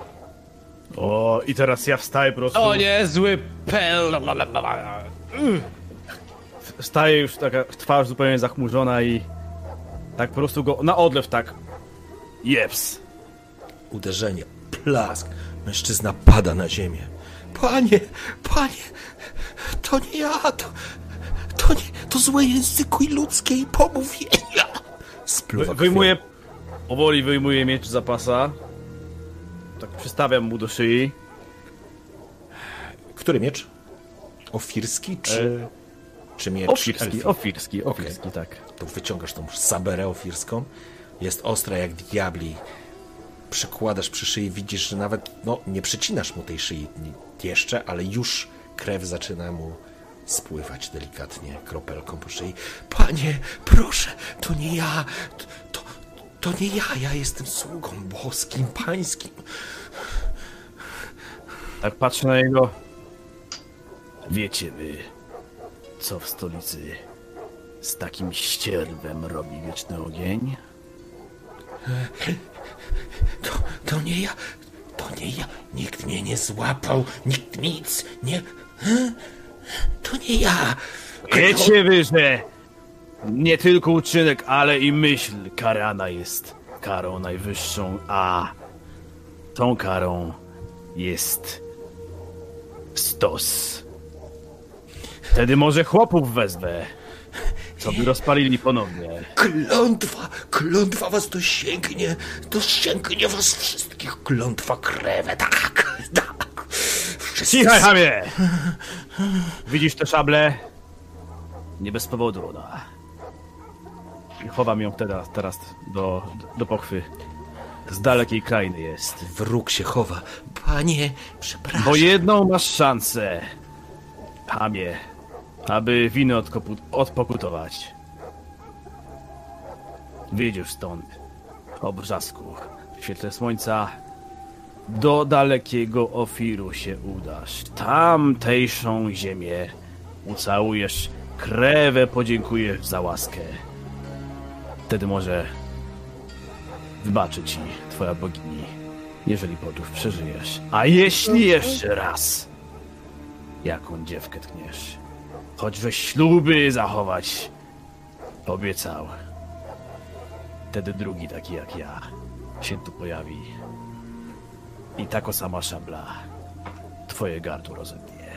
O, i teraz ja wstaję po prostu. O nie, zły pel... Wstaję już taka twarz zupełnie zachmurzona i tak po prostu go na odlew tak. Jeps. Uderzenie, plask. Mężczyzna pada na ziemię. Panie, panie, to nie ja, to, to nie, to złe języku i ludzkiej pomówienia. Spluwa Wy, wyjmuję, powoli wyjmuję miecz z zapasa. Tak przystawiam mu do szyi. Który miecz? Ofirski czy, czy miecz Ofirski, ofirski, ofirski, tak. To wyciągasz tą saberę ofirską. Jest ostra jak diabli. Przykładasz przy szyi, widzisz, że nawet no, nie przecinasz mu tej szyi jeszcze, ale już krew zaczyna mu spływać delikatnie kropelką po szyi. Panie, proszę, to nie ja. To, to, nie ja. Ja jestem sługą boskim, pańskim. Tak patrzę na niego. Wiecie wy, co w stolicy z takim ścierwem robi wieczny ogień? To, to nie ja. To nie ja. Nikt mnie nie złapał. Nikt nic nie. To nie ja. Wiecie wy, że nie tylko uczynek, ale i myśl karana jest karą najwyższą, a tą karą jest stos. Wtedy może chłopów wezwę, co by rozpalili ponownie. Klątwa, klątwa was dosięgnie. Dosięgnie was wszystkich. Klątwa krewę. Tak, *laughs* tak. Wszyscy Cichaj, chamie! Widzisz tę szablę? Nie bez powodu ona. Chowam ją teraz, teraz do, do pochwy. Z dalekiej krainy jest. Wróg się chowa. Panie, przepraszam. Bo jedną masz szansę, chamie, aby winy odkopu- odpokutować. Wyjdź już stąd, o brzasku, w świetle słońca, do dalekiego Ofiru się udasz. Tamtejszą ziemię ucałujesz, krewę podziękujesz za łaskę. Wtedy może wybaczy ci twoja bogini, jeżeli podów przeżyjesz. A jeśli jeszcze raz jaką dziewkę tkniesz, choćby śluby zachować, obiecał. Wtedy drugi taki jak ja się tu pojawi. I tako sama szabla twoje gardło rozednie.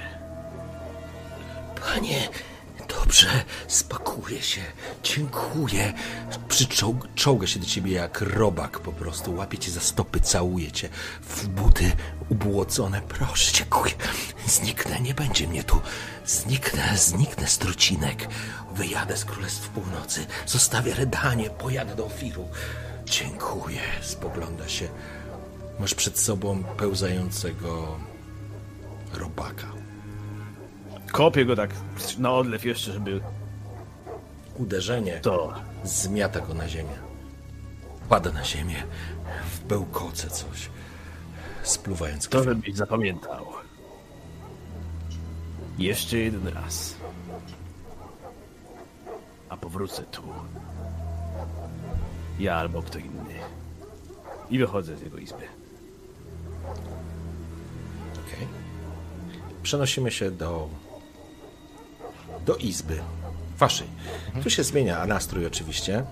Panie, dobrze, spakuję się. Dziękuję. Przyczołg, czołgę się do ciebie jak robak po prostu. Łapię cię za stopy, całuję cię w buty ubłocone. Proszę, dziękuję. Zniknę, nie będzie mnie tu. Zniknę, zniknę z trucinek. Wyjadę z Królestw Północy. Zostawię Redanie, pojadę do Ofiru. Dziękuję. Spogląda się. Masz przed sobą pełzającego robaka. Kopię go tak na odlew jeszcze, żeby Uderzenie to... zmiata go na ziemię. Pada na ziemię, w bełkoce coś, spluwając To krwią. żebyś zapamiętał. Jeszcze jeden raz. A powrócę tu. Ja albo kto inny. I wychodzę z jego izby. Okej. Przenosimy się do, do izby waszej. Tu się zmienia nastrój oczywiście.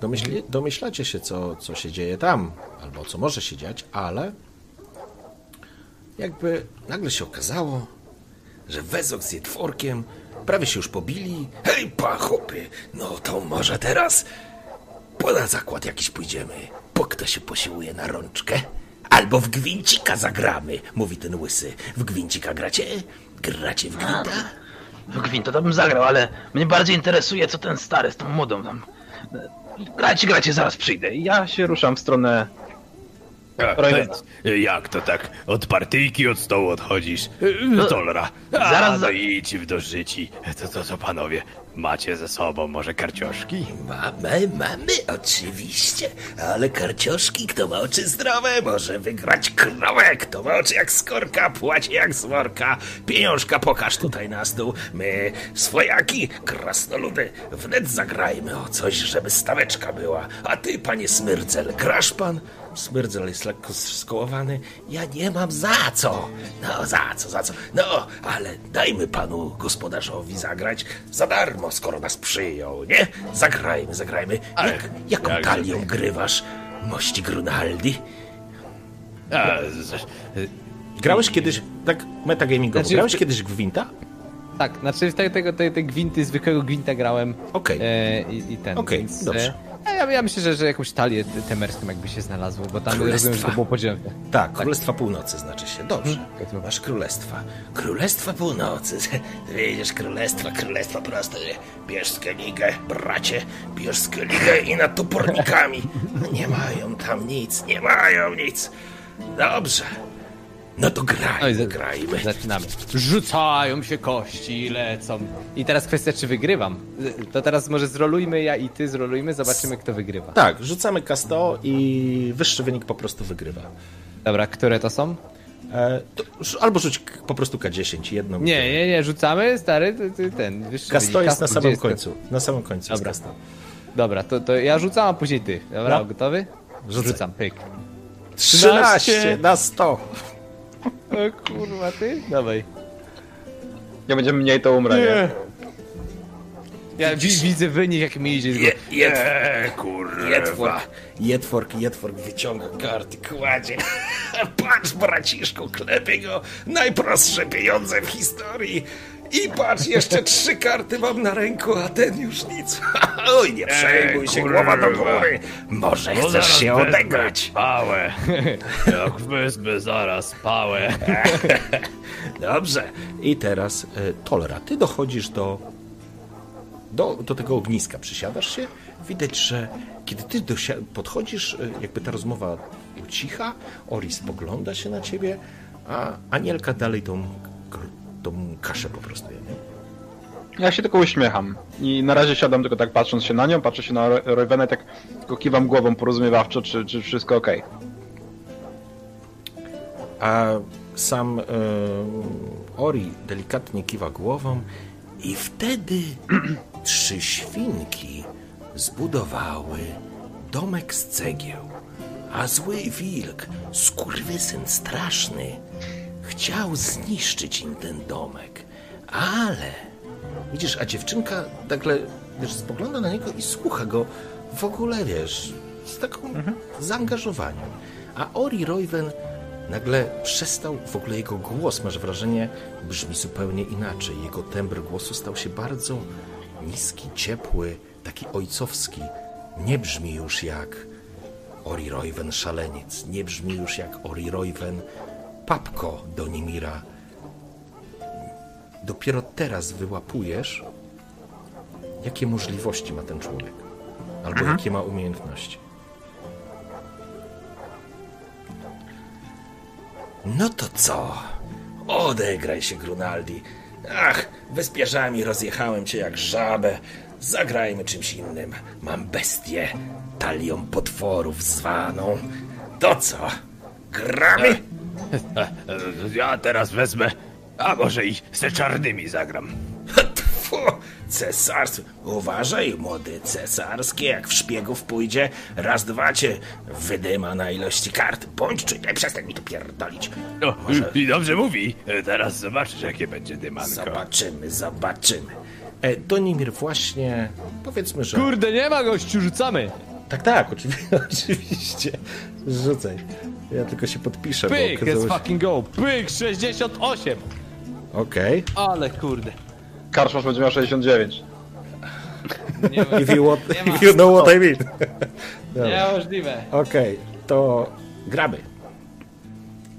Domyśli, domyślacie się, co, co się dzieje tam, albo co może się dziać, ale jakby nagle się okazało, że Wezok z Jedworkiem prawie się już pobili. Hej, pachopy, no to może teraz poda zakład jakiś pójdziemy. Po kto się posiłuje na rączkę? Albo w gwincika zagramy, mówi ten łysy. W gwincika gracie? Gracie w gwinta? W gwinto to bym zagrał, ale mnie bardziej interesuje, co ten stary z tą młodą tam. Grajcie, grajcie, zaraz przyjdę. Ja się ruszam w stronę. Jak to tak? Od partyjki od stołu odchodzisz? Tolera. A, zaraz no idź w do życi. To, to, to panowie, macie ze sobą może karcioszki? Mamy, mamy, oczywiście. Ale karcioszki, kto ma oczy zdrowe, może wygrać krowę. Kto ma oczy jak skorka, płaci jak sworka. Pieniążka pokaż tutaj na stół. My, swojaki, krasnoludy, wnet zagrajmy o coś, żeby staweczka była. A ty, panie Smyrcel, grasz pan? Smyrcel jest lekko skołowany. Ja nie mam za co. No, za co, za co. No, ale dajmy panu gospodarzowi zagrać za darmo, skoro nas przyjął, nie? Zagrajmy, zagrajmy. Jak, jaką jak talią grywasz, mości Grunaldi? A, z, Grałeś kiedyś, tak metagamingowo, Znaczy- grałeś kiedyś Gwinta? Tak, znaczy te, tego, te, te gwinty, zwykłego gwinta grałem. Okej. E, i, I ten. Okej, więc, dobrze. Ja, ja myślę, że, że jakąś talię te- temerską jakby się znalazło, bo tam rozumiem, że to było podzielone. Tak, Królestwa Północy znaczy się. Dobrze. Mhm. Masz królestwa. Królestwa Północy. *laughs* Widzisz, królestwa, królestwa proste. Bierz skeligę, bracie, bierz skeligę i nad topornikami. *laughs* Nie mają tam nic, nie mają nic. Dobrze. No to grajmy, grajmy. Zaczynamy. Rzucają się kości i lecą. I teraz kwestia, czy wygrywam. To teraz może zrolujmy ja i ty zrolujmy, zobaczymy kto wygrywa. Tak, rzucamy K100 i wyższy wynik po prostu wygrywa. Dobra, które to są? E, to, albo rzuć po prostu K10, jedną. Nie, nie, nie, rzucamy, stary, ten, wyższy K100 wynik. jest na samym gdzie końcu. Na samym końcu Dobra. jest K100. Dobra, to, to ja rzucam, a później ty. Dobra, No. gotowy? Rzucam, pyk. 13 na 100. O kurwa, ty? Dawaj. Nie będzie mniej, to umrę, nie? Ja wi widzę wynik, jak mi idzie. Je, jed, kurwa. jedwork, jedwork, jedwork wyciąga karty, kładzie. *laughs* Patrz, braciszku, klepie go. Najprostsze pieniądze w historii. I patrz, jeszcze trzy karty mam na ręku, a ten już nic. *laughs* Oj, nie przejmuj się, głowa do góry. Może No chcesz się odegrać. Pałę. *laughs* Jak wezmę zaraz pałę. *laughs* Dobrze. I teraz e, Tolera, ty dochodzisz do, do, do tego ogniska, przysiadasz się. Widać, że kiedy ty podchodzisz, e, jakby ta rozmowa ucicha, Ori spogląda się na ciebie, a Anielka dalej tą, tą kaszę po prostu je. Nie? Ja się tylko uśmiecham. I na razie siadam tylko tak patrząc się na nią, patrzę się na Ro- Roywena i tak tylko kiwam głową porozumiewawczo, czy, czy wszystko okej. A sam e, Ori delikatnie kiwa głową i wtedy *clears throat* trzy świnki zbudowały domek z cegieł, a zły wilk, skurwysyn straszny, chciał zniszczyć im ten domek, ale widzisz, a dziewczynka nagle wiesz, spogląda na niego i słucha go w ogóle, wiesz, z taką zaangażowaniem. A Ori Royven nagle przestał, w ogóle jego głos, masz wrażenie, brzmi zupełnie inaczej. Jego tembr głosu stał się bardzo niski, ciepły, taki ojcowski. Nie brzmi już jak Ori Royven szaleniec, nie brzmi już jak Ori Royven papko do Nimira. Dopiero teraz wyłapujesz, jakie możliwości ma ten człowiek, albo jakie ma umiejętności. No to co? Odegraj się, Grunaldi. Ach, wyspierzami rozjechałem cię jak żabę. Zagrajmy czymś innym. Mam bestię, talią potworów zwaną. To co? Gramy? *laughs* Ja teraz wezmę, a może i z czarnymi zagram. *laughs* Tfu, cesarstwo. Uważaj, młody cesarskie, jak w szpiegów pójdzie, raz, dwa cię wydyma na ilości kart. Bądź czujny, przestań mi tu pierdolić. No, Może- i dobrze mówi. Teraz zobaczysz, jakie będzie dymanko. Zobaczymy, zobaczymy. E, Donimir właśnie, powiedzmy, że... Kurde, nie ma gościu, rzucamy! Tak, tak, oczywiście, *laughs* oczywiście. Rzucaj. Ja tylko się podpiszę, Pyk, bo let's okazało się... fucking go! Pyk, 68! Okej. Ale kurde. Karszmasz będzie miał 69. Nie, If, you want, Nie ma. if you know what I mean. *laughs* Dobra. niemożliwe. Okej, to gramy.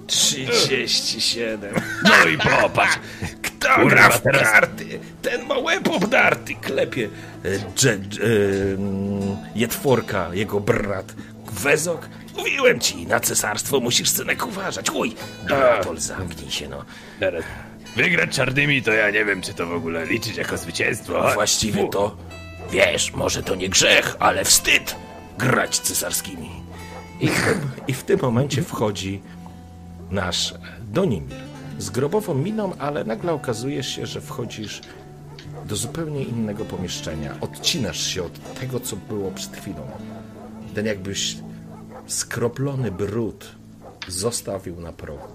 37. No i popatrz. Kto Kurwa, gra w teraz- karty? Ten ma łeb obdarty, klepie. E, dże, dż, e, mm, Jetworka, jego brat. Wezok? Mówiłem ci, na cesarstwo musisz synek uważać. Uj, Pol, zamknij się, no. Teraz wygrać czarnymi to ja nie wiem, czy to w ogóle liczyć jako zwycięstwo. Właściwie Fu. to, wiesz, może to nie grzech, ale wstyd grać cesarskimi. I w, tym, I w tym momencie wchodzi nasz Donimir. Z grobową miną, ale nagle okazuje się, że wchodzisz do zupełnie innego pomieszczenia. Odcinasz się od tego, co było przed chwilą. Ten jakbyś skroplony brud zostawił na progu.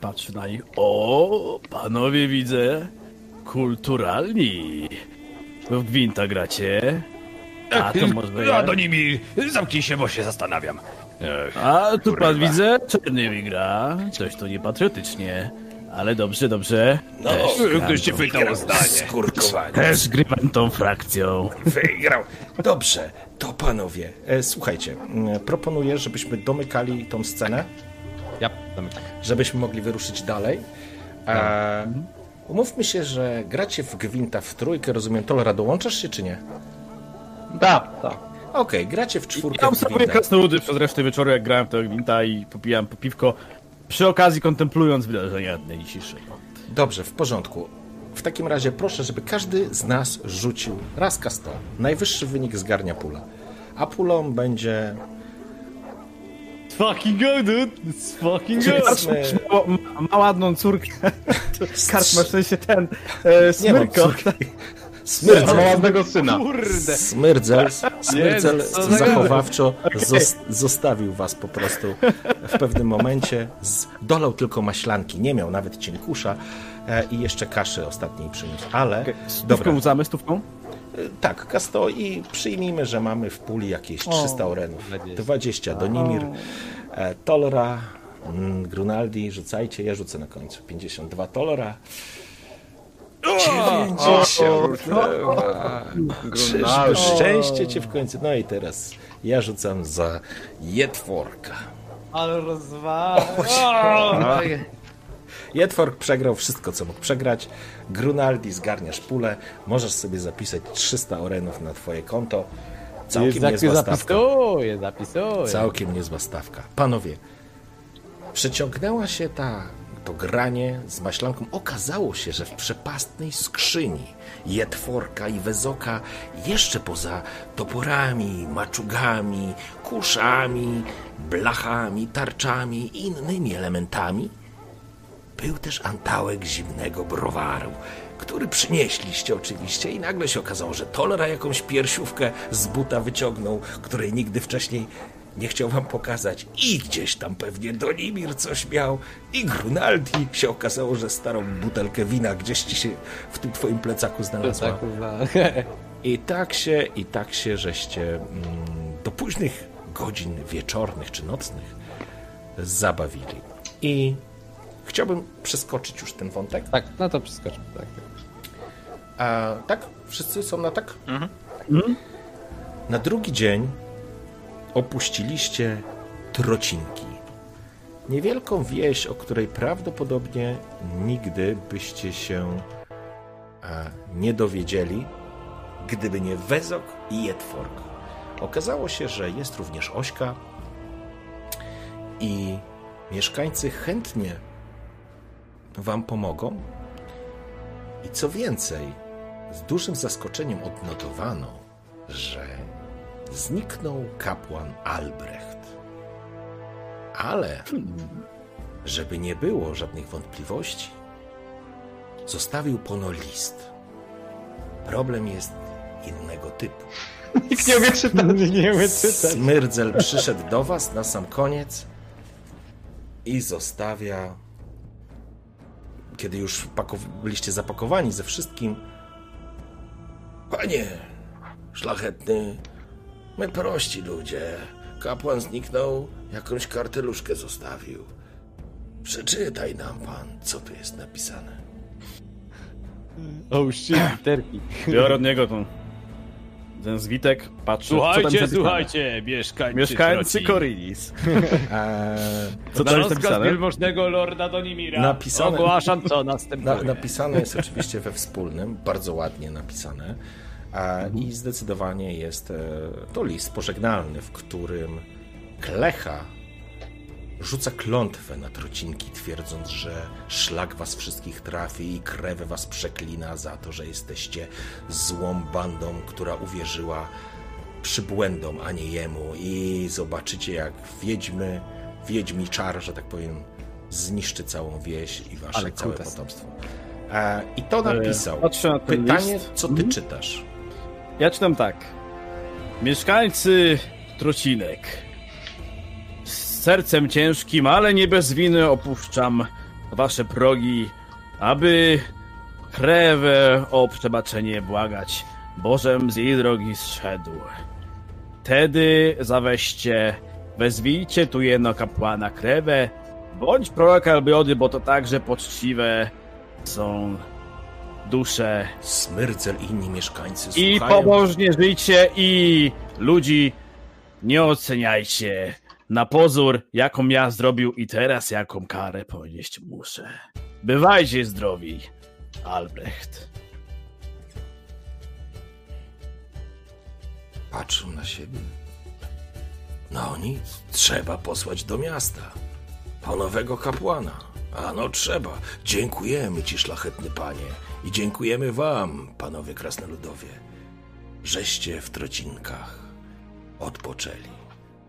Patrz na nich. O, panowie widzę. Kulturalni. W gwinta gracie. A to może No, ja. do nimi zamknij się, bo się zastanawiam. Ech, A tu kurwa. pan widzę, czarnymi gra. Coś to niepatriotycznie. Ale dobrze, dobrze. No, Ktoś cię pytał o zdanie. skurkowanie. Też grywam tą frakcją. Wygrał. Dobrze, to panowie, e, słuchajcie, mm, proponuję, żebyśmy domykali tą scenę, Ja zamykam. żebyśmy mogli wyruszyć dalej. E, umówmy się, że gracie w Gwinta w trójkę, rozumiem, Tolera, dołączasz się czy nie? Tak, tak. Okej, gracie w czwórkę Ja w obserwuję Gwinta. krasnoludy przez resztę wieczoru, jak grałem w tego gwinta i popijałem po piwko, przy okazji kontemplując wydarzenia dnia dzisiejszego. Dobrze, w porządku. W takim razie proszę, żeby każdy z nas rzucił raz K100. Najwyższy wynik zgarnia pula. A pulą będzie... Fucking go, dude. It's fucking go. powiedzmy- Ma, ma ładną córkę. *laughs* Karczma, w sensie ten, e, Nie mam córki. Ma Smyrdzel, ładnego syna. Kurde. smyrdzel, smyrdzel Jezu, zachowawczo zos- zostawił was po prostu w pewnym momencie. Dolał tylko maślanki, nie miał nawet cienkusza e, i jeszcze kaszy ostatniej przyniósł. Ale, Stówką dobra, rzucamy, stówką? tak, Kasto i przyjmijmy, że mamy w puli jakieś 300 orenów. 20 do Nimir, e, Tolra, mm, Grunaldi, rzucajcie, ja rzucę na końcu. 52 Tolra. 92. Czyżby szczęście cię w końcu. No i teraz ja rzucam za Jetworka. Ale rozwala. Jetwork przegrał wszystko, co mógł przegrać. Grunaldi zgarniasz pulę. Możesz sobie zapisać 300 orenów na twoje konto. Całkiem niezła stawka. Zapisuję, zapisuję. Całkiem niezła stawka. Panowie, przeciągnęła się ta, to granie z maślanką. Okazało się, że w przepastnej skrzyni Jetworka i Wezoka, jeszcze poza toporami, maczugami, kuszami, blachami, tarczami i innymi elementami, był też antałek zimnego browaru, który przynieśliście oczywiście i nagle się okazało, że Tolera jakąś piersiówkę z buta wyciągnął, której nigdy wcześniej nie chciał wam pokazać i gdzieś tam pewnie Donimir coś miał i Grunaldi się okazało, że starą butelkę wina gdzieś ci się w tym twoim plecaku znalazła. Tak. I tak się, i tak się, żeście mm, do późnych godzin wieczornych czy nocnych zabawili. I chciałbym przeskoczyć już ten wątek. Tak, no to przeskoczmy. Tak. A tak? Wszyscy są na tak? Na drugi dzień opuściliście Trocinki. Niewielką wieś, o której prawdopodobnie nigdy byście się e, nie dowiedzieli, gdyby nie Wezok i Jedwork. Okazało się, że jest również Ośka i mieszkańcy chętnie wam pomogą. I co więcej, z dużym zaskoczeniem odnotowano, że zniknął kapłan Albrecht. Ale, żeby nie było żadnych wątpliwości, zostawił pono list. Problem jest innego typu. *laughs* Nikt nie umie czytać. *laughs* Nie umiem Smyrdzel przyszedł do was na sam koniec i zostawia, kiedy już byliście zapakowani ze wszystkim, Panie, szlachetny, my prości ludzie. Kapłan zniknął, jakąś karteluszkę zostawił. Przeczytaj nam pan, co tu jest napisane. Oh shit, literki. Biorę od niego tą, ten zwitek, patrzę, co tam Słuchajcie, słuchajcie, mieszkańcy Mieszkańcy. Korinis. Eee, *laughs* Co Na tam jest napisane? wielmożnego lorda Donimira Napisane- ogłaszam, co Na, następuje. napisane jest oczywiście we wspólnym, bardzo ładnie napisane. A, I zdecydowanie jest e, to list pożegnalny, w którym Klecha rzuca klątwę na trocinki, twierdząc, że szlak was wszystkich trafi i krew was przeklina za to, że jesteście złą bandą, która uwierzyła przybłędom, a nie jemu. I zobaczycie, jak wiedźmy, wiedźmi czar, że tak powiem, zniszczy całą wieś i wasze Ale całe kutas. potomstwo. E, I to napisał. patrzę na ten Pytanie, list. co ty czytasz? Ja czytam tak. Mieszkańcy Trocinek. Z sercem ciężkim, ale nie bez winy opuszczam wasze progi, aby krewę o przebaczenie błagać. Bożem z jej drogi zszedł. Tedy zaweźcie, wezwijcie tu jeno kapłana krewę Bądź prorok Albiody, bo to także poczciwe są dusze Smyrcel i inni mieszkańcy i słuchają. pobożnie żyjcie i ludzi nie oceniajcie na pozór, jaką ja zrobił i teraz jaką karę ponieść muszę. Bywajcie zdrowi, Albrecht. Patrzą na siebie. No nic, trzeba posłać do miasta. Po nowego kapłana. A no trzeba. Dziękujemy ci, szlachetny panie. I dziękujemy wam, panowie krasnoludowie, żeście w trocinkach odpoczęli.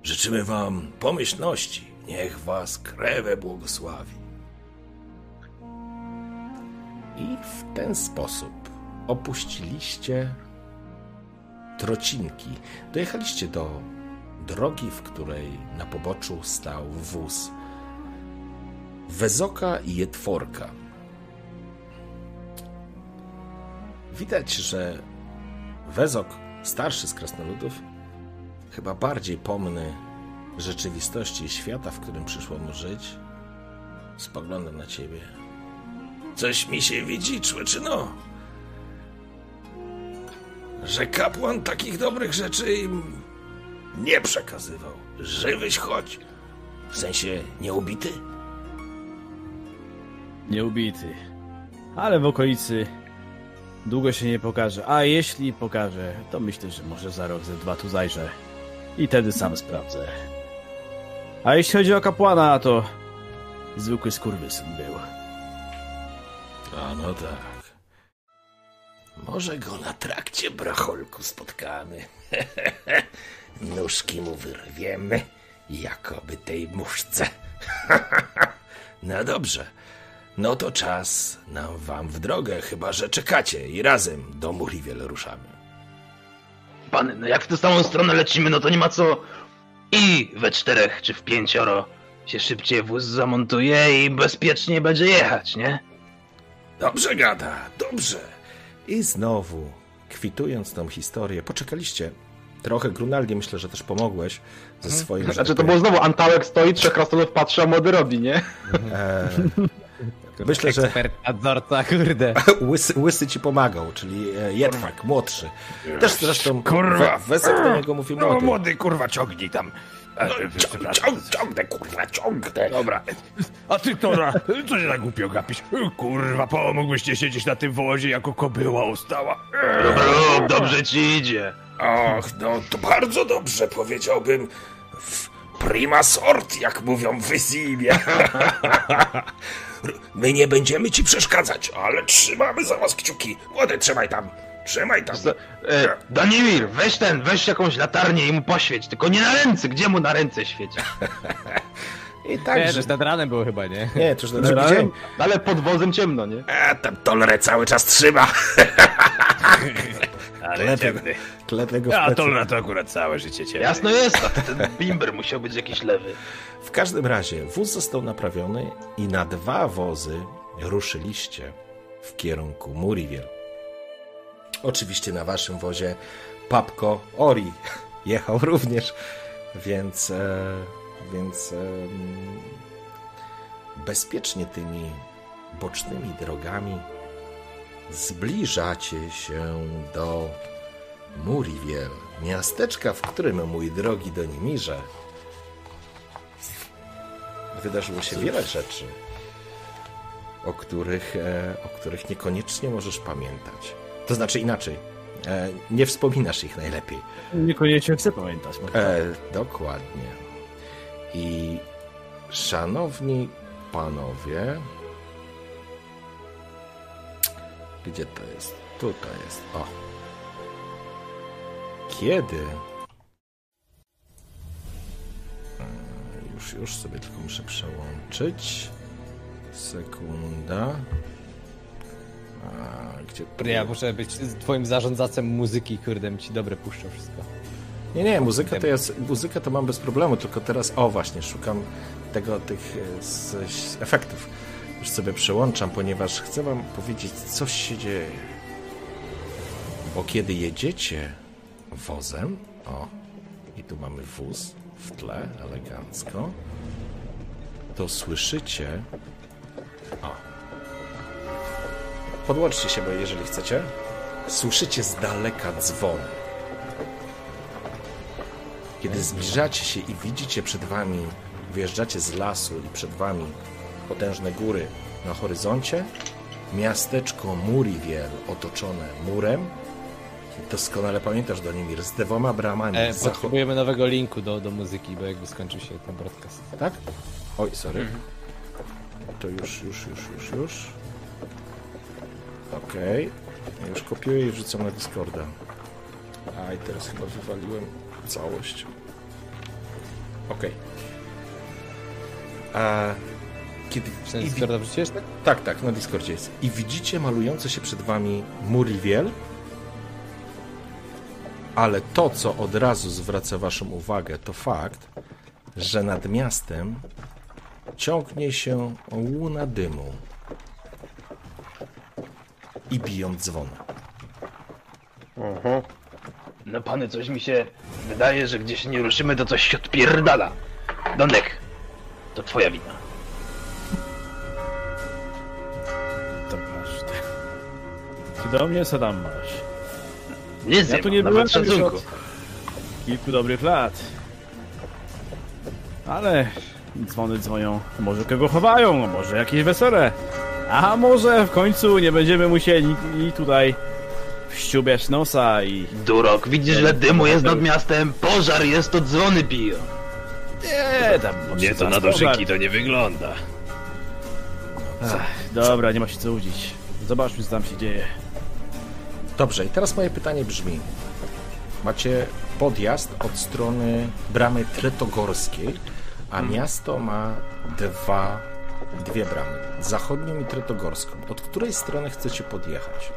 Życzymy wam pomyślności. Niech was krewę błogosławi. I w ten sposób opuściliście trocinki. Dojechaliście do drogi, w której na poboczu stał wóz Wezoka i Jetworka. Widać, że Wezok, starszy z krasnoludów, chyba bardziej pomny rzeczywistości i świata, w którym przyszło mu żyć, spogląda na ciebie. Coś mi się widzi, człeczyno że kapłan takich dobrych rzeczy im nie przekazywał. Żywyś chodź. W sensie nieubity? Nieubity. Ale w okolicy długo się nie pokaże. A jeśli pokaże, to myślę, że może za rok, ze dwa tu zajrzę. I wtedy sam sprawdzę. A jeśli chodzi o kapłana, to zwykły skurwysyn był. A no tak. Może go na trakcie bracholku spotkamy. *laughs* Nóżki mu wyrwiemy, jakoby tej muszce. *laughs* no dobrze. No to czas nam wam w drogę, chyba że czekacie i razem do Muriwiel ruszamy. Pany, no jak w tę samą stronę lecimy, no to nie ma co i we czterech czy w pięcioro się szybciej wóz zamontuje i bezpiecznie będzie jechać, nie? Dobrze gada, dobrze. I znowu, kwitując tą historię, poczekaliście trochę Grunaldi, myślę, że też pomogłeś ze swoim... Znaczy tak to było znowu Antałek stoi, trzech krasnoludów patrzy, a młody robi, nie? E, myślę, że nadzorca, kurde. *laughs* łysy, łysy ci pomagał, czyli e, Jedwak, młodszy. Też zresztą Kurwa. We- Wesek do niego mówił No młody. młody, kurwa, ciągnij tam. E, przepraszam. Ciąg, ciągnę, kurwa, ciągnę. Dobra. A ty, Tora, co się tak głupio gapisz? Kurwa, pomógłbyś siedzieć na tym wozie jako kobyła ustała. Dobrze ci idzie. Och, no to bardzo dobrze, powiedziałbym. W prima sort, jak mówią w Wyzimie. *laughs* My nie będziemy ci przeszkadzać, ale trzymamy za was kciuki. Młody, trzymaj tam, trzymaj tam. E, Danimir, weź ten, weź jakąś latarnię i mu poświeć, tylko nie na ręce, gdzie mu na ręce świeci? *laughs* I Nie, tak, też nad ranem było chyba, nie? Nie, to już na drugi dzień. Ale pod wozem ciemno, nie? A tam Tolre cały czas trzyma. *laughs* Ale ciemny. Klepie go w A plecy. Tolra to akurat całe życie ciemne. Jasno jest, a ten bimber musiał być jakiś lewy. W każdym razie wóz został naprawiony i na dwa wozy ruszyliście w kierunku Muriwiel. Oczywiście na waszym wozie Papko Ori *laughs* jechał również, więc, e, więc bezpiecznie tymi bocznymi drogami zbliżacie się do Muriwiel, miasteczka, w którym, mój drogi Donimirze, wydarzyło się wiele rzeczy, o których, e, o których niekoniecznie możesz pamiętać. To znaczy inaczej, e, nie wspominasz ich najlepiej. Niekoniecznie chcę pamiętać. E, dokładnie. I szanowni panowie, gdzie to jest? Tutaj jest. O. Kiedy E, już, już sobie tylko muszę przełączyć. Sekunda. A, gdzie tu? Ja muszę być twoim zarządzacem muzyki, kurde, mi ci dobre puszczą wszystko. Nie, nie, muzyka to jest, muzykę to mam bez problemu, tylko teraz, o właśnie, szukam tego, tych e, z, z efektów. Już sobie przełączam, ponieważ chcę wam powiedzieć, coś się dzieje. Bo kiedy jedziecie wozem, o, i tu mamy wóz w tle, elegancko, to słyszycie... O. Podłączcie się, bo jeżeli chcecie. Słyszycie z daleka dzwony. Kiedy zbliżacie się i widzicie przed wami, wyjeżdżacie z lasu i przed wami potężne góry na horyzoncie, miasteczko Muriwiel otoczone murem. Doskonale pamiętasz, Donimir, z dwoma bramami. E, zachod- potrzebujemy nowego linku do, do muzyki, bo jakby skończył się ten broadcast. Tak? Oj, sorry. To już, już, już, już, już. Okej. Ja Już kopiuję i wrzucam na Discorda. A i teraz chyba wywaliłem całość. Okej. A kiedy... Wi- Discorda wrzuciłeś tak? tak, tak, na Discordzie jest. I widzicie malujące się przed wami Muriwiel, ale to, co od razu zwraca waszą uwagę, to fakt, że nad miastem ciągnie się łuna dymu i biją dzwony. No pany, coś mi się wydaje, że gdzieś nie ruszymy, to coś się odpierdala. Dondek, to twoja wina. To masz. Ty. Ty do mnie co tam masz? Nic Ja nie tu nie nawet byłem szacunku. od kilku dobrych lat. Ale dzwony dzwonią. Może kogo chowają, może jakieś wesele. A może w końcu nie będziemy musieli i tutaj wściubiać nosa i... Durok, widzisz, że dymu jest nad miastem, pożar jest, to dzwony biją. Nie, tam... Nie, to na doszyki to nie wygląda. Ach, Dobra, nie ma się co łudzić. Zobaczmy, co tam się dzieje. Dobrze, i teraz moje pytanie brzmi. Macie podjazd od strony bramy Tretogorskiej, a miasto ma dwa, dwie bramy. Zachodnią i Tretogorską. Od której strony chcecie podjechać?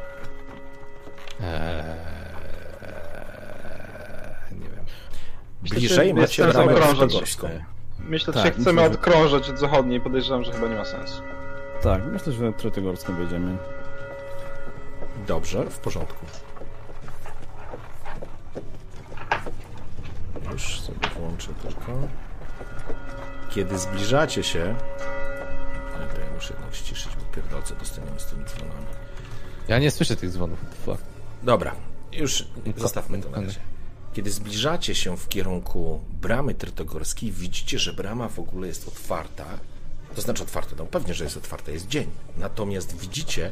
Nie wiem. Bliżej że macie bramę. Myślę, Tak, że myślę, chcemy że- odkrążać od zachodniej, podejrzewam, że chyba nie ma sensu. Tak, myślę, że na Tretogorską będziemy. Dobrze, w porządku. Już sobie włączę tylko. Kiedy zbliżacie się... Ale to ja muszę jednak ściszyć, bo pierdolce dostaniemy z tymi dzwonami. Ja nie słyszę tych dzwonów. Fuck. Dobra, już zostawmy to na razie. Kiedy zbliżacie się w kierunku bramy Trytogorskiej, widzicie, że brama w ogóle jest otwarta. To znaczy otwarta, no pewnie, że jest otwarta, jest dzień. Natomiast widzicie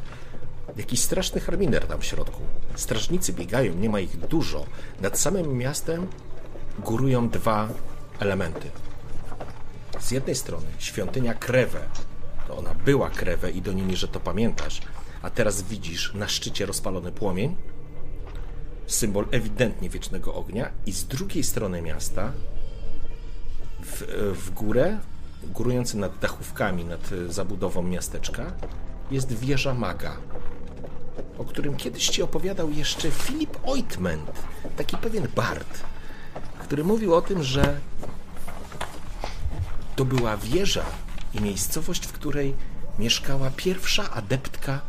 jakiś straszny harminer tam w środku. Strażnicy biegają, nie ma ich dużo. Nad samym miastem górują dwa elementy. Z jednej strony świątynia Krewę. To ona była Krewę i do nimi, że to pamiętasz. A teraz widzisz na szczycie rozpalony płomień, symbol ewidentnie wiecznego ognia i z drugiej strony miasta w, w górę, górujący nad dachówkami, nad zabudową miasteczka, jest wieża maga, o którym kiedyś ci opowiadał jeszcze Filip Oitment, taki pewien bard, który mówił o tym, że to była wieża i miejscowość, w której mieszkała pierwsza adeptka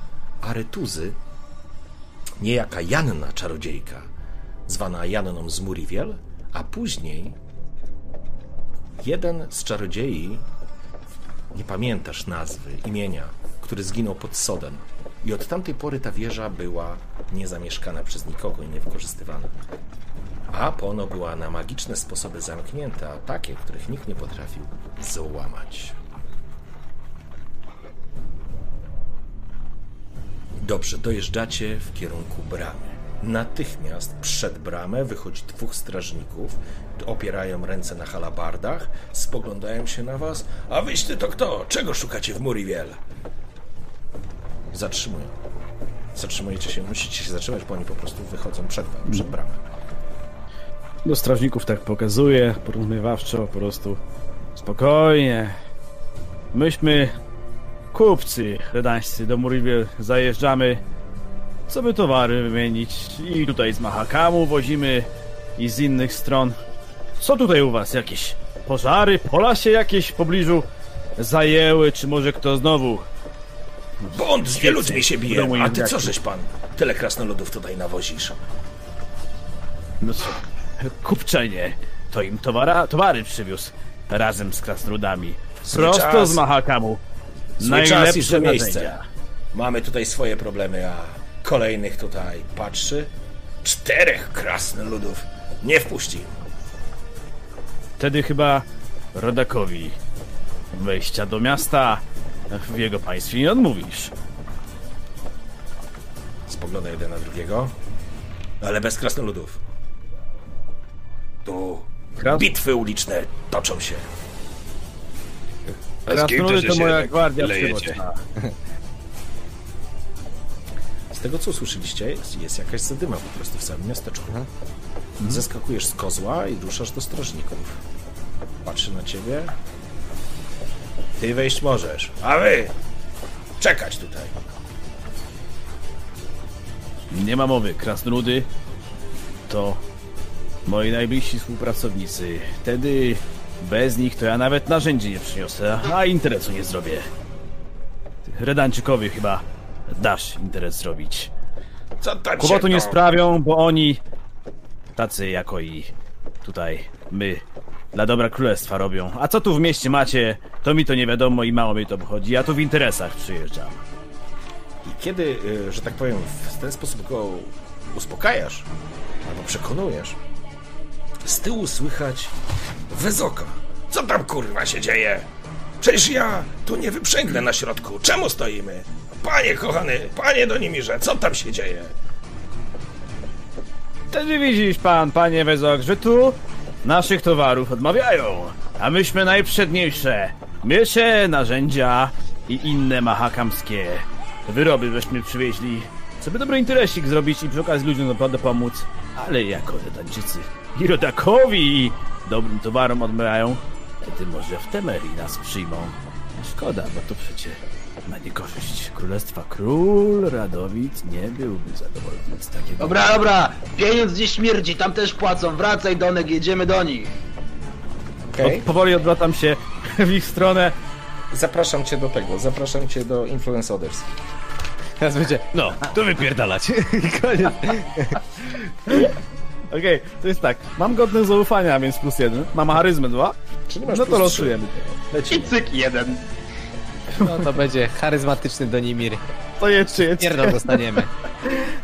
Aretuzy, niejaka Janna czarodziejka, zwana Janną z Muriwiel, a później jeden z czarodziei, nie pamiętasz nazwy, imienia, który zginął pod Sodem. I od tamtej pory ta wieża była niezamieszkana przez nikogo i niewykorzystywana. A pono była na magiczne sposoby zamknięta, takie, których nikt nie potrafił złamać. Dobrze, dojeżdżacie w kierunku bramy. Natychmiast przed bramę wychodzi dwóch strażników, opierają ręce na halabardach, spoglądają się na was. A wyście to kto? Czego szukacie w Muriwiel? Zatrzymują. Zatrzymujecie się, musicie się zatrzymać, bo oni po prostu wychodzą przed, przed bramę. Do strażników tak pokazuje, porozumiewawczo, po prostu spokojnie. Myśmy kupcy redańscy do Muriwiel zajeżdżamy, co by towary wymienić i tutaj z Mahakamu wozimy i z innych stron. Co tutaj u was? Jakieś pożary, pola się jakieś w pobliżu zajęły, czy może kto znowu? Bąd z wielu ludźmi się bije, a ty co żeś pan? Tyle krasnoludów tutaj nawozisz. No co? Kupczenie. To im towara, towary przywiózł razem z krasnoludami. Prosto z Mahakamu. Zły czas i Najlepsze złe miejsce. Mamy tutaj swoje problemy, a kolejnych tutaj patrzy. Czterech krasnoludów nie wpuści. Wtedy chyba rodakowi wejścia do miasta w jego państwie nie odmówisz. Spogląda jeden na drugiego, ale bez krasnoludów. Tu Kras- bitwy uliczne toczą się. Krasnoludy to moja gwardia lejecie? przywódcza. Z tego co usłyszeliście, jest, jest jakaś zadyma po prostu w całym miasteczku. Zeskakujesz z kozła i ruszasz do strażników. Patrzy na ciebie. Ty wejść możesz, a wy czekać tutaj. Nie ma mowy, krasnoludy to moi najbliżsi współpracownicy. Wtedy bez nich to ja nawet narzędzi nie przyniosę, a interesu nie zrobię. Redańczykowi chyba dasz interes zrobić. Co Kłopotu nie sprawią, bo oni tacy jako i tutaj my dla dobra królestwa robią. A co tu w mieście macie, to mi to nie wiadomo i mało mi to obchodzi. Ja tu w interesach przyjeżdżam. I kiedy, y, że tak powiem, w ten sposób go uspokajasz albo przekonujesz, z tyłu słychać wezoka. Co tam kurwa się dzieje? Przecież ja tu nie wyprzęgnę na środku. Czemu stoimy? Panie kochany, panie Donimirze, co tam się dzieje? Wtedy widzisz pan, panie Wezok, że tu naszych towarów odmawiają, a myśmy najprzedniejsze miecze, narzędzia i inne mahakamskie wyroby żeśmy przywieźli, żeby dobry interesik zrobić i przy okazji ludziom naprawdę pomóc, ale jako Redańczycy i rodakowi dobrym towarom odmawiają, wtedy może w Temerii nas przyjmą. Szkoda, bo to przecie na niekorzyść królestwa król Radowid nie byłby zadowolony z takiego... Dobra, dobra, pieniądz gdzieś śmierdzi, tam też płacą, wracaj Donek, jedziemy do nich. Okej, Od, powoli odwracam się *laughs* w ich stronę. zapraszam cię do tego, zapraszam cię do Influence Others. Teraz będzie, no, to wypierdalać. *laughs* I koniec. *laughs* Okej, to jest tak. Mam godne zaufania, więc plus jeden. Mam charyzmę dwa. Czyli masz No to plus losujemy. I Lecimy. cyk jeden. No to będzie charyzmatyczny Donimir. To jedźcie, jedźcie. Pierdol dostaniemy.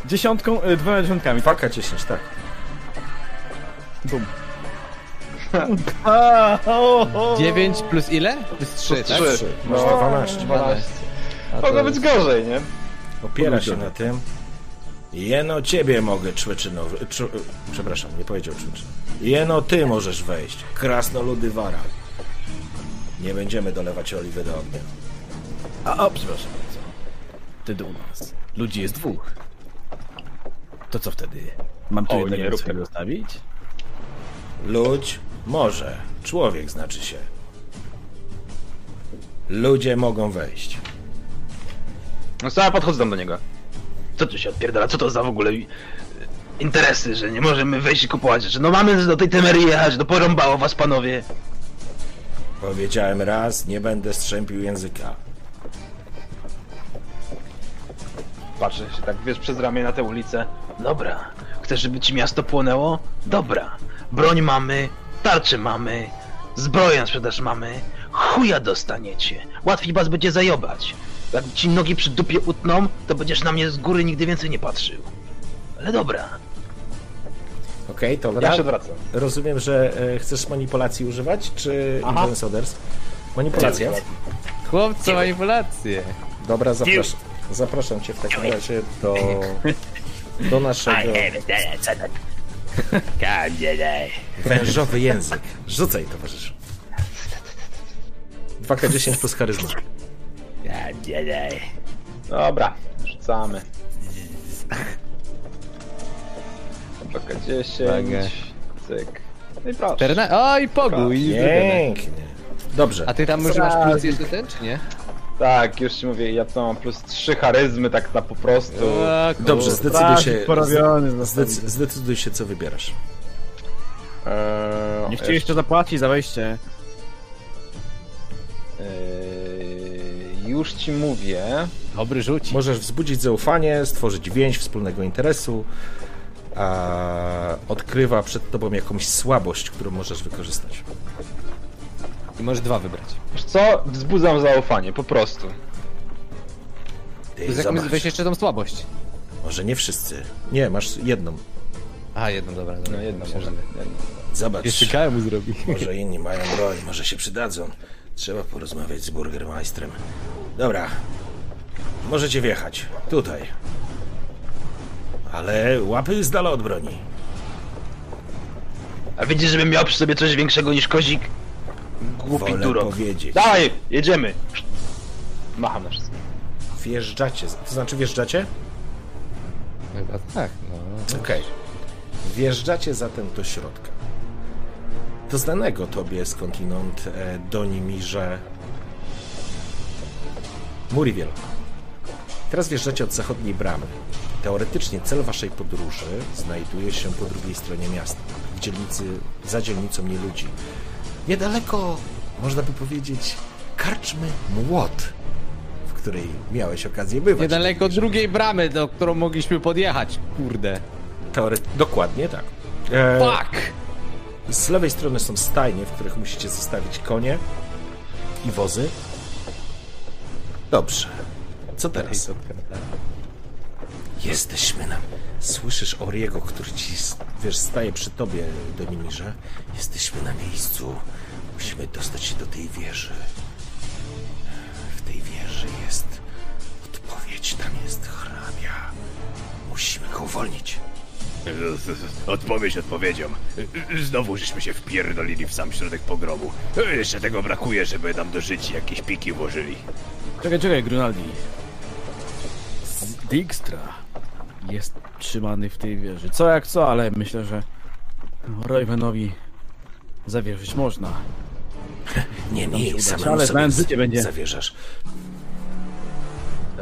Dziesiątką, y, dwoma dziesiątkami. tak? Faka 10, tak. Bum. *laughs* A, o, o. 9 plus ile? Plus 3, tak? trzy. Trzy. Masz 12. 12. A to Mogło być gorzej, nie? Opiera się na tym. Jeno ciebie mogę człeczynowy. Czu, przepraszam, nie powiedział człeczyn. Jeno ty możesz wejść. Krasnoludy wara. Nie będziemy dolewać oliwy do ognia. A, o, przepraszam bardzo. Wtedy u nas. Ludzi jest dwóch. To co wtedy? Mam tu O, jednego nie rób tego. zostawić? Ludź może. Człowiek znaczy się. Ludzie mogą wejść. No co ja podchodzę do niego. Co tu się odpierdala? Co to za w ogóle y, interesy, że nie możemy wejść i kupować rzeczy? No mamy do tej Temerii jechać, do porąbało was panowie. Powiedziałem raz, nie będę strzępił języka. Patrzę się tak, wiesz, przez ramię na tę ulicę. Dobra. Chcesz, żeby ci miasto płonęło? Dobra. Broń mamy, tarcze mamy, zbroję na sprzedaż mamy. Chuja dostaniecie. Łatwiej was będzie zajobać. Jak ci nogi przy dupie utną, to będziesz na mnie z góry nigdy więcej nie patrzył. Ale dobra. Okej, to Ja się odwracam. Rozumiem, że e, chcesz manipulacji używać, czy Influence Others? Manipulacja? Chłopcy, manipulacje. Dobra, zapraszam, zapraszam cię w takim razie do, do naszego *laughs* wężowy język. Rzucaj, towarzyszu. *laughs* 2K10 plus charyzma. Dobra, rzucamy. Czekaj, 10, Uwaga. cyk. No i proszę. 14. O, i pogu. I Pięknie. Dobrze. A ty tam może masz plus jeszcze ten, czy nie? Tak, już ci mówię, ja to mam plus 3 charyzmy, tak na po prostu. Kur- Dobrze, zdecyduj się, porobiony zdecy, zdecyduj się, co wybierasz. Eee, Nie chcieli jeszcze zapłacić za wejście. Eee, już ci mówię. Dobry rzuci. Możesz wzbudzić zaufanie, stworzyć więź wspólnego interesu, a odkrywa przed tobą jakąś słabość, którą możesz wykorzystać. I Możesz dwa wybrać. Wiesz co? Wzbudzam zaufanie, po prostu. Ty, jak weź jeszcze tą słabość. może nie wszyscy. Nie, masz jedną. A, jedną, dobra. dobra. No Myślę, może. że- Zobacz, Jeszcze Kaja mu zrobi. może inni mają broń, może się przydadzą. Trzeba porozmawiać z Burgermeistrem. Dobra, możecie wjechać. Tutaj. Ale łapy z dala od broni. A widzisz, żebym miał przy sobie coś większego niż kozik? Głupi Wolę durok. powiedzieć. Daj, jedziemy! Macham na wszystko. Wjeżdżacie, to znaczy wjeżdżacie? Chyba tak, no. Okej. Wjeżdżacie zatem do środka. Do znanego tobie skądinąd e, Donimirze Muriwiel. Teraz wjeżdżacie od zachodniej bramy. Teoretycznie cel waszej podróży znajduje się po drugiej stronie miasta, w dzielnicy, za dzielnicą nie ludzi. Niedaleko, można by powiedzieć, karczmy Młot, w której miałeś okazję bywać. Niedaleko drugiej bramy, do którą mogliśmy podjechać. Kurde. Teore... Dokładnie tak. E, Fuck! Z lewej strony są stajnie, w których musicie zostawić konie i wozy. Dobrze. Co teraz? Jesteśmy na... Słyszysz Oriego, który ci, wiesz, staje przy tobie, Donimirze. Jesteśmy na miejscu. Musimy dostać się do tej wieży. W tej wieży jest odpowiedź. Tam jest hrabia. Musimy go uwolnić. Odpowiedź odpowiedzią. Znowu żeśmy się wpierdolili w sam środek pogromu. Jeszcze tego brakuje, żeby nam do życia jakieś piki włożyli. Czekaj, czekaj, Grunaldi. Dijkstra jest trzymany w tej wieży. Co jak co, ale myślę, że Roywenowi zawierzyć można. Nie, nie, samemu ale sobie znając życie będzie. zawierzasz.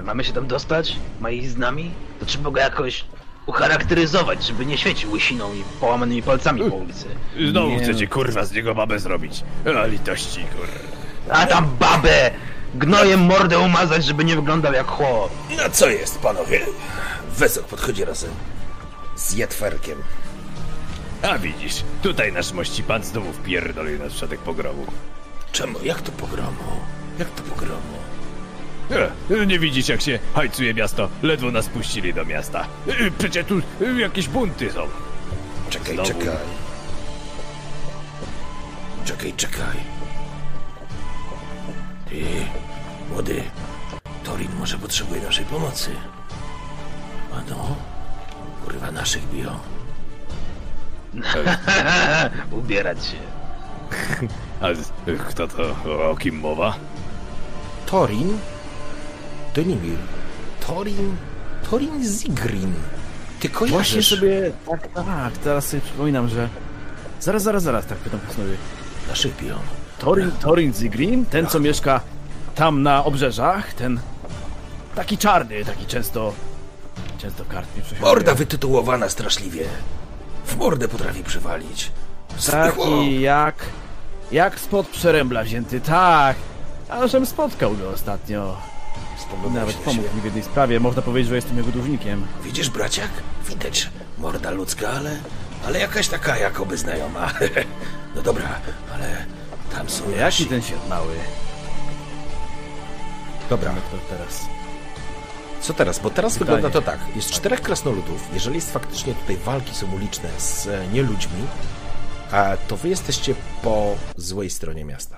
Mamy się tam dostać? Ma iść z nami? To trzeba go jakoś ucharakteryzować, żeby nie świecił łysiną i połamanymi palcami po ulicy. Znowu Nie. chcecie kurwa z niego babę zrobić. A litości kurwa. A tam babę! Gnojem mordę umazać, żeby nie wyglądał jak chłop. No co jest, panowie? Wesok podchodzi razem z Jetwerkiem. A widzisz, tutaj nasz mości pan znowu wpierdolił nas w środek pogromu. Czemu? Jak to pogromu? Jak to pogromu? E, nie widzisz jak się hajcuje miasto? Ledwo nas puścili do miasta. E, Przecież tu e, jakieś bunty są. Czekaj, Znowu. czekaj. Czekaj, czekaj. Ty, młody, Torin może potrzebuje naszej pomocy. A no, kurwa naszych biją. *laughs* Ubierać się. A z- kto to? O kim mowa? Torin? Denimir. Torin? Torin Zigrin. Ty kojarzysz? Właśnie sobie... Tak, tak, teraz sobie przypominam, że... Zaraz, zaraz, zaraz, tak pytam posłowie. Naszych biją. Torin, Torin Zigrin, ten co mieszka tam na obrzeżach, ten... Taki czarny, taki często... Często kartnie przesiaduje. Morda wytytułowana straszliwie. W mordę potrafi przywalić. Zwykło. Taki jak... Jak spod przerębla wzięty, tak. A żem spotkał go ostatnio. Nawet na pomógł mi w jednej sprawie. Można powiedzieć, że jestem jego dłużnikiem. Widzisz, braciak? Widać, morda ludzka, ale, ale jakaś taka jakoby znajoma. *laughs* No dobra, ale tam są Jaki nasi. ten świat mały? Dobra, To teraz. co teraz? Bo teraz Pytanie. wygląda to tak. Jest czterech krasnoludów. Jeżeli jest faktycznie tutaj walki są uliczne z e, nieludźmi, to wy jesteście po złej stronie miasta.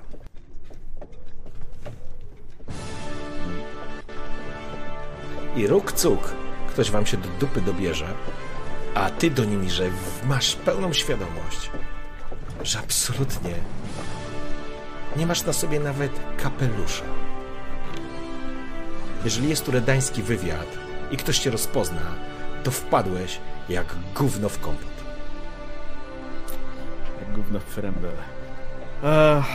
I róg cuk, ktoś wam się do dupy dobierze, a ty do nimi, że masz pełną świadomość, że absolutnie nie masz na sobie nawet kapelusza. Jeżeli jest tu redański wywiad i ktoś cię rozpozna, to wpadłeś jak gówno w kompot. Jak gówno w frembel. Ech.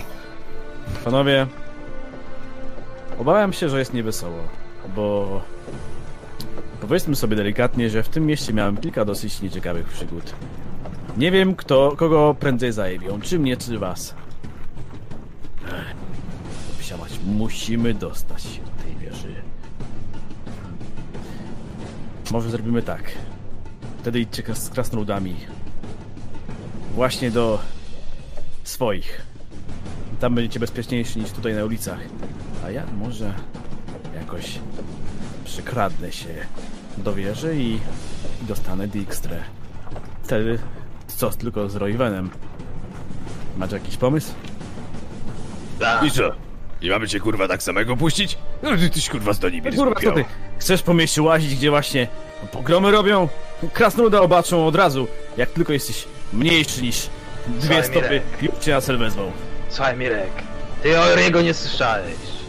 Panowie, obawiam się, że jest niewesoło, bo powiedzmy sobie delikatnie, że w tym mieście miałem kilka dosyć nieciekawych przygód. Nie wiem, kto, kogo prędzej zajebią, czy mnie, czy was. Musimy dostać się do tej wieży. Może zrobimy tak. Wtedy idźcie z krasnoludami właśnie do swoich. Tam będziecie bezpieczniejsi niż tutaj na ulicach. A ja może jakoś przykradnę się do wieży i, i dostanę Dijkstrę. Wtedy co tylko z Royvenem. Macie jakiś pomysł? I co? I mamy cię kurwa tak samego puścić? No ty tyś kurwa z Donibir Kurwa, co ty? Chcesz po mieście łazić, gdzie właśnie pogromy robią? Krasnoluda obaczą od razu, jak tylko jesteś mniejszy niż dwie Słuchaj, stopy, Mirek. już cię na wezmą. Słuchaj Mirek, ty o jego nie słyszałeś.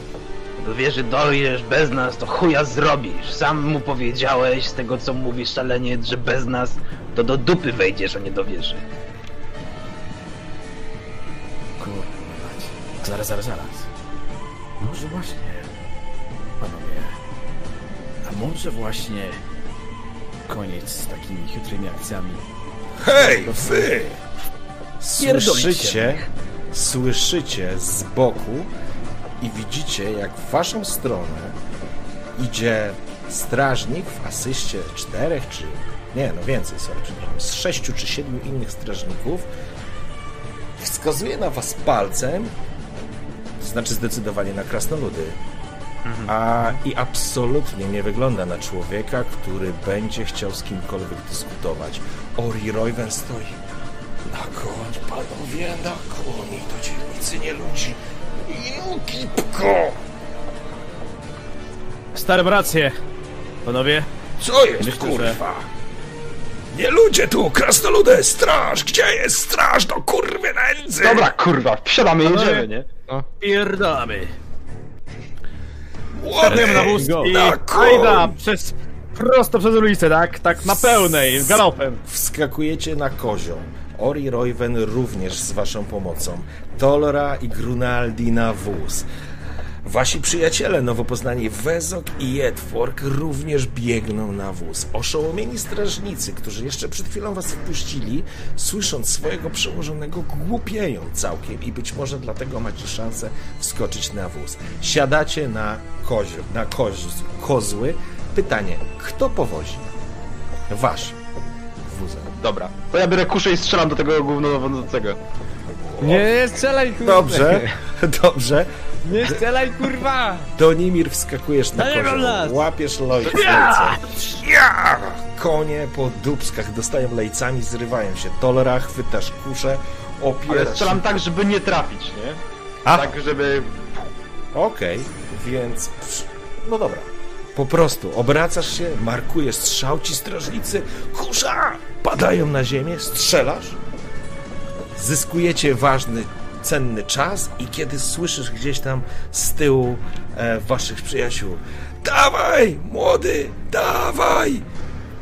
Do wieży dojdziesz bez nas, to chuja zrobisz. Sam mu powiedziałeś, z tego co mówi szaleniec, że bez nas to do dupy wejdziesz, a nie do wieży. Kurwa, mać. zaraz, zaraz, zaraz. Może właśnie, panowie, a może właśnie koniec z takimi chytrymi akcjami. Hej, wy! Słyszycie, słyszycie z boku i widzicie, jak w waszą stronę idzie strażnik w asyście czterech, czy nie, no więcej, sorry, przepraszam, z sześciu czy siedmiu innych strażników. Wskazuje na was palcem, to znaczy zdecydowanie na krasnoludy. A i absolutnie nie wygląda na człowieka, który będzie chciał z kimkolwiek dyskutować. Ori Royven stoi. Na koń, panowie, na koń, do dzielnicy nie ludzi. No kipko! Stary rację, panowie. Co jest, Myślę, że- kurwa? Nie ludzie tu, krasnoludy, straż! Gdzie jest straż do kurwy nędzy? Dobra, kurwa, wsiadamy, jedziemy, nie? Młody, Startujemy na wóz i ajda, przez, prosto przez ulicę, tak? Tak na pełnej, galopem. Wskakujecie na kozią. Ori Royven również z waszą pomocą. Tolra i Grunaldi na wóz. Wasi przyjaciele nowo poznani Wezok i Jedwork również biegną na wóz. Oszołomieni strażnicy, którzy jeszcze przed chwilą was wpuścili, słysząc swojego przełożonego, głupieją całkiem i być może dlatego macie szansę wskoczyć na wóz. Siadacie na, kozi, na koz, kozły. Pytanie, kto powozi? Wasz wózek. Dobra. To ja biorę kuszę i strzelam do tego głównowodzącego. Nie, strzelaj, kurwa! Dobrze, *laughs* dobrze. Nie strzelaj, kurwa! Donimir wskakujesz na kozioł, łapiesz loj w ręce. Ja! Konie po dubskach dostają lejcami, zrywają się. Tolera, chwytasz kuszę, Ale opierasz strzelam się. tak, żeby nie trafić, nie? A, Tak, żeby... okej, więc... No dobra. Po prostu obracasz się, markujesz strzał, ci strażnicy, kusza! Padają na ziemię, strzelasz, zyskujecie ważny, cenny czas i kiedy słyszysz gdzieś tam z tyłu e, waszych przyjaciół Dawaj, młody, dawaj!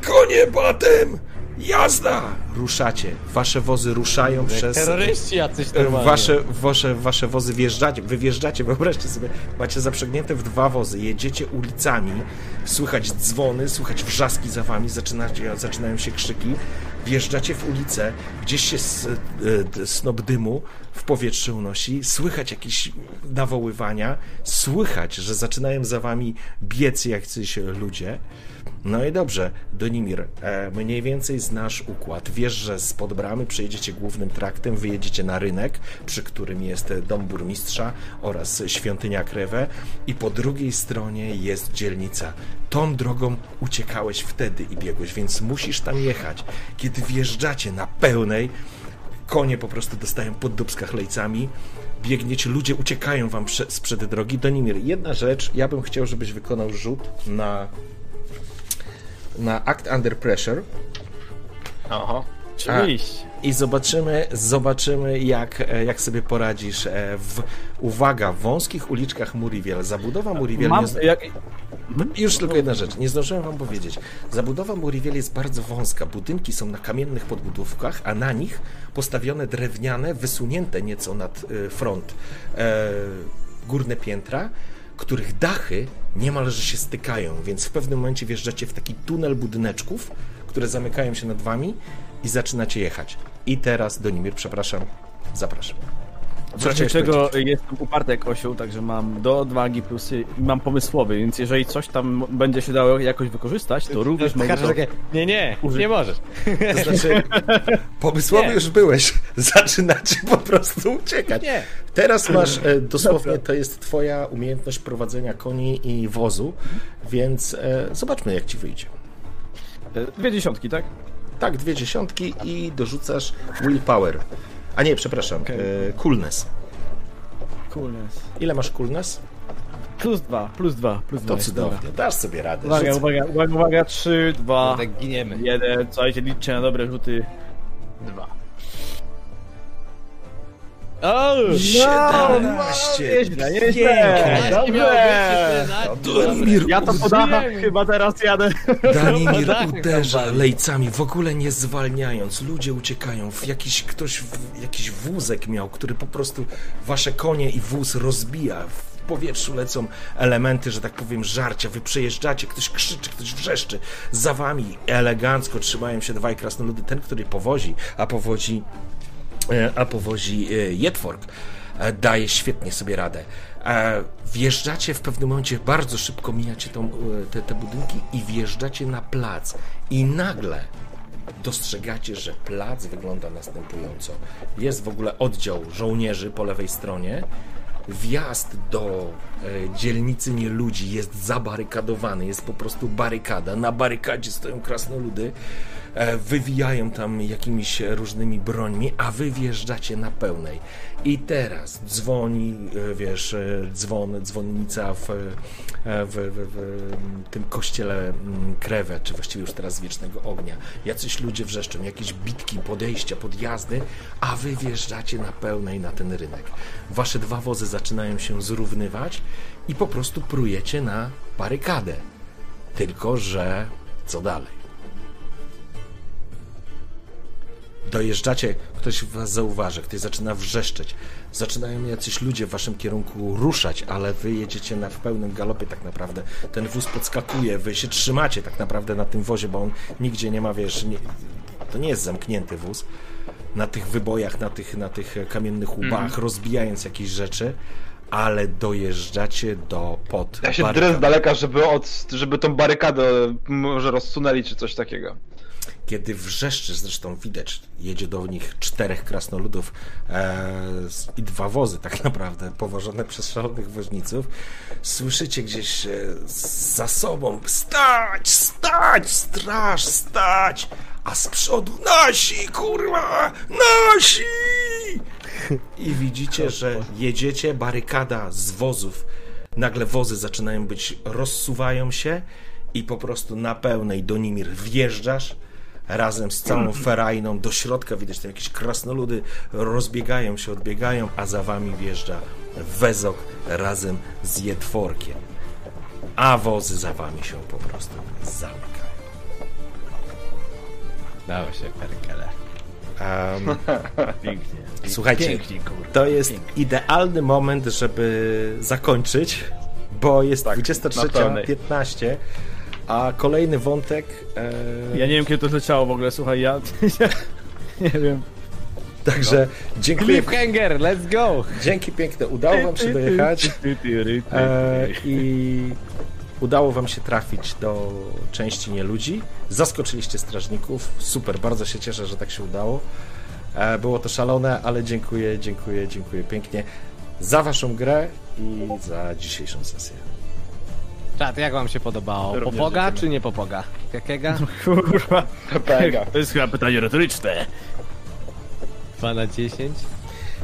Konie batem! Jazda! Ruszacie. Wasze wozy ruszają przez... Terroryści jacyś E, normalnie. Wasze, wasze, wasze wozy wjeżdżacie, wy wjeżdżacie, wyobraźcie sobie, macie zaprzęgnięte w dwa wozy, jedziecie ulicami, słychać dzwony, słychać wrzaski za wami, zaczynacie, zaczynają się krzyki, wjeżdżacie w ulicę, gdzieś się s, e, d- snop dymu w powietrze unosi, słychać jakieś nawoływania, słychać, że zaczynają za wami biec jacyś ludzie. No i dobrze, Donimir, e, mniej więcej znasz układ. Wiesz, że spod bramy przejedziecie głównym traktem, wyjedziecie na rynek, przy którym jest dom burmistrza oraz świątynia Krewę i po drugiej stronie jest dzielnica. Tą drogą uciekałeś wtedy i biegłeś, więc musisz tam jechać. Kiedy wjeżdżacie na pełnej, konie po prostu dostają pod dubskach lejcami, biegniecie, ludzie uciekają wam prze, sprzed drogi. Donimir, jedna rzecz, ja bym chciał, żebyś wykonał rzut na na Act Under Pressure Aha. Oczywiście. i zobaczymy, zobaczymy jak, e, jak sobie poradzisz e, w, uwaga, wąskich uliczkach Muriwiel. Zabudowa Muriwiel... Mam, nie jak, Już tylko jedna rzecz, nie zdążyłem wam powiedzieć. Zabudowa Muriwiel jest bardzo wąska. Budynki są na kamiennych podbudówkach, a na nich postawione drewniane, wysunięte nieco nad y, front e, górne piętra, których dachy niemalże się stykają, więc w pewnym momencie wjeżdżacie w taki tunel budyneczków, które zamykają się nad wami i zaczynacie jechać. I teraz, Donimir, przepraszam, zapraszam. W razie czego jestem uparty jak osioł, także mam do odwagi plusy i mam pomysłowy, więc jeżeli coś tam będzie się dało jakoś wykorzystać, to również mogę to... takie, nie, nie, Użyć. nie możesz. To *laughs* znaczy, pomysłowy Nie. już byłeś. *laughs* Zaczynacie po prostu uciekać. Nie. Teraz masz e, *laughs* dosłownie, to jest twoja umiejętność prowadzenia koni i wozu, więc e, zobaczmy jak ci wyjdzie. E, Dwie dziesiątki, tak? Tak, dwie dziesiątki i dorzucasz willpower. A nie, przepraszam, e, coolness. Coolness. Ile masz coolness? Plus dwa, plus dwa, plus dwa. To cudownie, dasz sobie radę. Uwaga, uwaga, uwaga, uwaga, trzy, dwa, Tak giniemy. jeden, słuchajcie, liczcie na dobre rzuty. Dwa. O! 17. Nieźle, nieźle, Pięknie. dobrze. Danimir, Ja to po dachach chyba teraz jadę. Danimir dachach *laughs* uderza lejcami, w ogóle nie zwalniając. Ludzie uciekają. W jakiś ktoś, w, jakiś wózek miał, który po prostu wasze konie i wóz rozbija. W powietrzu lecą elementy, że tak powiem, żarcia. Wy przejeżdżacie, ktoś krzyczy, ktoś wrzeszczy. Za wami elegancko trzymają się dwaj krasnoludy. Ten, który powozi, a powozi e, a powozi e, Jetwork, e, daje świetnie sobie radę. E, Wjeżdżacie w pewnym momencie, bardzo szybko mijacie tą, e, te, te budynki i wjeżdżacie na plac i nagle dostrzegacie, że plac wygląda następująco. Jest w ogóle oddział żołnierzy po lewej stronie. Wjazd do e, dzielnicy nieludzi jest zabarykadowany, jest po prostu barykada. Na barykadzie stoją krasnoludy, e, wywijają tam jakimiś różnymi brońmi, a wy wjeżdżacie na pełnej. I teraz dzwoni, e, wiesz, e, dzwon, dzwonnica w, e, w, w, w tym kościele mm, Krewę, czy właściwie już teraz Wiecznego Ognia. Jacyś ludzie wrzeszczą, jakieś bitki, podejścia, podjazdy, a wy wjeżdżacie na pełnej na ten rynek. Wasze dwa wozy zaczynają się zrównywać i po prostu prujecie na barykadę. Tylko, że co dalej? Dojeżdżacie, ktoś was zauważy, ktoś zaczyna wrzeszczeć. Zaczynają jacyś ludzie w waszym kierunku ruszać, ale wy jedziecie na, w pełnym galopie tak naprawdę. Ten wóz podskakuje, wy się trzymacie tak naprawdę na tym wozie, bo on nigdzie nie ma, wiesz, nie, to nie jest zamknięty wóz. Na tych wybojach, na tych, na tych kamiennych łbach, rozbijając jakieś rzeczy, ale dojeżdżacie do pod Ja się drę z daleka, żeby, od, żeby tą barykadę może rozsunęli czy coś takiego. Kiedy wrzeszczy, zresztą widać, jedzie do nich czterech krasnoludów e, i dwa wozy tak naprawdę, powożone przez szalonych woźniców, słyszycie gdzieś e, za sobą stać, stać, straż, stać, a z przodu nasi, kurwa, nasi! I widzicie, że jedziecie, barykada z wozów, nagle wozy zaczynają być, rozsuwają się i po prostu na pełnej do Nimir wjeżdżasz razem z całą ferajną do środka widać tam jakieś krasnoludy rozbiegają się, odbiegają, a za wami wjeżdża Wezok razem z Jetworkiem. A wozy za wami się po prostu zamykają. Dało się, Perkele. Um, *laughs* Pięknie. słuchajcie, Pięknie, to jest idealny moment, żeby zakończyć, bo jest Tak, na 23.15, a kolejny wątek. E, Ja nie wiem, kiedy to zleciało w ogóle, słuchaj, ja... *laughs* nie wiem. Także dziękuję. Cliffhanger, let's go! Dzięki piękne. Udało wam się dojechać. E, I udało wam się trafić do części nieludzi. Zaskoczyliście strażników. Super, bardzo się cieszę, że tak się udało. E, było to szalone, ale dziękuję, dziękuję, dziękuję pięknie za waszą grę i za dzisiejszą sesję. Czat, jak wam się podobało? Również Popoga czy nie popoga? Jakiego? Kurwa. Pega. To jest chyba pytanie retoryczne. 2 na 10?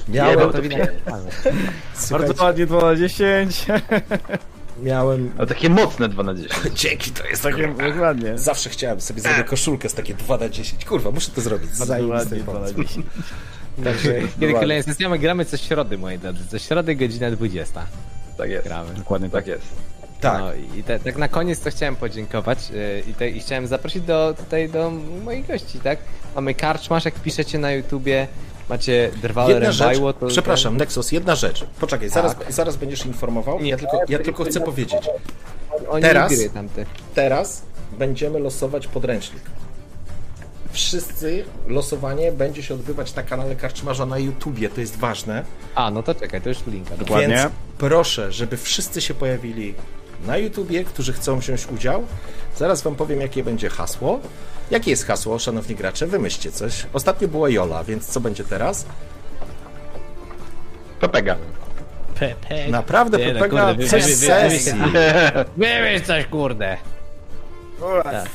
Miałem, bo To to widać. słuchajcie, Bardzo ładnie, 2 na 10. miałem... Ale takie mocne 2 na 10. *laughs* Dzięki, to jest takie... Dokładnie. Zawsze chciałem sobie zrobić koszulkę z takie 2 na 10. Kurwa, muszę to zrobić. Ładnie, 2 na 10. *laughs* Także Kiedy kolejna sesja? My gramy co środy, moi drodzy. Co środy, godzina 20. Tak jest. Gramy. Dokładnie Tak jest. Tak. No i te, tak na koniec to chciałem podziękować yy, i, te, i chciałem zaprosić do, tutaj do moich gości, tak? Mamy karczmasz, jak piszecie na YouTubie, macie drwale Jedna rzecz, to... przepraszam, Nexus, jedna rzecz. Poczekaj, zaraz, Tak. zaraz będziesz informował. Nie, Ja tylko, ja tylko chcę powiedzieć. Teraz-. Teraz będziemy losować podręcznik. wszyscy losowanie będzie się odbywać na kanale Karczmarza na YouTubie, to jest ważne. A, no to czekaj, to już linka. Dokładnie. Więc proszę, żeby wszyscy się pojawili na YouTubie, którzy chcą wziąć udział. Zaraz wam powiem, jakie będzie hasło. Jakie jest hasło, szanowni gracze? Wymyślcie coś. Ostatnio była Jola, więc co będzie teraz? Pepega. Pepe. Naprawdę, Nie, no, Pepega, kurde, coś wy- z wy- wy- sesji. Wymyśl coś, kurde.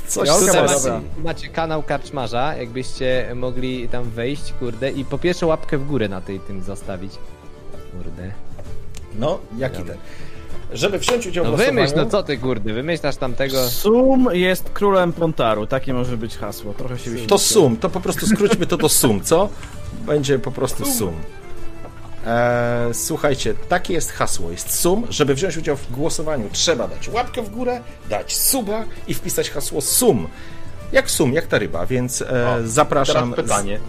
Coś Ja tutaj sesji. macie, macie kanał Karczmarza, jakbyście mogli tam wejść, kurde, i po pierwsze łapkę w górę na tej tym zostawić. Kurde. No, jaki ten? Żeby wziąć udział No w losowaniu... wymyśl, no co ty, kurde, wymyślasz tamtego... Sum jest królem Pontaru. Takie może być hasło. Trochę się. To sum, to po prostu skróćmy to do sum, co? Będzie po prostu sum. Eee, słuchajcie, takie jest hasło, jest sum. Żeby wziąć udział w głosowaniu, trzeba dać łapkę w górę, dać suba i wpisać hasło sum. Jak sum, jak ta ryba, więc e, Teraz zapraszam. pytanie.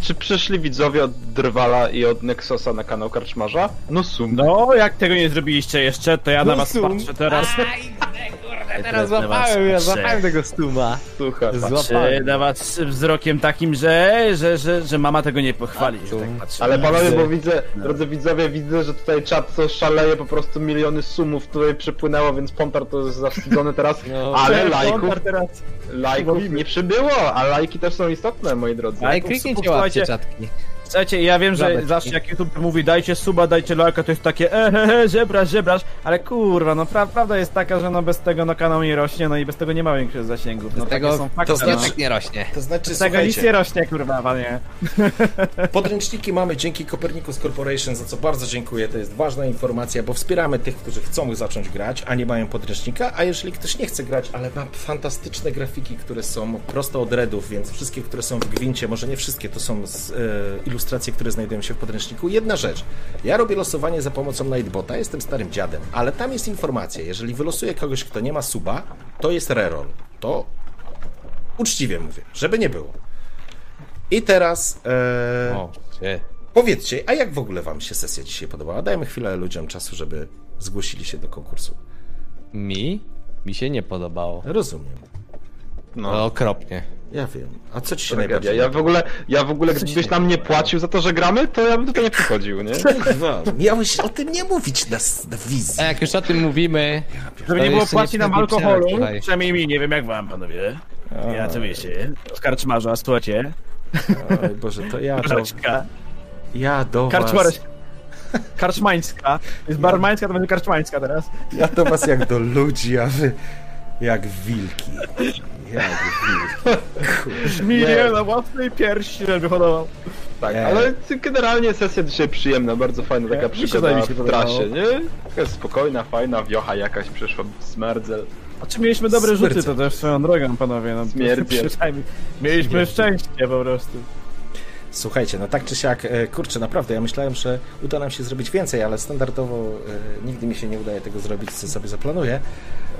Czy przyszli widzowie od Drwala i od Nexosa na kanał Karczmarza? No sum. No, jak tego nie zrobiliście jeszcze, to ja na was sum. patrzę teraz. Teraz złapałem, ja złapałem tego stuma. Słuchaj. Patrzę Złapałem. na was wzrokiem takim, że, że, że, że mama tego nie pochwali. że tak patrzę. Ale panowie, bo widzę, drodzy widzowie, widzę, że tutaj czat to szaleje, po prostu miliony sumów tutaj przypłynęło, więc Pontar to jest zawstydzony teraz, No. ale lajków, teraz. lajków nie przybyło, a lajki też są istotne, moi drodzy. Ale kliknijcie łapcie słuchajcie. czatki. Słuchajcie, ja wiem, że Żabeczki. zawsze jak YouTube mówi dajcie suba, dajcie lajka, to jest takie ehehe, żebrasz, żebrasz, ale kurwa, no pra prawda jest taka, że no bez tego no kanał nie rośnie, no i bez tego nie ma większych zasięgów. No tego- są fakty. to znaczy- no. Nie rośnie. To znaczy, Z tego nic nie rośnie, kurwa, panie. *laughs* podręczniki mamy dzięki Copernicus Corporation, za co bardzo dziękuję. To jest ważna informacja, bo wspieramy tych, którzy chcą zacząć grać, a nie mają podręcznika. A jeżeli ktoś nie chce grać, ale ma fantastyczne grafiki, które są prosto od Redów, więc wszystkie, które są w Gwincie, może nie wszystkie, to są z, e, ilustracje, które znajdują się w podręczniku. Jedna rzecz. Ja robię losowanie za pomocą Nightbota, jestem starym dziadem, ale tam jest informacja, jeżeli wylosuję kogoś, kto nie ma suba, to jest reroll. To uczciwie mówię, żeby nie było. I teraz e, O, powiedzcie, a jak w ogóle wam się sesja dzisiaj podobała? Dajmy chwilę ludziom czasu, żeby zgłosili się do konkursu. Mi? Mi się nie podobało. Rozumiem. No, okropnie. Ja wiem. A co ci się Tragedia. najbardziej Ja w ogóle, ja w ogóle gdybyś nam nie płacił za to, że gramy, to ja bym tutaj nie przychodził, nie? Kurwa, *laughs* *laughs* Miałeś o tym nie mówić na, na wizji. A jak już o tym mówimy, Żeby nie było płaci nam alkoholu, słuchaj. przynajmniej mi, nie wiem jak wam, panowie. Ja to wiecie, z karczmarza, słuchajcie. Oj Boże, to ja do, ja do karczmar... was, Karczmańska. Jest barmańska, to będzie karczmańska teraz. ja do was jak do ludzi, a wy jak wilki. Żmiję na własnej piersi, żeby hodował. Tak, Nie. ale generalnie sesja dzisiaj przyjemna, bardzo fajna taka Mi się przygoda zajebiście w trasie, nie? Taka spokojna, fajna, wiocha jakaś przyszła, smerdzel. A czy mieliśmy dobre rzuty, to też swoją drogą, panowie. No, Mieliśmy szczęście po prostu. Słuchajcie, no tak czy siak, e, kurczę, naprawdę, ja myślałem, że uda nam się zrobić więcej, ale standardowo e, nigdy mi się nie udaje tego zrobić, co sobie zaplanuję.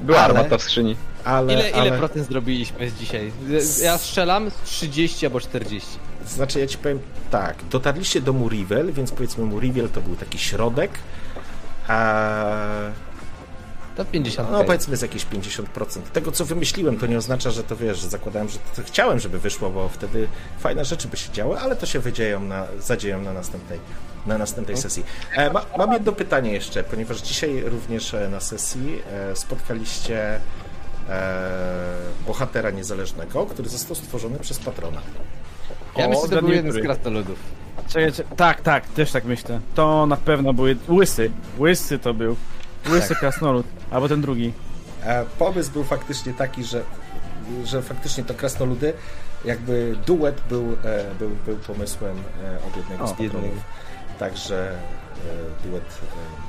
Była Ale- armata w skrzyni. Ale, ile, ile ale, procent zrobiliśmy dzisiaj? Ja strzelam 30 albo 40. Znaczy, ja ci powiem tak, dotarliście do Murivel, więc powiedzmy Murivel to był taki środek, a To 50. no powiedzmy z jakieś 50%. Tego, co wymyśliłem, to nie oznacza, że to wiesz, że zakładałem, że to chciałem, żeby wyszło, bo wtedy fajne rzeczy by się działy, ale to się wydzieją na, zadzieją na następnej, na następnej sesji. E, ma, mam jedno pytanie jeszcze, ponieważ dzisiaj również e, na sesji e, spotkaliście e, bohatera niezależnego, który został stworzony przez patrona. Ja O, myślę, że to był jeden z krasnoludów. Czekajcie, tak, tak, też tak myślę. To na pewno były łysy. Łysy to był. Łysy krasnolud. Albo ten drugi. E, pomysł był faktycznie taki, że, że faktycznie to krasnoludy, jakby duet był, e, był, był pomysłem e, od jednego O, z patronów. Także e, duet. E,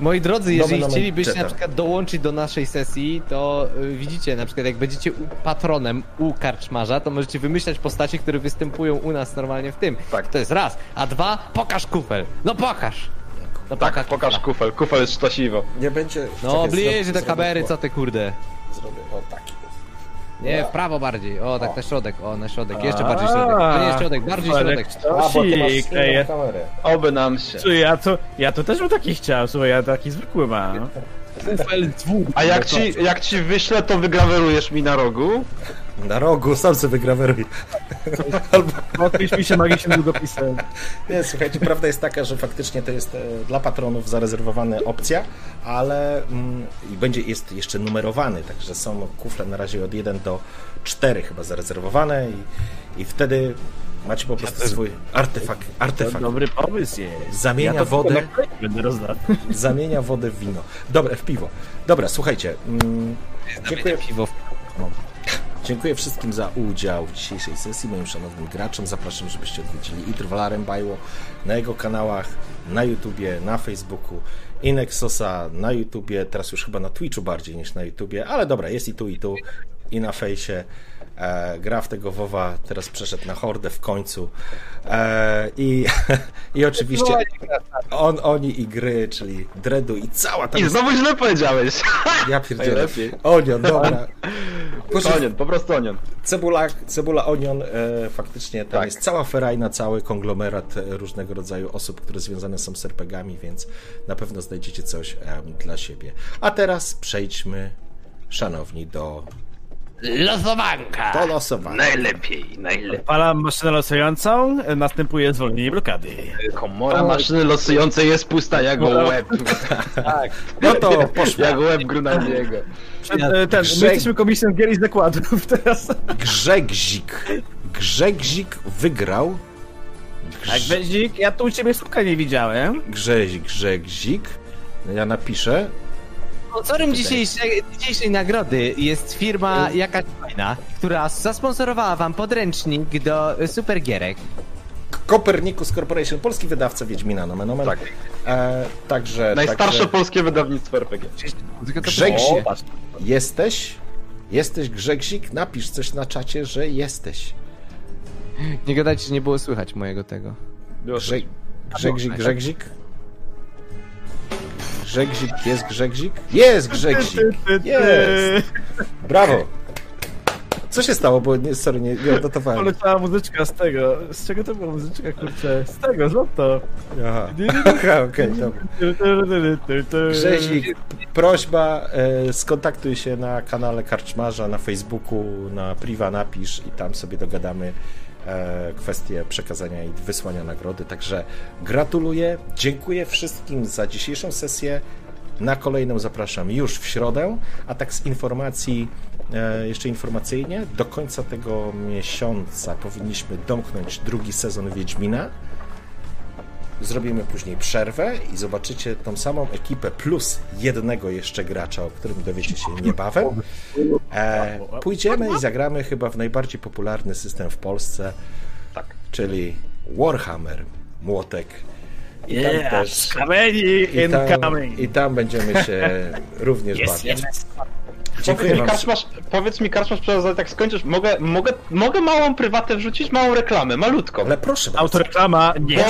Moi drodzy, jeżeli Nomen chcielibyście na przykład dołączyć do naszej sesji, to y, widzicie, na przykład jak będziecie patronem u karczmarza, to możecie wymyślać postacie, które występują u nas normalnie w tym. Tak. To jest raz. A dwa, pokaż kufel. No pokaż. No Tak, pokaż kufla. kufel, kufel jest sztasiwo. nie będzie. No czekaj, bliżej zro- do kamery, zrobię- co ty kurde. Zrobię o taki. Nie, w prawo bardziej. O, tak na środek. O, na środek. Jeszcze A, bardziej środek. To nie środek, bardziej środek. A, bo ty masz Sztosik, swoją ej, kamerę. Oby nam się. Słuchaj, ja to, ja to też bym taki chciał, słuchaj, ja taki zwykły mam. Kufel dwóch. A jak ci, jak ci wyślę, to wygrawerujesz mi na rogu? Na rogu, sam sobie wygraweruj. *laughs* Albo... Odpisz mi się magicznym długopisem. Nie, słuchajcie, prawda jest taka, że faktycznie to jest e, dla patronów zarezerwowana opcja, ale mm, i będzie jest jeszcze numerowany, także są kufle na razie od 1 do 4 chyba zarezerwowane i, i wtedy macie po prostu swój artefakt. To artefakt. dobry pomysł jest. Zamienia ja wodę. Będę. *laughs* Zamienia wodę w wino. Dobra, w piwo. Dobra, słuchajcie. Mm, dziękuję, Piwo w... dziękuję wszystkim za udział w dzisiejszej sesji. Moim szanownym graczom zapraszam, żebyście odwiedzili i Trwalarem Bajło na jego kanałach, na YouTubie, na Facebooku i Nexosa na YouTubie, teraz już chyba na Twitchu bardziej niż na YouTubie, ale dobra, jest i tu, i tu, i na fejsie. E, gra w tego WoWa, teraz przeszedł na Hordę w końcu. E, i, *laughs* I oczywiście on, oni i gry, czyli Dreadu i cała ta... I znowu źle powiedziałeś. Ja pierdzielę. Onion, dobra. Proszę, Onion, po prostu onion. Cebula, cebula Onion, e, faktycznie tam Tak. jest cała ferajna, cały konglomerat e, różnego rodzaju osób, które związane są z RPGami, więc na pewno znajdziecie coś dla siebie. A teraz przejdźmy, szanowni, do, Losowanka! do losowania. Najlepiej, najlepiej. Palam maszynę losującą, następuje zwolnienie blokady. Komora maszyny losującej jest pusta jak łeb. *laughs* No to poszło. Jak łeb Grunaldiego. E, ten, my Grzeg- jesteśmy komisją gier i zakładów teraz. Grzegzik. Grzegzik wygrał. Tak, Grz, Bezik, ja tu u ciebie słuka nie widziałem. Grzezik, Grzegzik. Ja napiszę. Sponsorem dzisiejszej, dzisiejszej nagrody jest firma jakaś fajna, która zasponsorowała wam podręcznik do supergierek. Copernicus Corporation, polski wydawca Wiedźmina, nomen omen. Tak. E, także, Najstarsze także polskie wydawnictwo RPG. Grzegzik, jesteś? Jesteś Grzegzik? Napisz coś na czacie, że jesteś. Nie gadajcie, że nie było słychać mojego tego. Grze, Grzegzik, Grzegzik? Grzegzik, jest Grzegzik? Jest Grzegzik! Jest! Brawo! Co się stało, bo nie, sorry, nie, nie odnotowałem. Poleciała muzyczka z tego. Z czego to była muzyczka, kurczę? Z tego, z to. Aha, Aha, *laughs* okej, dobra. Grzezik, prośba, e, skontaktuj się na kanale Karczmarza, na Facebooku, na Priva napisz i tam sobie dogadamy kwestię przekazania i wysłania nagrody. Także gratuluję, dziękuję wszystkim za dzisiejszą sesję. Na kolejną zapraszam już w środę, a tak z informacji, e, jeszcze informacyjnie, do końca tego miesiąca powinniśmy domknąć drugi sezon Wiedźmina. Zrobimy później przerwę i zobaczycie tą samą ekipę plus jednego jeszcze gracza, o którym dowiecie się niebawem. E, pójdziemy i zagramy chyba w najbardziej popularny system w Polsce, Tak. czyli Warhammer, młotek. I tam Yeah, też i tam, i tam będziemy się *laughs* również bawić. Dziękuję Powiedz mi, wam. Karczmasz, powiedz mi, Karczmasz, przepraszam, tak skończysz, mogę, mogę, mogę małą prywatę wrzucić, małą reklamę, malutką. Ale proszę bardzo. Autoreklama nie Bo,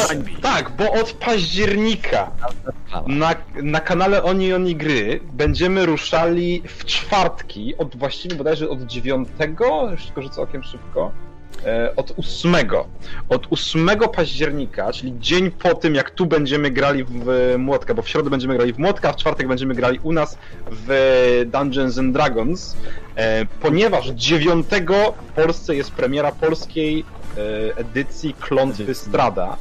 tak, bo od października na, na kanale Oni Oni Gry będziemy ruszali w czwartki, od właściwie bodajże od dziewiątego, już tylko rzucę okiem szybko, od ósmego. Od 8 października, czyli dzień po tym, jak tu będziemy grali w Młotka, bo w środę będziemy grali w Młotka, a w czwartek będziemy grali u nas w Dungeons and Dragons, e, ponieważ 9 w Polsce jest premiera polskiej e, edycji Klątwy Strada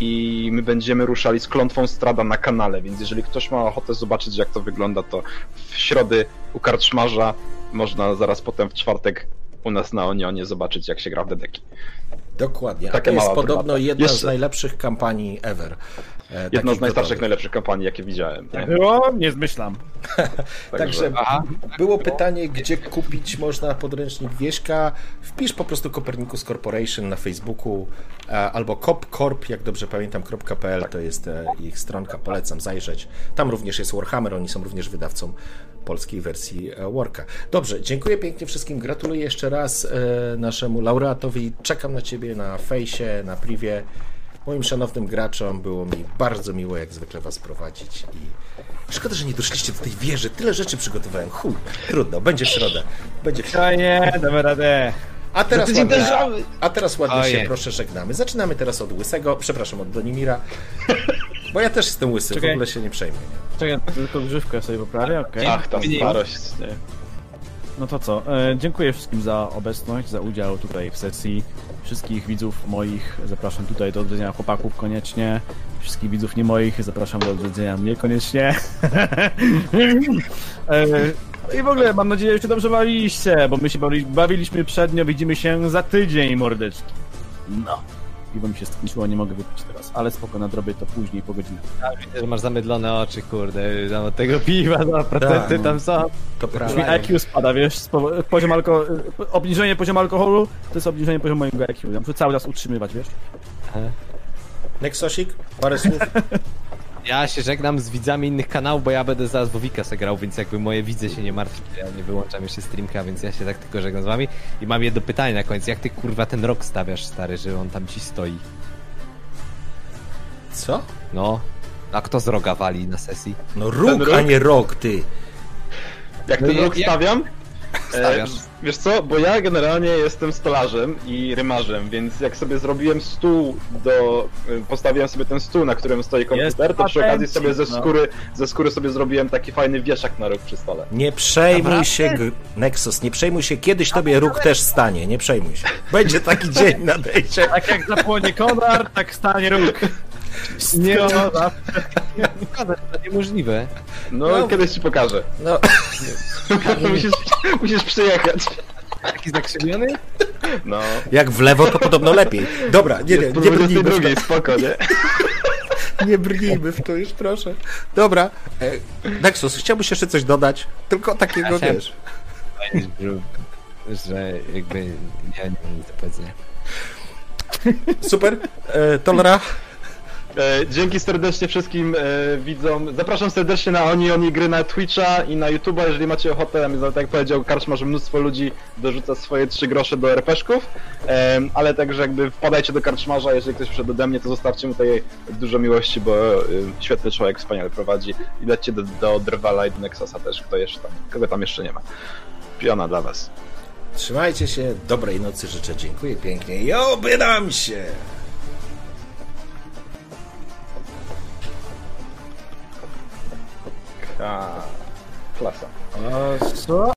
i my będziemy ruszali z klątwą Strada na kanale, więc jeżeli ktoś ma ochotę zobaczyć jak to wygląda, to w środę u karczmarza można zaraz potem w czwartek u nas na Onionie zobaczyć jak się gra w dedeki. Dokładnie. To jest podobno prywata. jedna z najlepszych kampanii ever. E, Jedna z najstarszych, najlepszych kampanii jakie widziałem. Nie? Było? Nie zmyślam. *laughs* Także było pytanie, gdzie kupić można podręcznik Wieśka. Wpisz po prostu Copernicus Corporation na Facebooku e, albo copcorp, jak dobrze pamiętam, .pl to jest e, ich stronka, polecam zajrzeć. Tam również jest Warhammer, oni są również wydawcą polskiej wersji e, Warka. Dobrze, dziękuję pięknie wszystkim, gratuluję jeszcze raz e, naszemu laureatowi. Czekam na Ciebie na fejsie, na privie. Moim szanownym graczom było mi bardzo miło, jak zwykle Was prowadzić i szkoda, że nie doszliście do tej wieży. Tyle rzeczy przygotowałem. Chuj, trudno, będzie w środę. Będzie w środę. Fajnie, damy radę. A teraz tydzień ładnie, a teraz ładnie się proszę żegnamy. Zaczynamy teraz od Łysego, przepraszam, od Donimira, bo ja też jestem Łysy, w Czekaj. ogóle się nie przejmuj. Czekaj, tylko grzywkę sobie poprawię, okej. Ach, ta starość. No to co? E, dziękuję wszystkim za obecność, za udział tutaj w sesji. Wszystkich widzów moich zapraszam tutaj do odwiedzenia chłopaków koniecznie. Wszystkich widzów nie moich zapraszam do odwiedzenia mnie koniecznie. *laughs* e, I w ogóle mam nadzieję, że się dobrze bawiliście, bo my się bawi, bawiliśmy przednio, widzimy się za tydzień, mordeczki. No. Piwo mi się skończyło, nie mogę wypić teraz, ale spoko, nadrobię to później po godzinach. Widzę, że masz zamydlone oczy, kurde, tam od tego piwa, no, procenty Tak, no. tam są. To prawda. IQ spada, wiesz, poziom alko... obniżenie poziomu alkoholu to jest obniżenie poziomu mojego IQ. Ja muszę cały czas utrzymywać, wiesz? Nexosik, parę słów. *laughs* Ja się żegnam z widzami innych kanałów, bo ja będę zaraz Wowika se grał, więc jakby moje widze się nie martwi, ja nie wyłączam jeszcze streamka, więc ja się tak tylko żegnam z wami. I mam jedno pytanie na koniec, jak ty kurwa ten rok stawiasz, stary, że on tam ci stoi? Co? No, a kto z roga wali na sesji? No róg, a nie rok, ty. Jak No ten rok stawiam? Stawiasz. E, wiesz co, bo ja generalnie jestem stolarzem i rymarzem, więc jak sobie zrobiłem stół do... e, Postawiłem sobie ten stół, na którym stoi komputer, to przy okazji sobie ze no. skóry, ze skóry sobie zrobiłem taki fajny wieszak na róg przy stole. Nie przejmuj się, G- Nexus, nie przejmuj się, kiedyś tobie róg też stanie, nie przejmuj się. Będzie taki *laughs* dzień nadejdzie. Tak jak zapłonie konar, tak stanie róg. Nie, no, to niemożliwe. No, No. kiedyś ci pokażę. No, *laughs* musisz, musisz przyjechać. Taki zakrzywiony? No. jak w lewo, to podobno lepiej. Dobra, nie, nie, nie brnijmy w 22, spoko, nie? *laughs* nie brnijmy w to już, proszę. Dobra, e, Nexus, chciałbyś jeszcze coś dodać? Tylko takiego, Ja wiesz... że, że jakby nie, nie mam nic do powiedzenia. Super, e, Tolra, E, dzięki serdecznie wszystkim e, widzom. Zapraszam serdecznie na Oni Oni gry na Twitcha i na YouTube'a, jeżeli macie ochotę. Tak jak powiedział Karczma, że mnóstwo ludzi dorzuca swoje trzy grosze do RPszków, e, ale także jakby wpadajcie do Karczmarza, jeżeli ktoś przyszedł ode mnie, to zostawcie mu tutaj dużo miłości, bo e, świetny człowiek, wspaniale prowadzi i lećcie do, do Drwala i do Nexusa też, kto jeszcze tam, kogo tam jeszcze nie ma. Piona dla was. trzymajcie się, dobrej nocy życzę, dziękuję pięknie i oby nam się! A, klasa. Co?